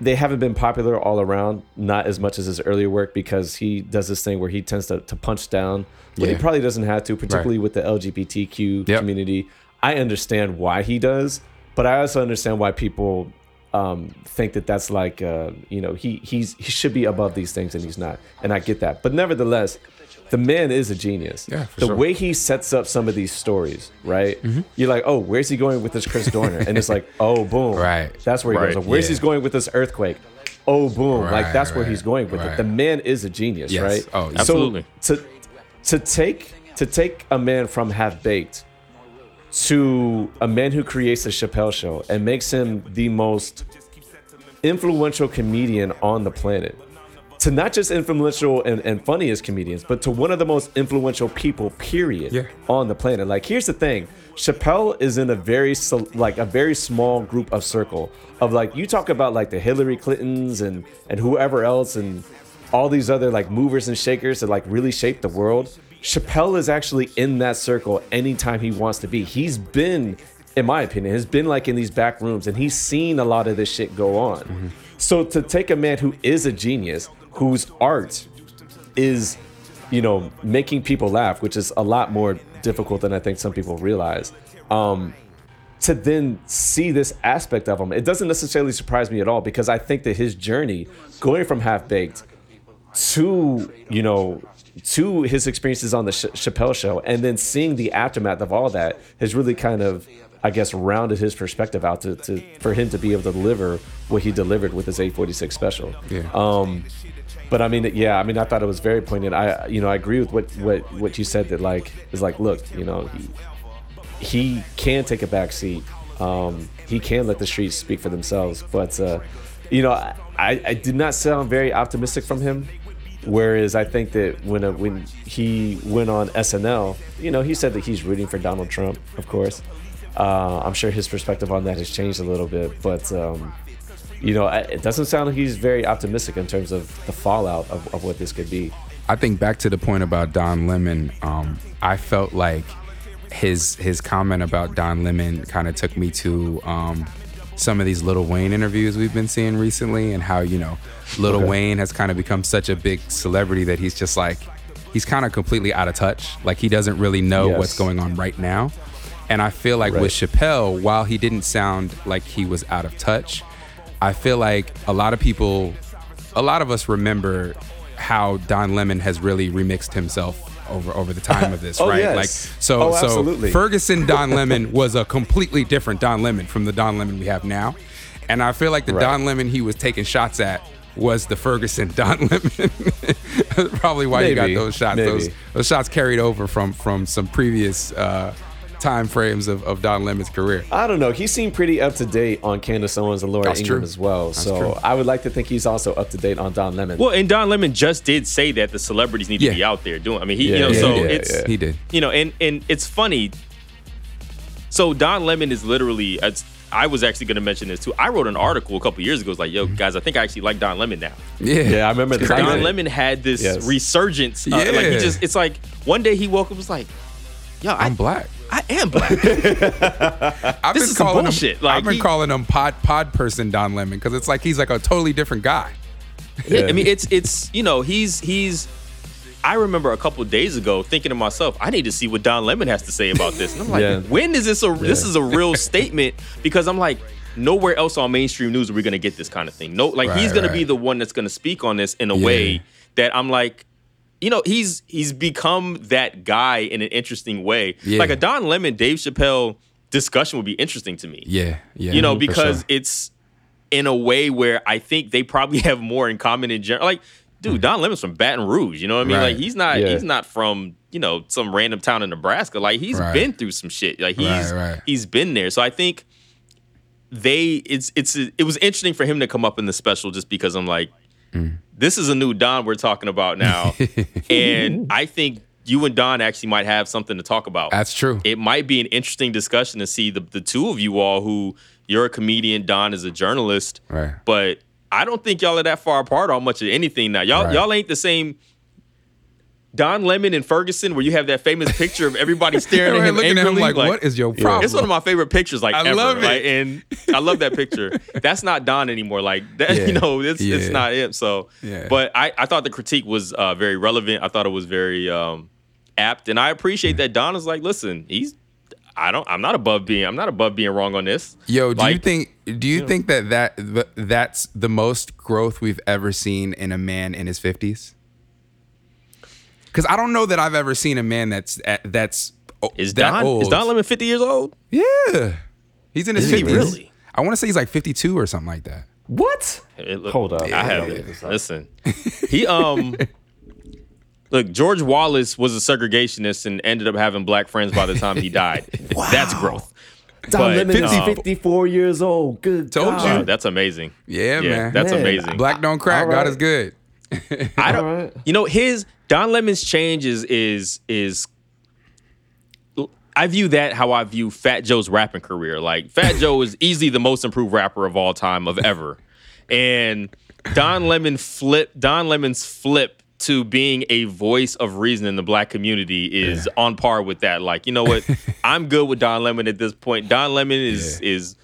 they haven't been popular all around, not as much as his earlier work because he does this thing where he tends to, to punch down when Yeah. he probably doesn't have to, particularly with the LGBTQ Yep. community. I understand why he does, but I also understand why people um, think that that's like uh, you know he he's he should be above these things and he's not, and I get that. But nevertheless, the man is a genius. Yeah, for the sure. way he sets up some of these stories, right? Mm-hmm. You're like, oh, where's he going with this Chris Dorner? and it's like, oh, boom, Right. That's where he Right, goes. Or where's yeah. he's going with this earthquake? Oh, boom! right, like Right, that's where he's going with it. The man is a genius, Yes. right? Oh. Absolutely. So to to take to take a man from half baked to a man who creates the Chappelle Show and makes him the most influential comedian on the planet. To not just influential and, and funny as comedians, but to one of the most influential people, period, Yeah. on the planet. Like, here's the thing: Chappelle is in a very like a very small group of circle of like you talk about like the Hillary Clintons and and whoever else and all these other like movers and shakers that like really shape the world. Chappelle is actually in that circle anytime he wants to be. He's been, in my opinion, has been like in these back rooms and he's seen a lot of this shit go on. Mm-hmm. So to take a man who is a genius, whose art is, you know, making people laugh, which is a lot more difficult than I think some people realize. Um, to then see this aspect of him, it doesn't necessarily surprise me at all because I think that his journey, going from half baked to you know to his experiences on the Ch- Chappelle show, and then seeing the aftermath of all that has really kind of, I guess, rounded his perspective out to, to for him to be able to deliver what he delivered with his 846 special. Yeah. Um, but I mean, yeah, I mean, I thought it was very poignant. I, you know, I agree with what what what you said that like is like, look, you know, he, he can take a back seat. Um, he can let the streets speak for themselves. But uh, you know, I, I did not sound very optimistic from him. Whereas I think that when uh, when he went on SNL, you know, he said that he's rooting for Donald Trump. Of course, uh, I'm sure his perspective on that has changed a little bit. But um, you know, it doesn't sound like he's very optimistic in terms of the fallout of, of what this could be. I think back to the point about Don Lemon. Um, I felt like his his comment about Don Lemon kind of took me to um, some of these Little Wayne interviews we've been seeing recently, and how you know Little Okay. Wayne has kind of become such a big celebrity that he's just like he's kind of completely out of touch. Like he doesn't really know Yes. what's going on right now. And I feel like with Chappelle, while he didn't sound like he was out of touch, I feel like a lot of people, a lot of us remember how Don Lemon has really remixed himself over over the time of this, Oh, right? yes. Like so Oh, so absolutely. Ferguson Don Lemon was a completely different Don Lemon from the Don Lemon we have now. And I feel like the Right. Don Lemon he was taking shots at was the Ferguson Don Lemon. Probably why you got those shots. Those those shots carried over from from some previous uh, time frames of, of Don Lemon's career. I don't know. He seemed pretty up to date on Candace Owens and Laura That's Ingraham true. as well. That's so true. I would like to think he's also up to date on Don Lemon. Well, and Don Lemon just did say that the celebrities need Yeah. to be out there doing. I mean, he, Yeah, you know, yeah, so yeah, it's yeah. He did. you know, and and it's funny. So Don Lemon is literally. It's, I was actually going to mention this too. I wrote an article a couple years ago. It's like, yo, guys, I think I actually like Don Lemon now. Yeah. yeah, I remember this. I Don Lemon had this Yes. resurgence. Uh, Like he Yeah. just, it's like one day he woke up and was like, yo, I, I'm black. I am black. I've This been is calling bullshit. him. Like, I've been he- calling him pod pod person Don Lemon because it's like he's like a totally different guy. Yeah, I mean, it's it's you know he's he's. I remember a couple days ago thinking to myself, I need to see what Don Lemon has to say about this, and I'm like, Yeah. when is this a this is a real statement? Because I'm like, nowhere else on mainstream news are we gonna get this kind of thing. No, like he's Right, gonna be the one that's gonna speak on this in a Yeah. way that I'm like, you know, he's he's become that guy in an interesting way. Yeah. Like a Don Lemon, Dave Chappelle discussion would be interesting to me. Yeah, yeah. you know, because sure. it's in a way where I think they probably have more in common in general. Like, dude, mm. Don Lemon's from Baton Rouge. You know what I mean? Right. Like, he's not Yeah. he's not from you know some random town in Nebraska. Like, he's Right. been through some shit. Like, he's Right, right. he's been there. So I think they it's it's it was interesting for him to come up in the special just because I'm like, Mm. this is a new Don we're talking about now, and I think you and Don actually might have something to talk about that's true. it might be an interesting discussion to see the, the two of you all who you're a comedian, Don is a journalist. Right. But I don't think y'all are that far apart on much of anything now. Y'all Right. y'all ain't the same Don Lemon and Ferguson where you have that famous picture of everybody staring at him looking at him angrily, like, what is your problem? It's one of my favorite pictures, like I ever. love it. Like, and I love that picture. That's not Don anymore. Like that, Yeah. you know, it's it's not him. So, Yeah. but I, I thought the critique was uh, very relevant. I thought it was very um, apt, and I appreciate that Don is like, listen, he's. I don't. I'm not above being. I'm not above being wrong on this. Yo, do you think do you think that that that's the most growth we've ever seen in a man in his 50s? Cuz I don't know that I've ever seen a man that's that's is that Don old. is Don Lemon 50 years old? Yeah. He's in his Is he 50s. really? I want to say he's like 52 or something like that. What? It look- Hold up. I have yeah, it. Listen, he um. Look, George Wallace was a segregationist and ended up having black friends by the time he died. wow. That's growth. Don But, Lemon is um, 54 years old. Good Told God. Wow, that's amazing. Yeah, Yeah, man. that's Man, amazing. Black don't crack. All God is good. I don't. All right. You know, his Don Lemon's change is is is. I view that how I view Fat Joe's rapping career. Like Fat Joe is easily the most improved rapper of all time of ever, and Don Lemon flip Don Lemon's flip to being a voice of reason in the black community is on par with that. Like you know what, I'm good with Don Lemon at this point. Don Lemon is is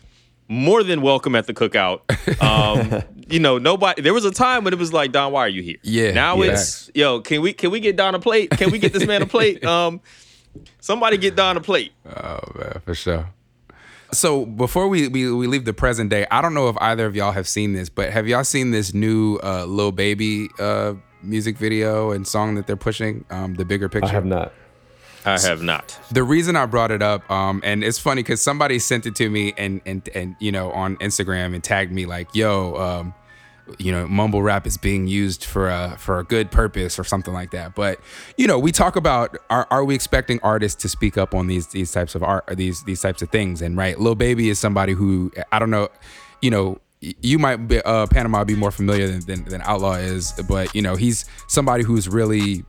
more than welcome at the cookout. Um, you know, nobody. There was a time when it was like, Don, why are you here? Yeah, Now yeah. it's yo. Can we can we get Don a plate? Can we get this man a plate? Um, somebody get Don a plate. Oh man, for sure. So before we, we we leave the present day, I don't know if either of y'all have seen this, but have y'all seen this new uh, Lil Baby uh, music video and song that they're pushing? Um, the bigger picture. I have not. I have not. the reason I brought it up, um, and it's funny because somebody sent it to me and and and you know on Instagram and tagged me like, "Yo, um, you know, mumble rap is being used for a for a good purpose or something like that." But you know, we talk about are are we expecting artists to speak up on these these types of art these these types of things? And right, Lil Baby is somebody who I don't know, you know. You might be, uh, Panama be more familiar than, than, than Outlaw is, but you know he's somebody who's really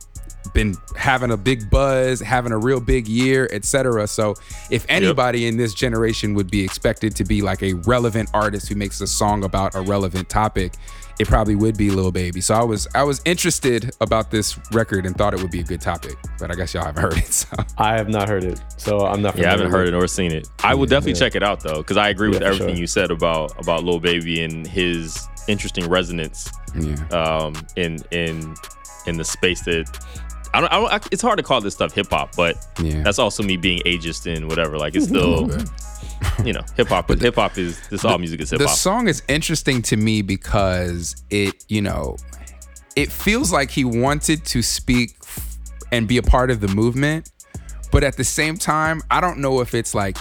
been having a big buzz, having a real big year, etc. So if anybody in this generation would be expected to be like a relevant artist who makes a song about a relevant topic, it probably would be Lil Baby. So I was I was interested about this record and thought it would be a good topic, but I guess y'all haven't heard it. So I have not heard it, so I'm not. Yeah, I haven't heard it or seen it. I will definitely check it out though, because I agree with Yeah, for everything sure. you said about about Lil Baby and his interesting resonance yeah, um, in in in the space that I don't. I don't I, it's hard to call this stuff hip hop, but Yeah. that's also me being ageist and whatever. Like it's still, you know, hip hop. But Hip hop is this all music is hip hop. the song is interesting to me because it you know it feels like he wanted to speak f- and be a part of the movement but at the same time i don't know if it's like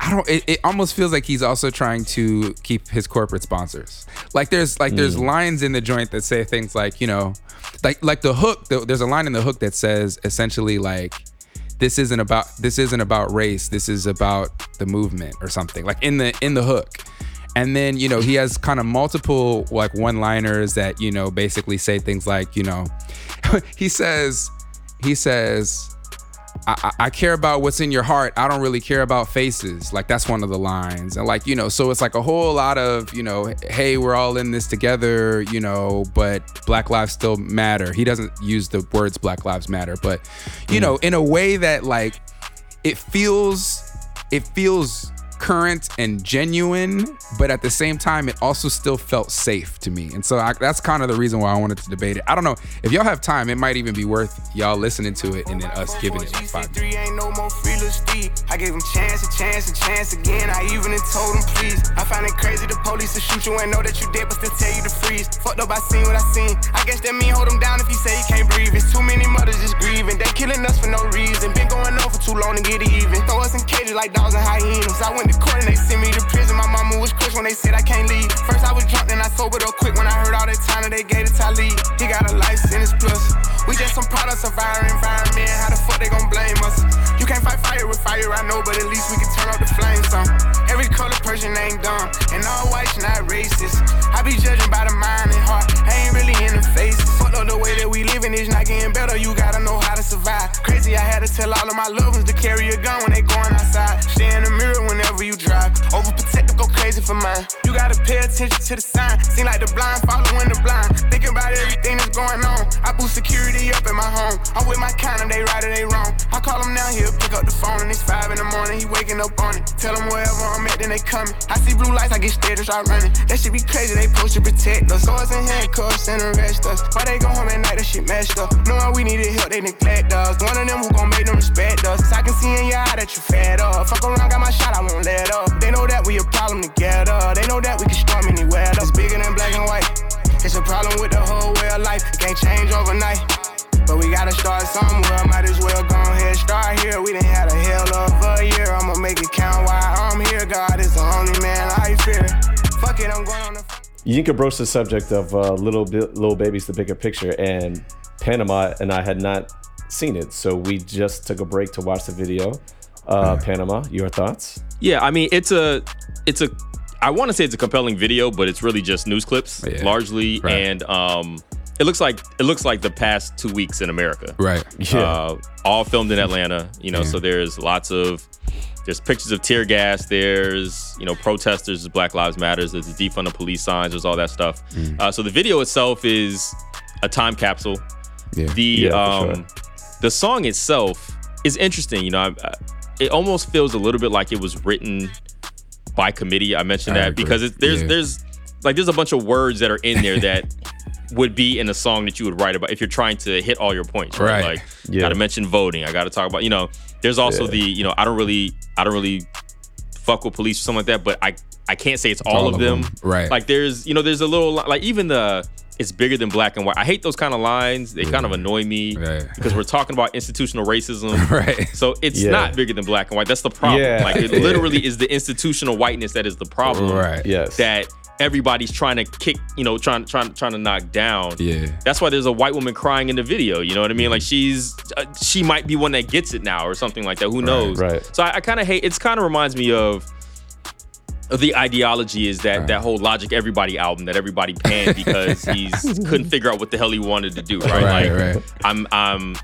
i don't it, it almost feels like he's also trying to keep his corporate sponsors. Like there's like there's mm. lines in the joint that say things like you know like like the hook the, there's a line in the hook that says essentially like this isn't about this isn't about race this is about the movement or something like in the in the hook. And then you know he has kind of multiple like one liners that you know basically say things like you know he says he says I, I care about what's in your heart. I don't really care about faces. Like that's one of the lines. And like, you know, so it's like a whole lot of, you know, hey, we're all in this together, you know, but black lives still matter. He doesn't use the words black lives matter, but you hmm. know, in a way that like it feels it feels current and genuine, but at the same time, it also still felt safe to me. And so I, that's kind of the reason why I wanted to debate it. I don't know if y'all have time, it might even be worth y'all listening to it and then us giving it like five. Ain't no more I gave him chance, a chance, a chance again. I even told him please. I find it crazy the police to shoot you and know that you dead, but still tell you to freeze. Fucked up, I seen what I seen. I guess that mean hold him down if he say he can't breathe. It's too many mothers just grieving. They killing us for no reason. Been going on for too long to get even. Throw us in cages like dogs and hyenas. I went they sent me to prison. My mama was crushed when they said I can't leave. First I was drunk, then I sobered up quick when I heard all that time that they gave it to Talib. He got a life sentence plus. We just some products of our environment. How the fuck they gon' blame us? You can't fight fire with fire, I know, but at least we can turn off the flames some. Every color person ain't dumb, and all whites not racist. I be judging by the mind and heart, I ain't really in the face. Fuck up the way that we living is not getting better. You gotta know how survive. Crazy, I had to tell all of my loved ones to carry a gun when they going outside. Stay in the mirror whenever you drive. Overprotective, go for mine. You gotta pay attention to the sign. Seem like the blind following the blind. Thinking about everything that's going on. I boost security up in my home. I'm with my kind of they right or they wrong. I call them now, he'll pick up the phone and it's five in the morning. He waking up on it. Tell them wherever I'm at, then they coming. I see blue lights, I get scared and start running. That shit be crazy, they post to protect us. Swords and handcuffs and arrest us. Why they go home at night, that shit messed up. Knowing we needed help, they neglect us. One of them who gon' make them respect us. I can see in your eye that you fed up. Fuck around, got my shot, I won't let up. They know that we a problem together. They know that we can storm anywhere. That's bigger than black and white. It's a problem with the whole way of life. It can't change overnight. But we gotta start somewhere. Might as well go ahead, start here. We done had a hell of a year. I'ma make it count while I'm here. God is the only man I fear. Fuck it, I'm going on the. Yinka broached the subject of uh, little Lil Baby's the bigger picture, and Panama and I had not seen it, so we just took a break to watch the video. Uh, Panama, your thoughts? Yeah, I mean it's a it's a I want to say it's a compelling video, but it's really just news clips yeah. largely, right. and um, it looks like it looks like the past two weeks in America. Right. Yeah. Uh, all filmed in Atlanta. You know, yeah. so there's lots of there's pictures of tear gas. There's you know protesters, Black Lives Matters. There's the defund the police signs. There's all that stuff. Mm. Uh, so the video itself is a time capsule. Yeah. The yeah, um, sure. the song itself is interesting. You know, I, I, it almost feels a little bit like it was written by committee. I mentioned I that agree. because there's yeah. there's like there's a bunch of words that are in there that would be in a song that you would write about if you're trying to hit all your points, right? right. Like, yeah. got to mention voting. I got to talk about, you know, there's also yeah. the, you know, I don't really, I don't really fuck with police or something like that, but I, I can't say it's all, all of, them. them. Right. Like, there's, you know, there's a little, like, even the, it's bigger than black and white. I hate those kind of lines. They kind of annoy me right. because we're talking about institutional racism. right. So it's yeah. not bigger than black and white. That's the problem. Yeah. Like it literally is the institutional whiteness that is the problem. Right. Yes. That everybody's trying to kick, you know, trying trying trying to knock down. Yeah. That's why there's a white woman crying in the video. You know what I mean? Like she's uh, she might be one that gets it now or something like that. Who knows? Right. right. So I, I kind of hate. It's kind of reminds me of. The ideology is that right. that whole Logic Everybody album that everybody panned because he's couldn't figure out what the hell he wanted to do, right? right like right. I'm I'm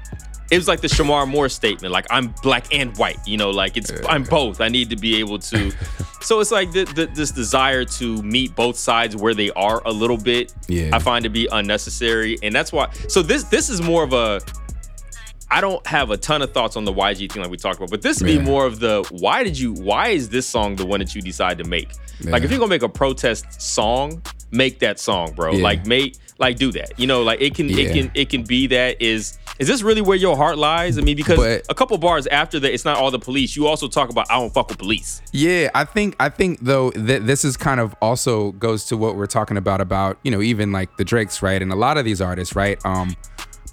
it was like the Shemar Moore statement, like I'm black and white, you know, like it's I'm both. I need to be able to. so it's like the, the, this desire to meet both sides where they are a little bit. Yeah, I find to be unnecessary, and that's why. So this this is more of a. I don't have a ton of thoughts on the YG thing like we talked about, but this would be more of the why did you why is this song the one that you decide to make? Yeah. Like if you're gonna make a protest song, make that song, bro. Yeah. Like make like do that. You know, like it can it can it can be that is is this really where your heart lies? I mean, because but, a couple bars after that, it's not all the police. You also talk about I don't fuck with police. Yeah, I think I think though that this is kind of also goes to what we're talking about about you know even like the Drakes right and a lot of these artists right. Um,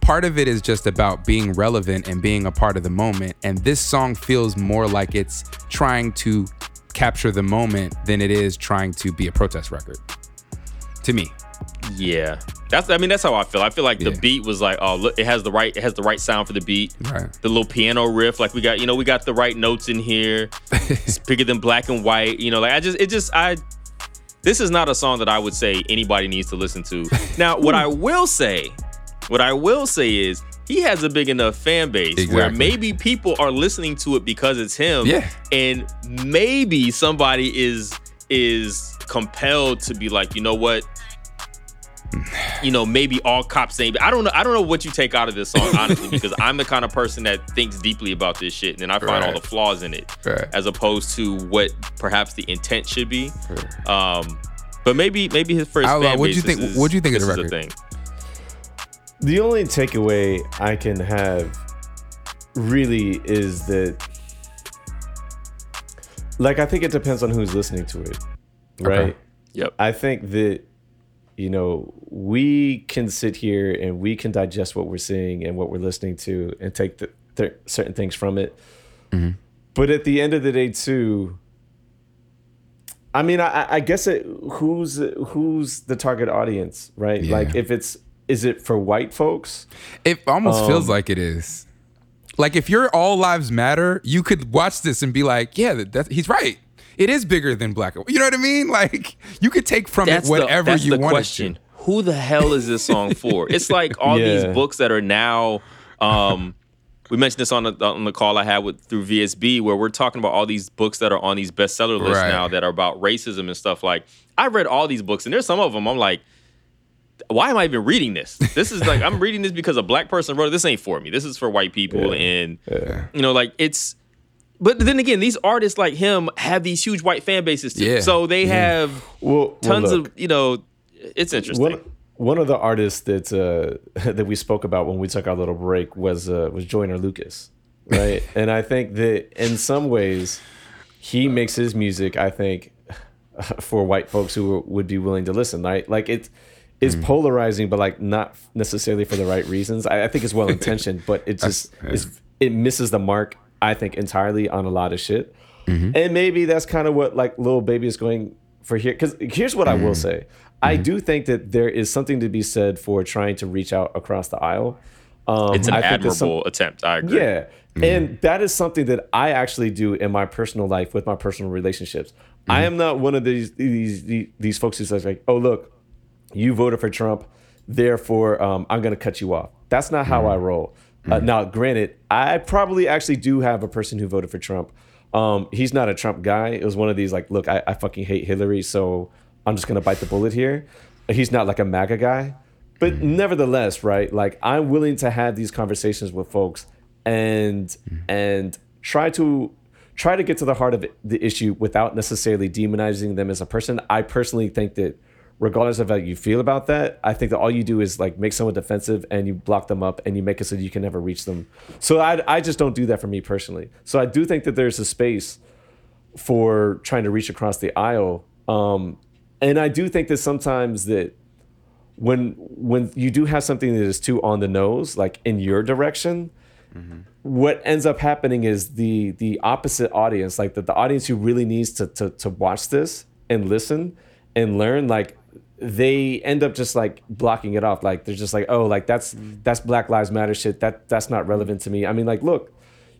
part of it is just about being relevant and being a part of the moment, and this song feels more like it's trying to capture the moment than it is trying to be a protest record. To me. Yeah, that's. I mean, that's how I feel. I feel like the beat was like, oh, look, it has the right, it has the right sound for the beat. Right. The little piano riff, like we got, you know, we got the right notes in here. it's bigger than black and white. You know, like I just, it just, I. This is not a song that I would say anybody needs to listen to. Now, what I will say, what I will say is he has a big enough fan base exactly. where maybe people are listening to it because it's him. Yeah. And maybe somebody is is compelled to be like, you know what? you know, maybe all cops saying. I don't know. I don't know what you take out of this song, honestly, because I'm the kind of person that thinks deeply about this shit, and then I find all the flaws in it, Right. as opposed to what perhaps the intent should be. Um, but maybe maybe his first. Fan what'd you base, think- is- what'd you think of the record? thing. The only takeaway I can have really is that, like, I think it depends on who's listening to it, right? Yep. I think that, you know, we can sit here and we can digest what we're seeing and what we're listening to and take the, th- certain things from it. Mm-hmm. But at the end of the day, too, I mean, I, I guess it who's who's the target audience, right? Yeah. Like, if it's is it for white folks? It almost feels Um, like it is. Like if your all lives matter, you could watch this and be like, yeah, that, that- he's right. It is bigger than black. You know what I mean? Like you could take from That's it whatever the, that's you the want question. Who the hell is this song for? it's like all Yeah. these books that are now. Um, we mentioned this on the on the call I had with through VSB, where we're talking about all these books that are on these bestseller lists Right. now that are about racism and stuff. Like I read all these books, and there's some of them I'm like, why am I even reading this? This is like I'm reading this because a black person wrote it. This ain't for me. This is for white people, and you know, like it's. But then again, these artists like him have these huge white fan bases too. Yeah. So they have Well, well, tons look, of you know. It's interesting. one one of the artists that uh, that we spoke about when we took our little break was uh, was Joyner Lucas, right? and I think that in some ways, he makes his music. I think for white folks who would be willing to listen, right? Like it's it's mm. polarizing, but like not necessarily for the right reasons. I, I think it's well intentioned, but it just is it misses the mark. I think entirely on a lot of shit, mm-hmm. and maybe that's kind of what like little Baby is going for here. Because here's what I will mm. say: I mm-hmm. do think that there is something to be said for trying to reach out across the aisle. Um, it's an I think some- admirable attempt. I agree. yeah. Mm-hmm. And that is something that I actually do in my personal life with my personal relationships. I am not one of these these these, these folks who says like, "Oh, look, you voted for Trump, therefore um, I'm going to cut you off." That's not how I roll. Uh, now, granted, I probably actually do have a person who voted for Trump. Um, he's not a Trump guy. It was one of these like, "Look, I, I fucking hate Hillary, so I'm just going to bite the bullet here." He's not like a MAGA guy. But nevertheless, right? Like I'm willing to have these conversations with folks and and try to try to get to the heart of the issue without necessarily demonizing them as a person. I personally think that regardless of how you feel about that, I think that all you do is like make someone defensive and you block them up and you make it so you can never reach them. So I I just don't do that for me personally. So I do think that there's a space for trying to reach across the aisle. Um, and I do think that sometimes that when when you do have something that is too on the nose, like in your direction, what ends up happening is the the opposite audience, like the, the audience who really needs to, to to watch this and listen and learn, like they end up just like blocking it off. Like they're just like, oh, like that's that's Black Lives Matter shit. That that's not relevant to me. I mean, like, look,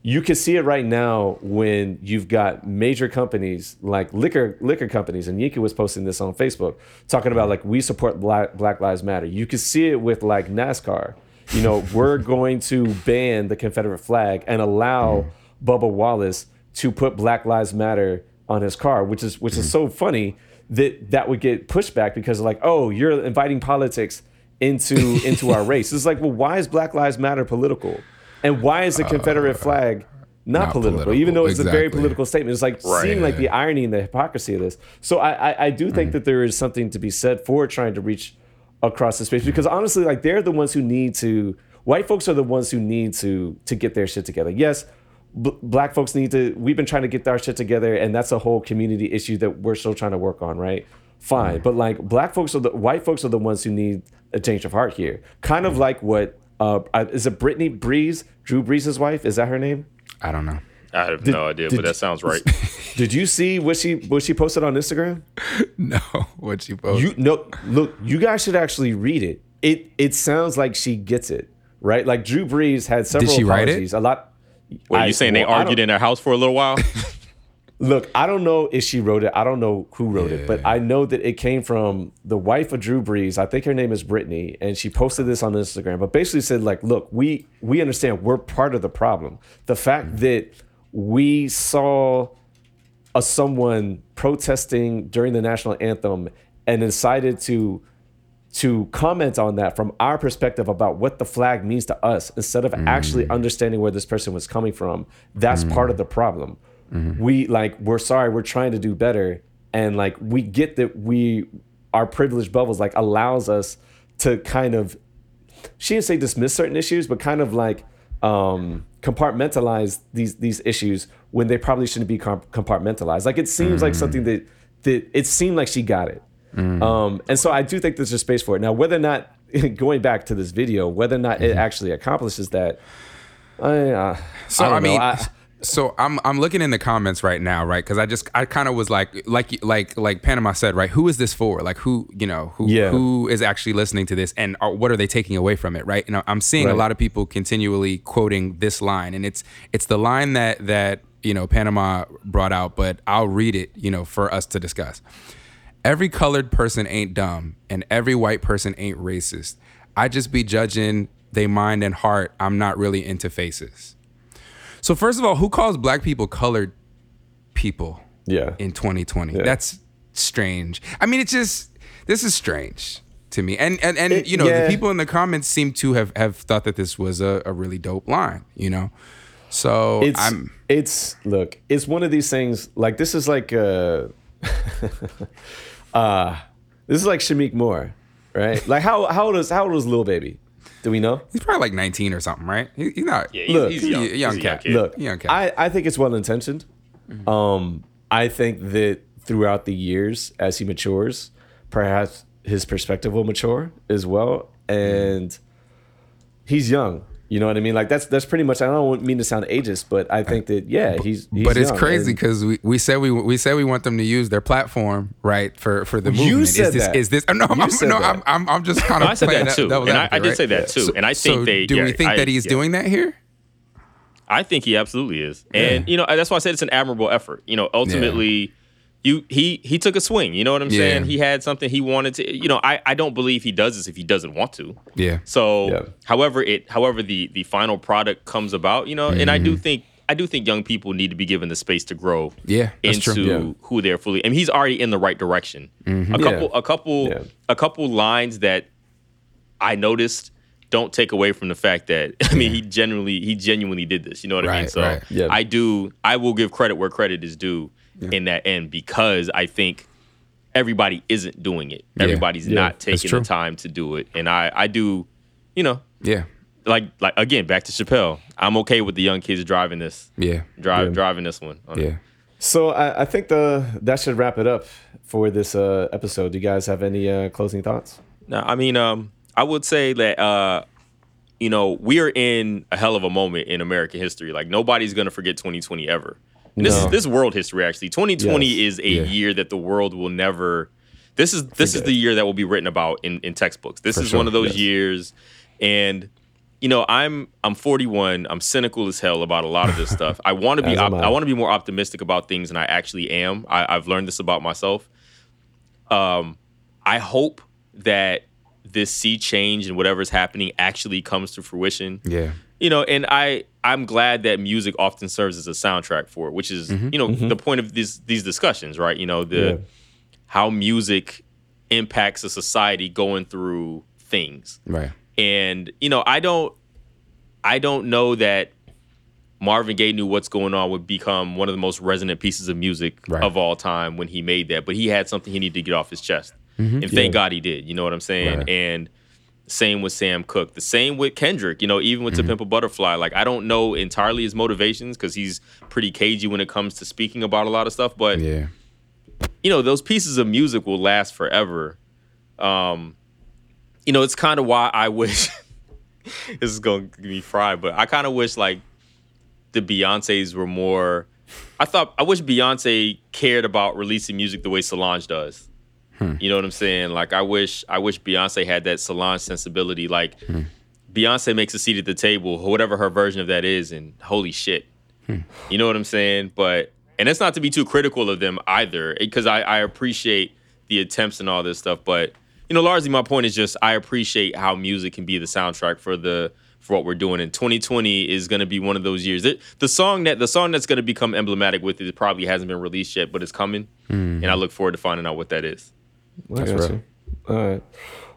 you can see it right now when you've got major companies like liquor liquor companies, and Yinka was posting this on Facebook, talking about like we support Black Black Lives Matter. You can see it with like NASCAR. You know, we're going to ban the Confederate flag and allow Bubba Wallace to put Black Lives Matter on his car, which is which is so funny that that would get pushback because like, oh, you're inviting politics into into our race. It's like, well, why is Black Lives Matter political? And why is the uh, Confederate flag not, not political, political, even though it's a very political statement? It's like Right. seeing like the irony and the hypocrisy of this. So I I, I do think mm. that there is something to be said for trying to reach across the space because honestly, like they're the ones who need to. White folks are the ones who need to to get their shit together. Yes, b- black folks need to. We've been trying to get our shit together, and that's a whole community issue that we're still trying to work on. Right? Fine, but like black folks are the white folks are the ones who need a change of heart here. Kind of like what uh, uh, is it? Brittany Brees, Drew Brees' wife. Is that her name? I don't know. I have Did- no idea, but that sounds right. Did you see what she what she posted on Instagram? No, what she posted. You no look, you guys should actually read it. It it sounds like she gets it, right? Like Drew Brees had several she write it? apologies. A lot Wait, I- you saying they well, I argued in their house for a little while? Look, I don't know if she wrote it. I don't know who wrote it, but I know that it came from the wife of Drew Brees. I think her name is Brittany, and she posted this on Instagram. But basically said like, look, we we understand we're part of the problem. The fact mm-hmm. that we saw a someone protesting during the national anthem and decided to to comment on that from our perspective about what the flag means to us instead of actually mm. understanding where this person was coming from that's part of mm. the problem. Mm-hmm. We like we're sorry we're trying to do better and like we get that we our privileged bubbles like allows us to kind of she didn't say dismiss certain issues, but kind of like um, compartmentalize these these issues when they probably shouldn't be com- compartmentalized. Like it seems like mm. something that that it seemed like she got it, um, and so I do think there's a space for it. Now, whether or not going back to this video, whether or not it actually accomplishes that, I, uh, So I, I, mean, I- so I'm I'm looking in the comments right now, right? Because I just I kind of was like like like like Panama said, right? Who is this for? Like who you know who Yeah. who is actually listening to this, and are, what are they taking away from it, right? Know, I'm seeing a lot of people continually quoting this line, and it's it's the line that that you know Panama brought out, but I'll read it, you know, for us to discuss. Every colored person ain't dumb, and every white person ain't racist. I just be judging they mind and heart. I'm not really into faces. So first of all, who calls black people colored people yeah, in 2020? Yeah. That's strange. I mean, it's just this is strange to me. And and and It- you know, yeah. the people in the comments seem to have have thought that this was a, a really dope line. You know, so it's I'm it's look it's one of these things like this is like uh uh this is like Shamik Moore right like how how old is how old is Lil Baby do we know he's probably like 19 or something, right? He, he's not. Yeah, he's, Look, he's young. he's a young He's a cat. kid. look Yeah, okay. I I think it's well intentioned um I think that throughout the years as he matures perhaps his perspective will mature as well and he's young you know what I mean like that's that's pretty much I don't mean to sound ageist but I think that yeah he's, he's but it's young, crazy because we, we said we we said we want them to use their platform right for for the You said is this that. is this? No, You I'm, no, that. I'm, I'm I'm just kind No, of I said playing that too, devil's and I, I did right? say that too. So- and I think so they. do we think I- that he's yeah. doing that here? I think he absolutely is, and you know that's why I said it's an admirable effort. You know, ultimately, you he he took a swing. You know what I'm Yeah. saying? He had something he wanted to. You know, I I don't believe he does this if he doesn't want to. Yeah. So, Yeah. however it however the the final product comes about, you know, and I Mm-hmm. do think I do think young people need to be given the space to grow. Yeah, into. Yeah. who they're fully. I mean, he's already in the right direction. Mm-hmm. A couple, Yeah. a couple, Yeah. a couple lines that I noticed don't take away from the fact that I mean he genuinely he genuinely did this. You know what I mean? So right. Yeah. I do. I will give credit where credit is due in that end because I think everybody isn't doing it. Yeah. Everybody's Yeah, not taking the time to do it, and I I do. You know, Yeah. like like again back to Chappelle. I'm okay with the young kids driving this, Yeah. drive Yeah. driving this one. on it. Yeah. So I, I think the that should wrap it up for this uh, episode. Do you guys have any uh, closing thoughts? No, I mean, um, I would say that uh, you know we are in a hell of a moment in American history. Like nobody's gonna forget 2020 ever. And this is this world history actually. 2020 Yes. is a Yeah. year that the world will never. This is this is the year that will be written about in, in textbooks. This For is sure, one of those yes. years, and you know I'm I'm 41. I'm cynical as hell about a lot of this stuff. I want to be op- I. I want to be more optimistic about things than I actually am. I, I've learned this about myself. Um, I hope that this sea change and whatever's happening actually comes to fruition Yeah. You know and i i'm glad that music often serves as a soundtrack for it which is mm-hmm. you know mm-hmm. the point of these these discussions right you know the Yeah. how music impacts a society going through things Right. and you know i don't i don't know that marvin gaye knew what's going on would become one of the most resonant pieces of music Right. of all time when he made that but he had something he needed to get off his chest mm-hmm. and thank Yeah. god he did you know what i'm saying Right. and same with Sam Cooke. The same with Kendrick. You know, even with To Pimp a Butterfly. Like I don't know entirely his motivations because he's pretty cagey when it comes to speaking about a lot of stuff. But Yeah. you know, those pieces of music will last forever. Um, you know, it's kind of why I wish this is going to be fried, but I kind of wish like the Beyonces were more. I thought I wish Beyonce cared about releasing music the way Solange does. Hmm. You know what I'm saying? Like I wish I wish Beyonce had that Solange sensibility. Like hmm. Beyonce makes a seat at the table, whatever her version of that is, and holy shit. Hmm. You know what I'm saying? But and it's not to be too critical of them either, eh, because I, I appreciate the attempts and all this stuff. But you know, largely my point is just I appreciate how music can be the soundtrack for the for what we're doing. And 2020 is going to be one of those years. It, the song that the song that's going to become emblematic with it probably hasn't been released yet, but it's coming, and I look forward to finding out what that is. I That's got real. you. All right.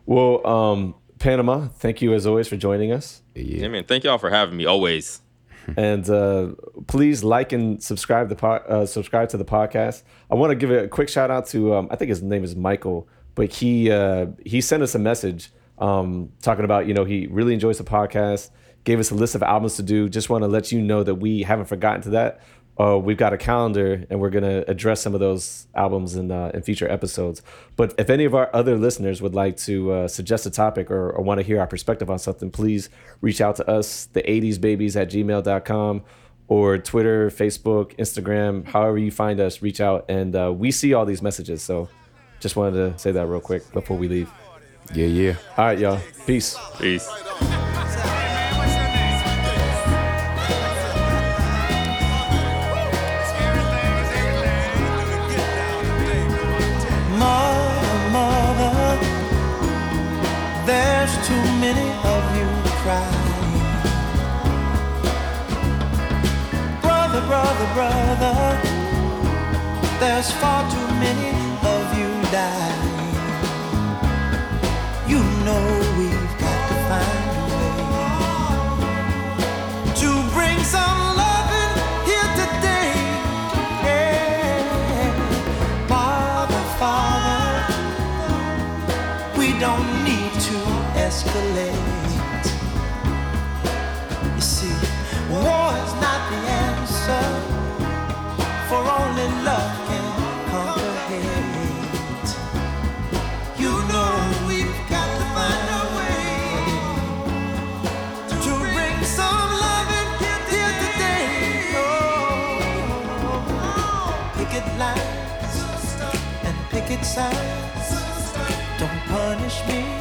Well, um, Panama, thank you as always for joining us. Yeah, man. Thank y'all for having me. Always. and uh, please like and subscribe the po- uh, subscribe to the podcast. I want to give a quick shout out to um, I think his name is Michael, but he uh, he sent us a message um, talking about you know he really enjoys the podcast, gave us a list of albums to do. Just want to let you know that we haven't forgotten to that. Uh, we've got a calendar and we're going to address some of those albums in, uh, in future episodes. But if any of our other listeners would like to uh, suggest a topic or, or want to hear our perspective on something, please reach out to us, the 80s babies at gmail.com or Twitter, Facebook, Instagram, however you find us, reach out. And uh, we see all these messages. So just wanted to say that real quick before we leave. Yeah, yeah. All right, y'all. Peace. Peace. There's too many of you crying. Brother, brother, brother, there's far too many of you dying. Picket signs. Don't punish me